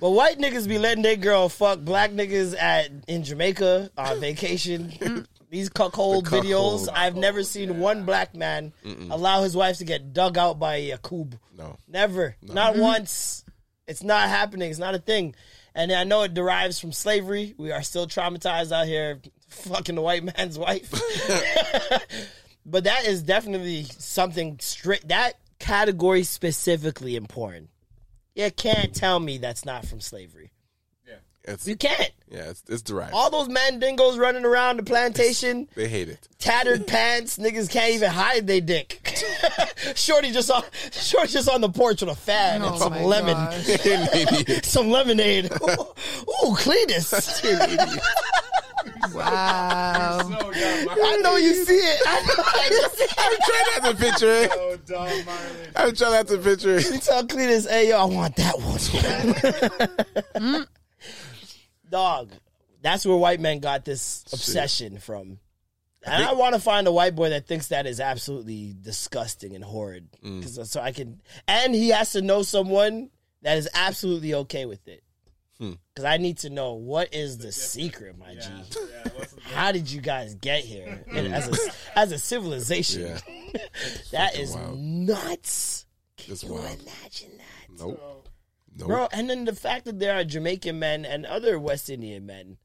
B: But white niggas be letting their girl fuck black niggas at in Jamaica on vacation. Mm. These cuckold
A: The cuckold.
B: videos, I've oh, never seen one black man allow his wife to get dug out by a coob.
A: No.
B: Never. Not mm-hmm. once. It's not happening. It's not a thing. And I know it derives from slavery. We are still traumatized out here fucking the white [laughs] man's wife. [laughs] but that is definitely something straight that category specifically important. You can't tell me that's not from slavery.
A: It's
B: You can't.
A: yeah, it's, it's derived.
B: All those mandingos running around the plantation,
A: they hate it.
B: tattered [laughs] pants, niggas can't even hide their dick. [laughs] Shorty just on Shorty just on the porch with a fan and
C: Oh
B: some
C: my
B: lemon. [laughs] some lemonade. Ooh, Cletus.
C: Wow.
D: So dumb.
B: I know you see it. I know you see it.
A: I'm trying not to picture it.
D: So dumb,
A: I'm trying not to picture it.
B: You tell Cletus, hey, yo, I want that one. Mm. Dog. That's where white men got this obsession from. And I want to find a white boy that thinks that is absolutely disgusting and horrid.
A: Mm.
B: 'Cause- so I can, and he has to know someone that is absolutely okay with it.
A: Hmm.
B: Because I need to know what is the secret, my G. [laughs] How did you guys get here And as a as a civilization?
A: Yeah. [laughs]
B: that is
A: wild.
B: nuts. Can
A: It's
B: you
A: wild.
B: imagine that?
A: Nope. Nope.
B: Bro, and then the fact that there are Jamaican men and other West Indian men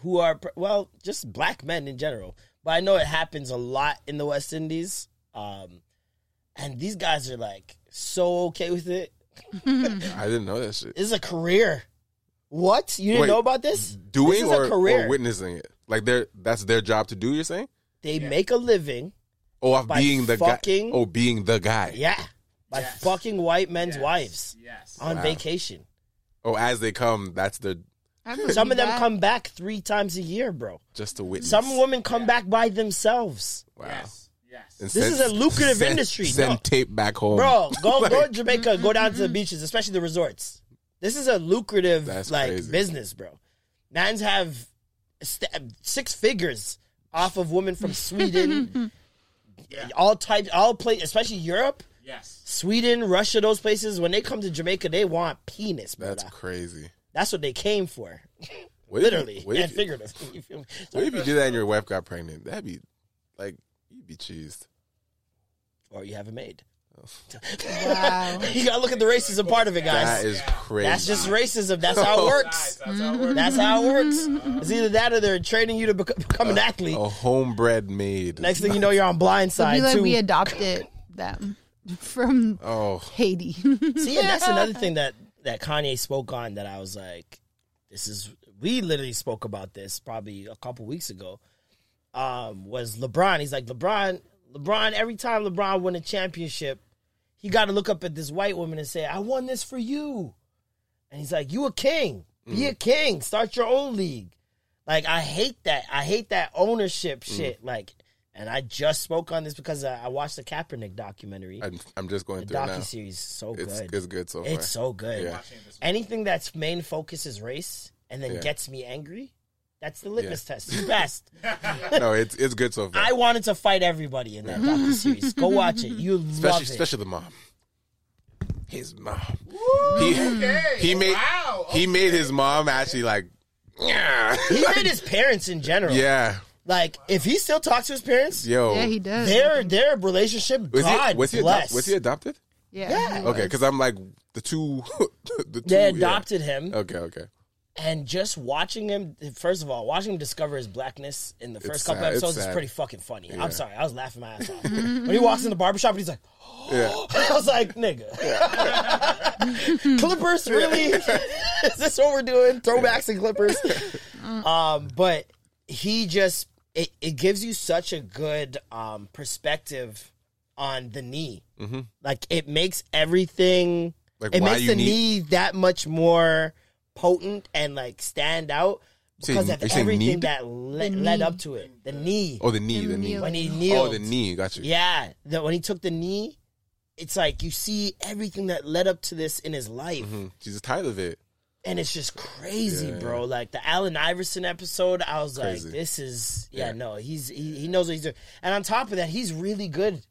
B: who are, well, just black men in general. But I know it happens a lot in the West Indies. Um, and these guys are like so okay with it. [laughs]
A: I didn't know that shit.
B: This is a career. What? You didn't
A: Wait,
B: know about this?
A: Doing
B: this is
A: or,
B: a career.
A: or witnessing it? Like they're that's their job to do. You're saying?
B: they make a living,
A: Oh, off being the
B: fucking-
A: guy. Oh, being the guy.
B: yeah, by
D: Yes.
B: fucking white men's
D: Yes.
B: wives
D: Yes.
B: on
A: Wow.
B: vacation.
A: Oh, as they come, that's the
B: Some of them
C: that.
B: come back three times a year, bro.
A: just to witness.
B: Some women come back by themselves.
A: Wow.
D: Yes. Yes.
A: And
B: This is a lucrative
A: send-
B: industry,
A: Send
B: no.
A: tape back home,
B: Bro, go
A: Like, [laughs]
B: go to Jamaica, go down to the beaches, especially the resorts. This is a lucrative
A: That's
B: like
A: crazy.
B: business, bro. Mans have st- six figures off of women from [laughs] Sweden, all types, all play, especially Europe,
D: Yes.
B: Sweden, Russia, those places. When they come to Jamaica, they want penis, bro.
A: That's crazy.
B: That's, what they came for, [laughs]
A: What if you-
B: literally
A: what
B: and
A: if you-
B: figuratively. You feel me? [laughs]
A: What if you do that and your wife got pregnant? That'd be like you'd be cheesed.
B: Or you have a maid.
C: Wow. [laughs]
B: You gotta look at the racism part of it, guys.
A: That is crazy.
B: That's just racism. That's how it works.
D: Nice. That's how it works.
B: That's how it works. It's either that or they're training you to become an athlete.
A: a homebred maid.
B: Next thing you know, you're on blind
C: It'd be like
B: too.
C: we adopted them from
A: Oh,
C: Haiti. [laughs]
B: See, and that's another thing that that Kanye spoke on that I was like, this is we literally spoke about this probably a couple weeks ago. Um, was LeBron? He's like LeBron. LeBron. Every time LeBron won a championship, he got to look up at this white woman and say, "I won this for you." And he's like, "You a king? Be a king. Start your own league." Like I hate that. I hate that ownership shit. Like, and I just spoke on this because I, I watched the Kaepernick documentary.
A: I'm, I'm just going
B: the
A: through it now.
B: docu series so
A: It's
B: good.
A: it's good so far.
B: It's so good.
A: Yeah.
B: Anything that's main focus is race and then
A: Yeah.
B: gets me angry, that's the litmus test. You best. [laughs]
A: no, it's it's good so far.
B: I wanted to fight everybody in that docu series. Go watch it. You [laughs] love
A: especially
B: it.
A: especially the mom. His mom. He he made
D: Wow.
A: he made his mom actually like. Yeah. [laughs]
B: he made his parents in general.
A: yeah.
B: Like if he still talks to his parents,
A: Yo.
C: yeah, he does.
B: their their relationship,
A: was
B: God
A: he was he,
B: bless.
A: adop- was he adopted?
C: yeah.
B: Yeah.
C: he
A: Okay, because I'm like the two. [laughs] the two
B: they
A: yeah.
B: adopted him,
A: Okay, okay.
B: and just watching him. First of all, watching him discover his blackness in the first
A: It's
B: couple
A: sad.
B: Episodes is pretty fucking funny.
A: Yeah.
B: I'm sorry, I was laughing my ass off [laughs] when he walks in the barbershop and he's like. [gasps]
A: Yeah.
B: I was like, nigga. [laughs] Clippers, really? Is this what we're doing? Throwbacks and Clippers. Um, but he just it, it gives you such a good um perspective on the knee.
A: Mm-hmm.
B: Like it makes everything
A: Like
B: it
A: why
B: makes
A: you
B: the
A: need-
B: knee that much more potent and like stand out because
A: are
B: of everything
A: need?
B: that le- led up to it. The knee.
A: Oh, the knee,
C: Him
A: the knee.
C: kneeling.
B: when he kneeled.
A: Oh, the knee. Got you.
B: Yeah, that when he took the knee, it's like you see everything that led up to this in his life,
A: Mhm. She's tired of it.
B: And it's just crazy,
A: Yeah,
B: bro. Like the Allen Iverson episode, I was
A: Crazy.
B: like, this is yeah,
A: Yeah.
B: no, he's he, he knows what he's doing, and on top of that, he's really good,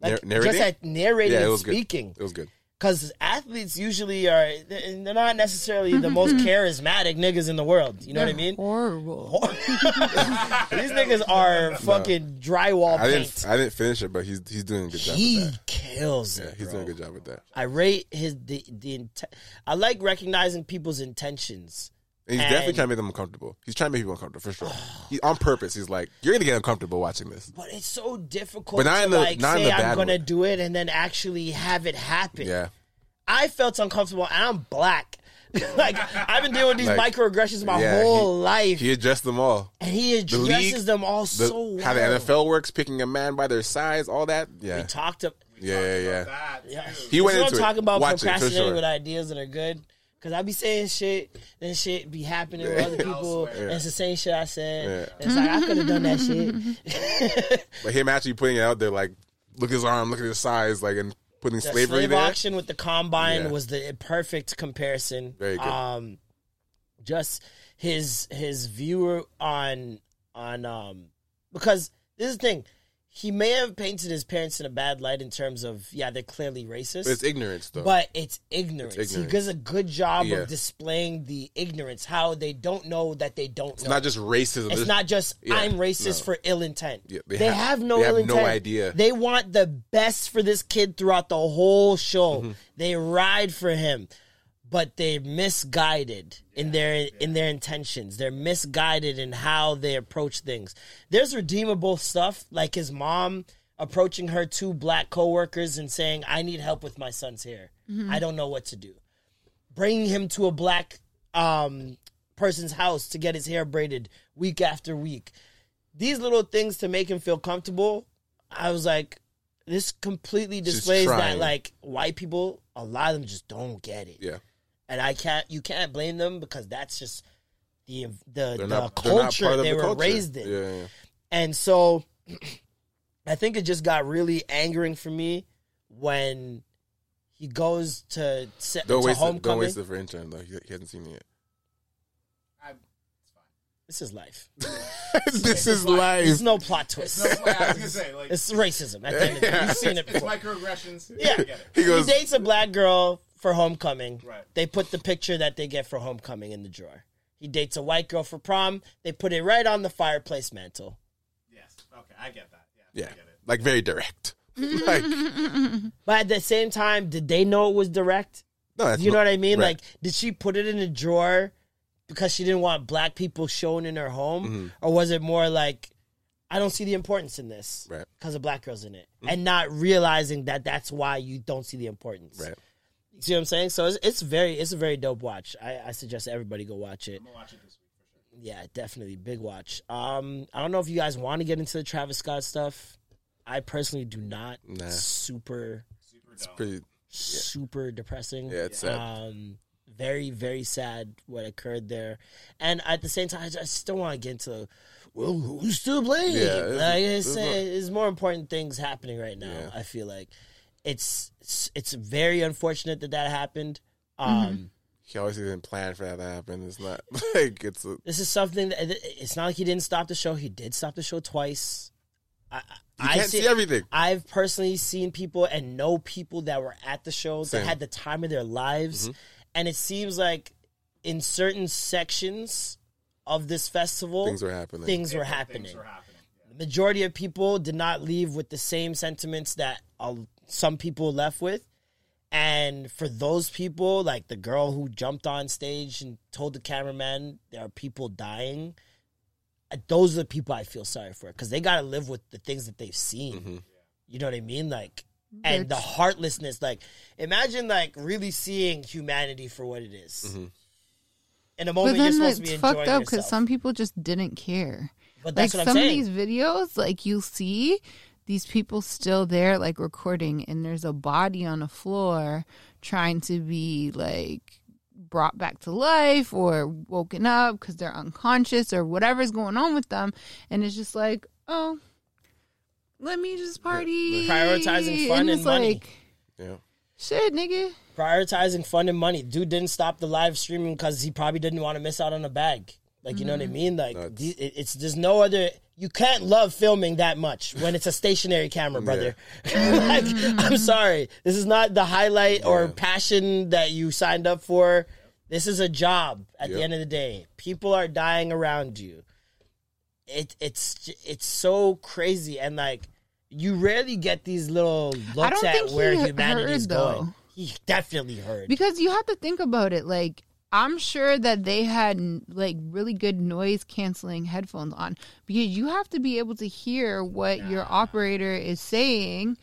B: like
A: Nar- narrating?
B: just at narrating
A: Yeah, it
B: and
A: was good. It was good.
B: Because athletes usually are they're they're not necessarily the most mm-hmm. charismatic niggas in the world. You know what I mean?
C: Horrible. [laughs]
B: These niggas are fucking drywall
A: I
B: paint.
A: didn't. I didn't finish it, but he's he's doing a good job
B: he
A: with that.
B: kills it.
A: He's
B: bro.
A: doing a good job with that.
B: I rate his the the int- I like recognizing people's intentions.
A: And he's definitely trying to make them uncomfortable. He's trying to make people uncomfortable for sure. he, on purpose. He's like, you're gonna get uncomfortable watching this.
B: But it's so difficult
A: But not
B: to
A: in the-
B: like
A: not in
B: say
A: the
B: I'm gonna
A: way.
B: do it and then actually have it happen.
A: Yeah.
B: I felt uncomfortable and I'm black. [laughs] like I've been dealing with these
A: Like,
B: microaggressions my
A: yeah,
B: whole
A: he-
B: life.
A: He addressed them all.
B: and he
A: the
B: addresses
A: league,
B: them all
A: The,
B: so well.
A: How the NFL works, picking a man by their size, all that.
B: We
A: Yeah.
B: talked to
A: Yeah, yeah, yeah.
D: That,
B: yeah.
D: too.
A: He went
B: That's what
A: into
B: I'm
A: it.
B: talking about
A: Watch it,
B: procrastinating
A: sure.
B: with ideas that are good. Cause I be saying shit, then shit be happening with other [laughs] people, and it's the same shit I said.
A: Yeah.
B: It's like I could have done that shit. [laughs]
A: But him actually putting it out there, like, look at his arm, look at his size, like, and putting
B: The
A: slavery
B: slave
A: there.
B: auction with the combine
A: Yeah.
B: was the perfect comparison.
A: Very good.
B: Um, just his his view on on um because this is the thing. He may have painted his parents in a bad light in terms of yeah, they're clearly racist.
A: But it's ignorance, though.
B: But it's ignorance.
A: It's
B: He does a good job
A: Yeah.
B: of displaying the ignorance, how they don't know that they don't
A: it's
B: know.
A: not just racism.
B: It's
A: There's-
B: not just
A: Yeah,
B: I'm racist
A: no.
B: for ill intent.
A: Yeah,
B: they,
A: they
B: have,
A: have-
B: no
A: they have
B: ill
A: no
B: intent.
A: idea.
B: They want the best for this kid throughout the whole show.
A: Mm-hmm.
B: They ride for him, but they're misguided in their in their intentions. They're misguided in how they approach things. There's redeemable stuff like his mom approaching her two black coworkers and saying, "I need help with my son's hair. I don't know what to do." bringing him to a black um, person's house to get his hair braided week after week. These little things to make him feel comfortable. I was like, this completely displays that like white people, a lot of them just don't get it,
A: Yeah.
B: And I can't. You can't blame them because that's just the the, the
A: not,
B: culture they
A: the
B: were
A: culture.
B: raised in.
A: Yeah, yeah.
B: And so [clears throat] I think it just got really angering for me when he goes to, se-
A: Don't
B: to
A: waste it. Don't waste it for intern though. He, he hasn't seen it yet. It's fine.
B: This is life. [laughs] [laughs]
A: this is
B: There's
A: life.
B: There's no plot twist.
D: No, I was gonna say like
B: It's racism. At the end of the day. You've seen it
D: it's microaggressions.
B: Yeah.
D: I get it.
A: He goes.
B: he dates a black girl for homecoming.
D: Right.
B: They put the picture that they get for homecoming in the drawer. He dates a white girl for prom. They put it right on the fireplace mantle.
D: Yes. Okay, I get that. Yeah.
A: Yeah,
D: I get it.
A: like very direct. [laughs] like
B: But at the same time, did they know it was direct?
A: no, that's
B: You know
A: not-
B: what I mean?
A: right.
B: Like, did she put it in a drawer because she didn't want black people shown in her home,
A: Mm-hmm.
B: or was it more like, I don't see the importance in this
A: Right.
B: because a black girl's in it, and not realizing that that's why you don't see the importance.
A: right.
B: You see what I'm saying? So it's, it's very, it's a very dope watch. I, I suggest everybody go watch it.
D: I'm gonna watch it this week for sure.
B: Yeah, definitely big watch. Um, I don't know if you guys want to get into the Travis Scott stuff. I personally do not.
A: Nah.
B: Super,
D: Super
A: It's
D: dope.
A: pretty.
B: super depressing.
A: Yeah, it's sad.
B: Um, very, very sad what occurred there, and at the same time, I just don't want to get into. Well, who's to blame?
A: Yeah, it's-
B: like it's,
A: it's
B: it's more important things happening right now.
A: Yeah.
B: I feel like it's it's, it's very unfortunate that that happened. Um,
A: He always didn't plan for that to happen. It's not [laughs] like it's a.
B: This is something that it's not like he didn't stop the show. He did stop the show twice. I,
A: You
B: I
A: can't see everything.
B: I've personally seen people and know people that were at the show that
A: Same. Mm-hmm.
B: had the time of their lives, and it seems like in certain sections of this festival,
A: Things were happening.
B: Things were
D: Things
B: happening.
D: were happening.
B: The majority of people did not leave with the same sentiments that uh, some people left with. And for those people, like the girl who jumped on stage and told the cameraman there are people dying, uh, those are the people I feel sorry for because they got to live with the things that they've seen.
A: Mm-hmm.
B: You know what I mean? Like, and the heartlessness. Like, imagine like really seeing humanity for what it is.
A: Mm-hmm.
B: In a
C: But
B: moment, you're
C: then
B: supposed
C: it's
B: to be
C: fucked
B: enjoying
C: up because some people just didn't care.
B: but
C: Like
B: what I'm
C: some of these videos, like you see these people still there, like recording, and there's a body on the floor trying to be like brought back to life or woken up because they're unconscious or whatever's going on with them, and it's just like, oh, let me just party,
B: Prioritizing fun
C: and
B: and
C: it's
B: money.
C: like,
A: Yeah.
C: shit, nigga.
B: prioritizing fun and money. Dude didn't stop the live streaming because he probably didn't want to miss out on a bag. Like you know what I mm-hmm. mean? Like
A: Nuts.
B: the- it- it's there's no other. You can't love filming that much when it's a stationary camera, brother. [laughs] like I'm sorry, this is not the highlight or passion that you signed up for. This is a job. At the end of the day, people are dying around you. It it's it's so crazy and like you rarely get these little looks at
C: think
B: where
C: he
B: humanity is
C: though.
B: going. He definitely heard.
C: Because you have to think about it. Like, I'm sure that they had like really good noise canceling headphones on because you have to be able to hear what your operator is saying.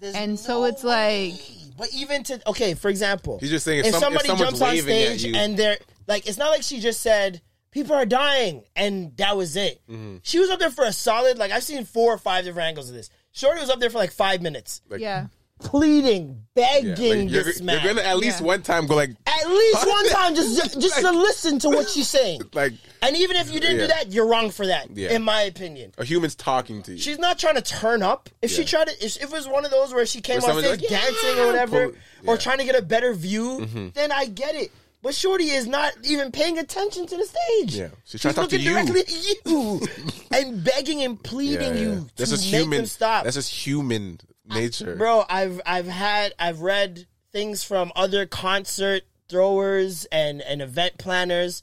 B: There's
C: And so
B: no
C: it's like-
B: but even to okay, for example,
A: He's just saying if
B: if
A: some-
B: somebody
A: someone's
B: jumps on stage and they're like, it's not like she just said people are dying and that was it.
A: Mm-hmm.
B: She was up there for a solid like I've seen four or five different angles of this. Shorty was up there for like five minutes,
A: Like,
C: yeah.
B: Pleading,
A: yeah,
B: begging
A: like, you're, you're gonna at least
C: Yeah.
A: one time go like,
B: at least [laughs] one time, just just to listen to what she's saying. [laughs]
A: like
B: And even if you didn't do that, you're wrong for that,
A: Yeah.
B: in my opinion.
A: a human's talking to you.
B: She's not trying to turn up. If she tried to, if, if it was one of those where she came on stage
A: like,
B: dancing
A: "Yeah,"
B: or whatever,
A: pull-
B: or trying to get a better view, mm-hmm. then I get it. But Shorty is not even paying attention to the stage.
A: Yeah. She's trying to talk to
B: looking directly at you [laughs] and begging and pleading
A: Yeah, yeah.
B: you
A: That's
B: to
A: just
B: make
A: human.
B: them stop.
A: That's just human nature.
B: Bro, I've I've had I've read things from other concert throwers and and event planners,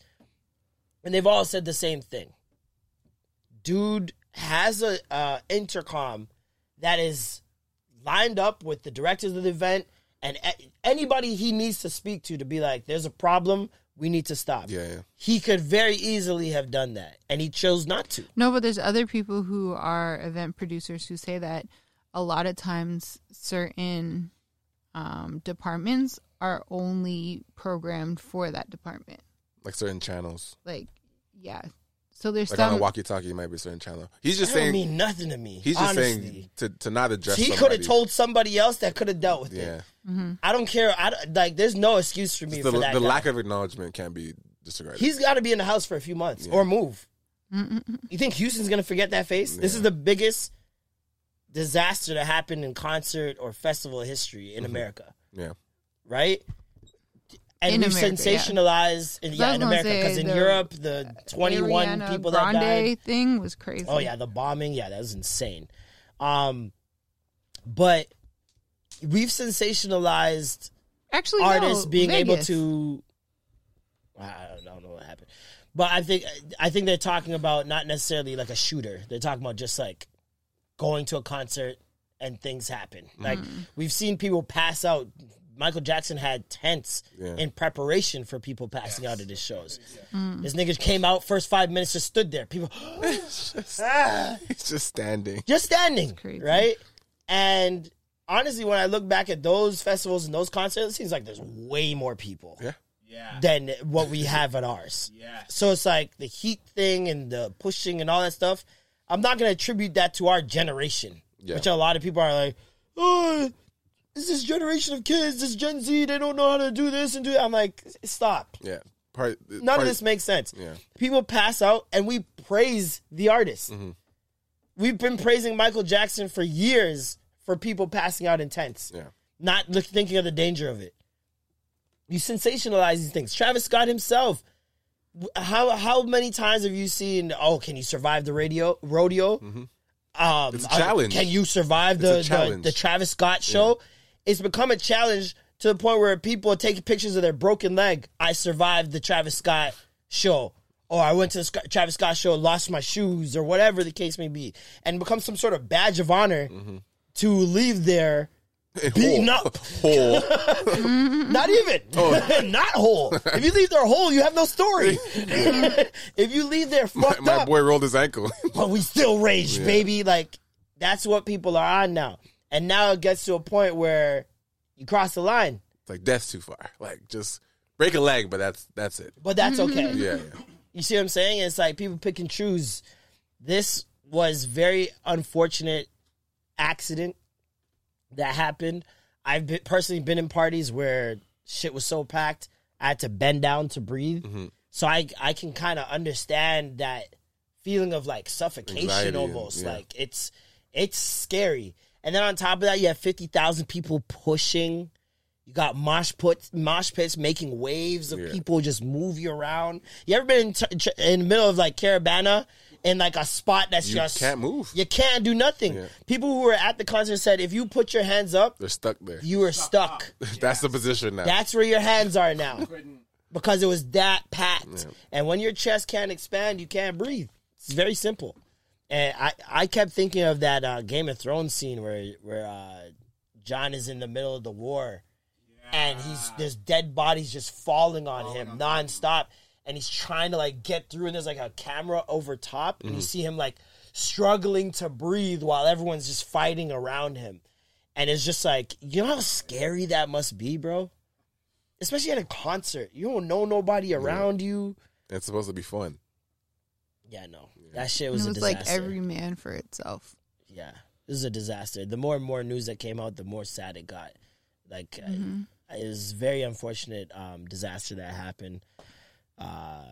B: and they've all said the same thing. Dude has a uh, intercom that is lined up with the directors of the event and a- anybody he needs to speak to to be like, "There's a problem. We need to stop."
A: Yeah, yeah.
B: He could very easily have done that, and he chose not to.
C: No, but there's other people who are event producers who say that a lot of times certain um, departments are only programmed for that department.
A: Like certain channels.
C: Like, yeah. So there's
A: Like on a walkie-talkie, might be a certain channel. He's just
B: That
A: saying.
B: mean nothing to me.
A: he's just
B: honestly.
A: saying to to not address.
B: he could have told somebody else that could have dealt with
A: Yeah.
B: it. I don't care. I don't- like. There's no excuse for me
A: The,
B: for that.
A: the
B: guy.
A: lack of acknowledgement can't be disregarded.
B: He's got to be in the house for a few months or move. You think Houston's gonna forget that face? This is the biggest disaster that happened in concert or festival history
A: Mm-hmm.
B: in America,
A: yeah.
B: right? And
C: In
B: we've
C: America, yeah.
B: in, yeah, in America, because in
C: the
B: Europe, the 21
C: Ariana
B: people that
C: Grande
B: died.
C: thing was crazy.
B: Oh yeah, the bombing. Yeah, that was insane. Um, but we've sensationalized
C: Actually,
B: artists
C: no,
B: being able to. I don't, I don't know what happened, but I think I think they're talking about not necessarily like a shooter. They're talking about just like going to a concert and things happen. Like we've seen people pass out. Michael Jackson had tents
A: Yeah.
B: in preparation for people passing out at his shows. This nigga came out first five minutes, just stood there. People, [laughs] [gasps] ah
A: He's just standing.
B: just standing,
C: crazy.
B: right? And honestly, when I look back at those festivals and those concerts, it seems like there's way more people
A: Yeah.
D: Yeah.
B: than what we have at ours.
D: Yeah.
B: So it's like the heat thing and the pushing and all that stuff. I'm not gonna attribute that to our generation,
A: Yeah.
B: which a lot of people are like, "Oh, it's this generation of kids, this Gen Z, they don't know how to do this and do that." I'm like, stop.
A: Yeah. Part,
B: None
A: part-
B: of this makes sense.
A: Yeah.
B: People pass out and we praise the artist.
A: Mm-hmm.
B: We've been praising Michael Jackson for years for people passing out in tents,
A: Yeah.
B: not look, thinking of the danger of it. You sensationalize these things. Travis Scott himself. How how many times have you seen? Oh, can you survive the radio rodeo? Um,
A: Mm-hmm. It's a
B: uh,
A: challenge.
B: Can you survive the, the the Travis Scott show? It's become a challenge to the point where people are taking pictures of their broken leg. I survived the Travis Scott show, or I went to the Travis Scott show, lost my shoes, or whatever the case may be, and become some sort of badge of honor to leave there beaten
A: Whole.
B: up.
A: Whole. [laughs]
B: Not even.
A: Oh. [laughs]
B: Not whole. If you leave there whole, you have no story. [laughs] if you leave there
A: my,
B: fucked
A: my
B: up,
A: boy rolled his ankle.
B: but we still rage, baby. Like that's what people are on now. And now it gets to a point where you cross the line,
A: it's like death's too far. Like just break a leg, but that's that's it.
B: but that's mm-hmm. okay.
A: Yeah. yeah.
B: You see what I'm saying? It's like people pick and choose. This was very unfortunate accident that happened. I've been, personally been in parties where shit was so packed I had to bend down to breathe. Mm-hmm. So I I can kind of understand that feeling of like suffocation
A: Anxiety and-
B: almost.
A: yeah.
B: Like it's it's scary. And then on top of that, you have fifty thousand people pushing. You got mosh pits, mosh pits making waves of
A: Yeah.
B: people just move you around. You ever been in, t- in the middle of like Caribana in like a spot that's just
A: You
B: just
A: can't move.
B: You can't do nothing.
A: Yeah.
B: People who were at the concert said, if you put your hands up,
A: They're stuck there.
B: you are stuck. [laughs]
A: That's the position now.
B: That's where your hands are now because it was that packed. And when your chest can't expand, you can't breathe. It's very simple. And I, I kept thinking of that uh, Game of Thrones scene where where uh, Jon is in the middle of the war, and he's there's dead bodies just falling on him nonstop, and he's trying to like get through, and there's like a camera over top, and you see him like struggling to breathe while everyone's just fighting around him, and it's just like you know how scary that must be, bro. Especially at a concert, you don't know nobody around you.
A: it's supposed to be fun.
B: Yeah, no, that shit was,
C: it was
B: a
C: like every man for itself.
B: yeah, this is a disaster. The more and more news that came out, the more sad it got. Like uh, it was very unfortunate um, disaster that happened. Uh,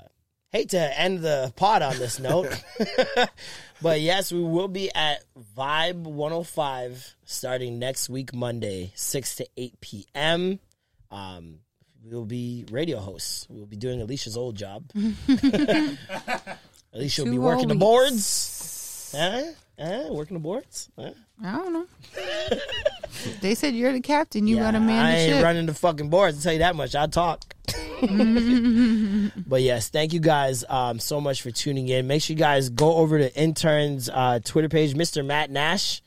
B: hate to end the pod on this note, [laughs] but yes, we will be at Vibe 105 starting next week Monday, six to eight p.m. Um, we'll be radio hosts. We'll be doing Alicia's old job. [laughs] Alicia will be working the boards. Huh? Huh? Working the boards? Huh?
C: I don't know. [laughs] they said you're the captain. You
B: Yeah,
C: got to man
B: I ain't
C: ship.
B: running the fucking boards. I'll tell you that much. I'll talk. [laughs] but yes, thank you guys um, so much for tuning in. Make sure you guys go over to intern's uh, Twitter page, Mr. Matt Nash,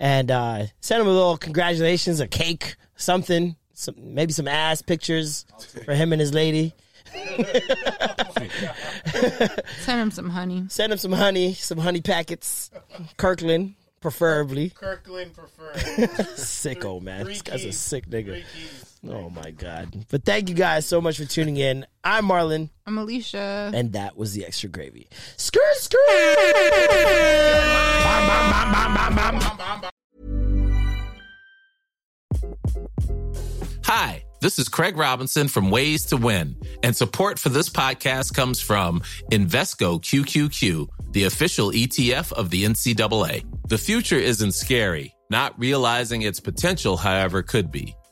B: and uh, send him a little congratulations, a cake, something, some maybe some ass pictures for him and his lady. [laughs]
C: Send him some honey.
B: Send him some honey, some honey packets, Kirkland, preferably.
D: Kirkland preferred. [laughs]
B: Sicko man,
D: Three
B: this guy's a sick nigga.
D: Three keys.
B: Oh my god! But thank you guys so much for tuning in. I'm Marlon.
C: I'm Alicia.
B: And that was the extra gravy. Skirt, skirt.
G: Hi, this is Craig Robinson from Ways to Win, and support for this podcast comes from Invesco QQQ, the official ETF of the NCAA. The future isn't scary. Not realizing its potential, however, could be.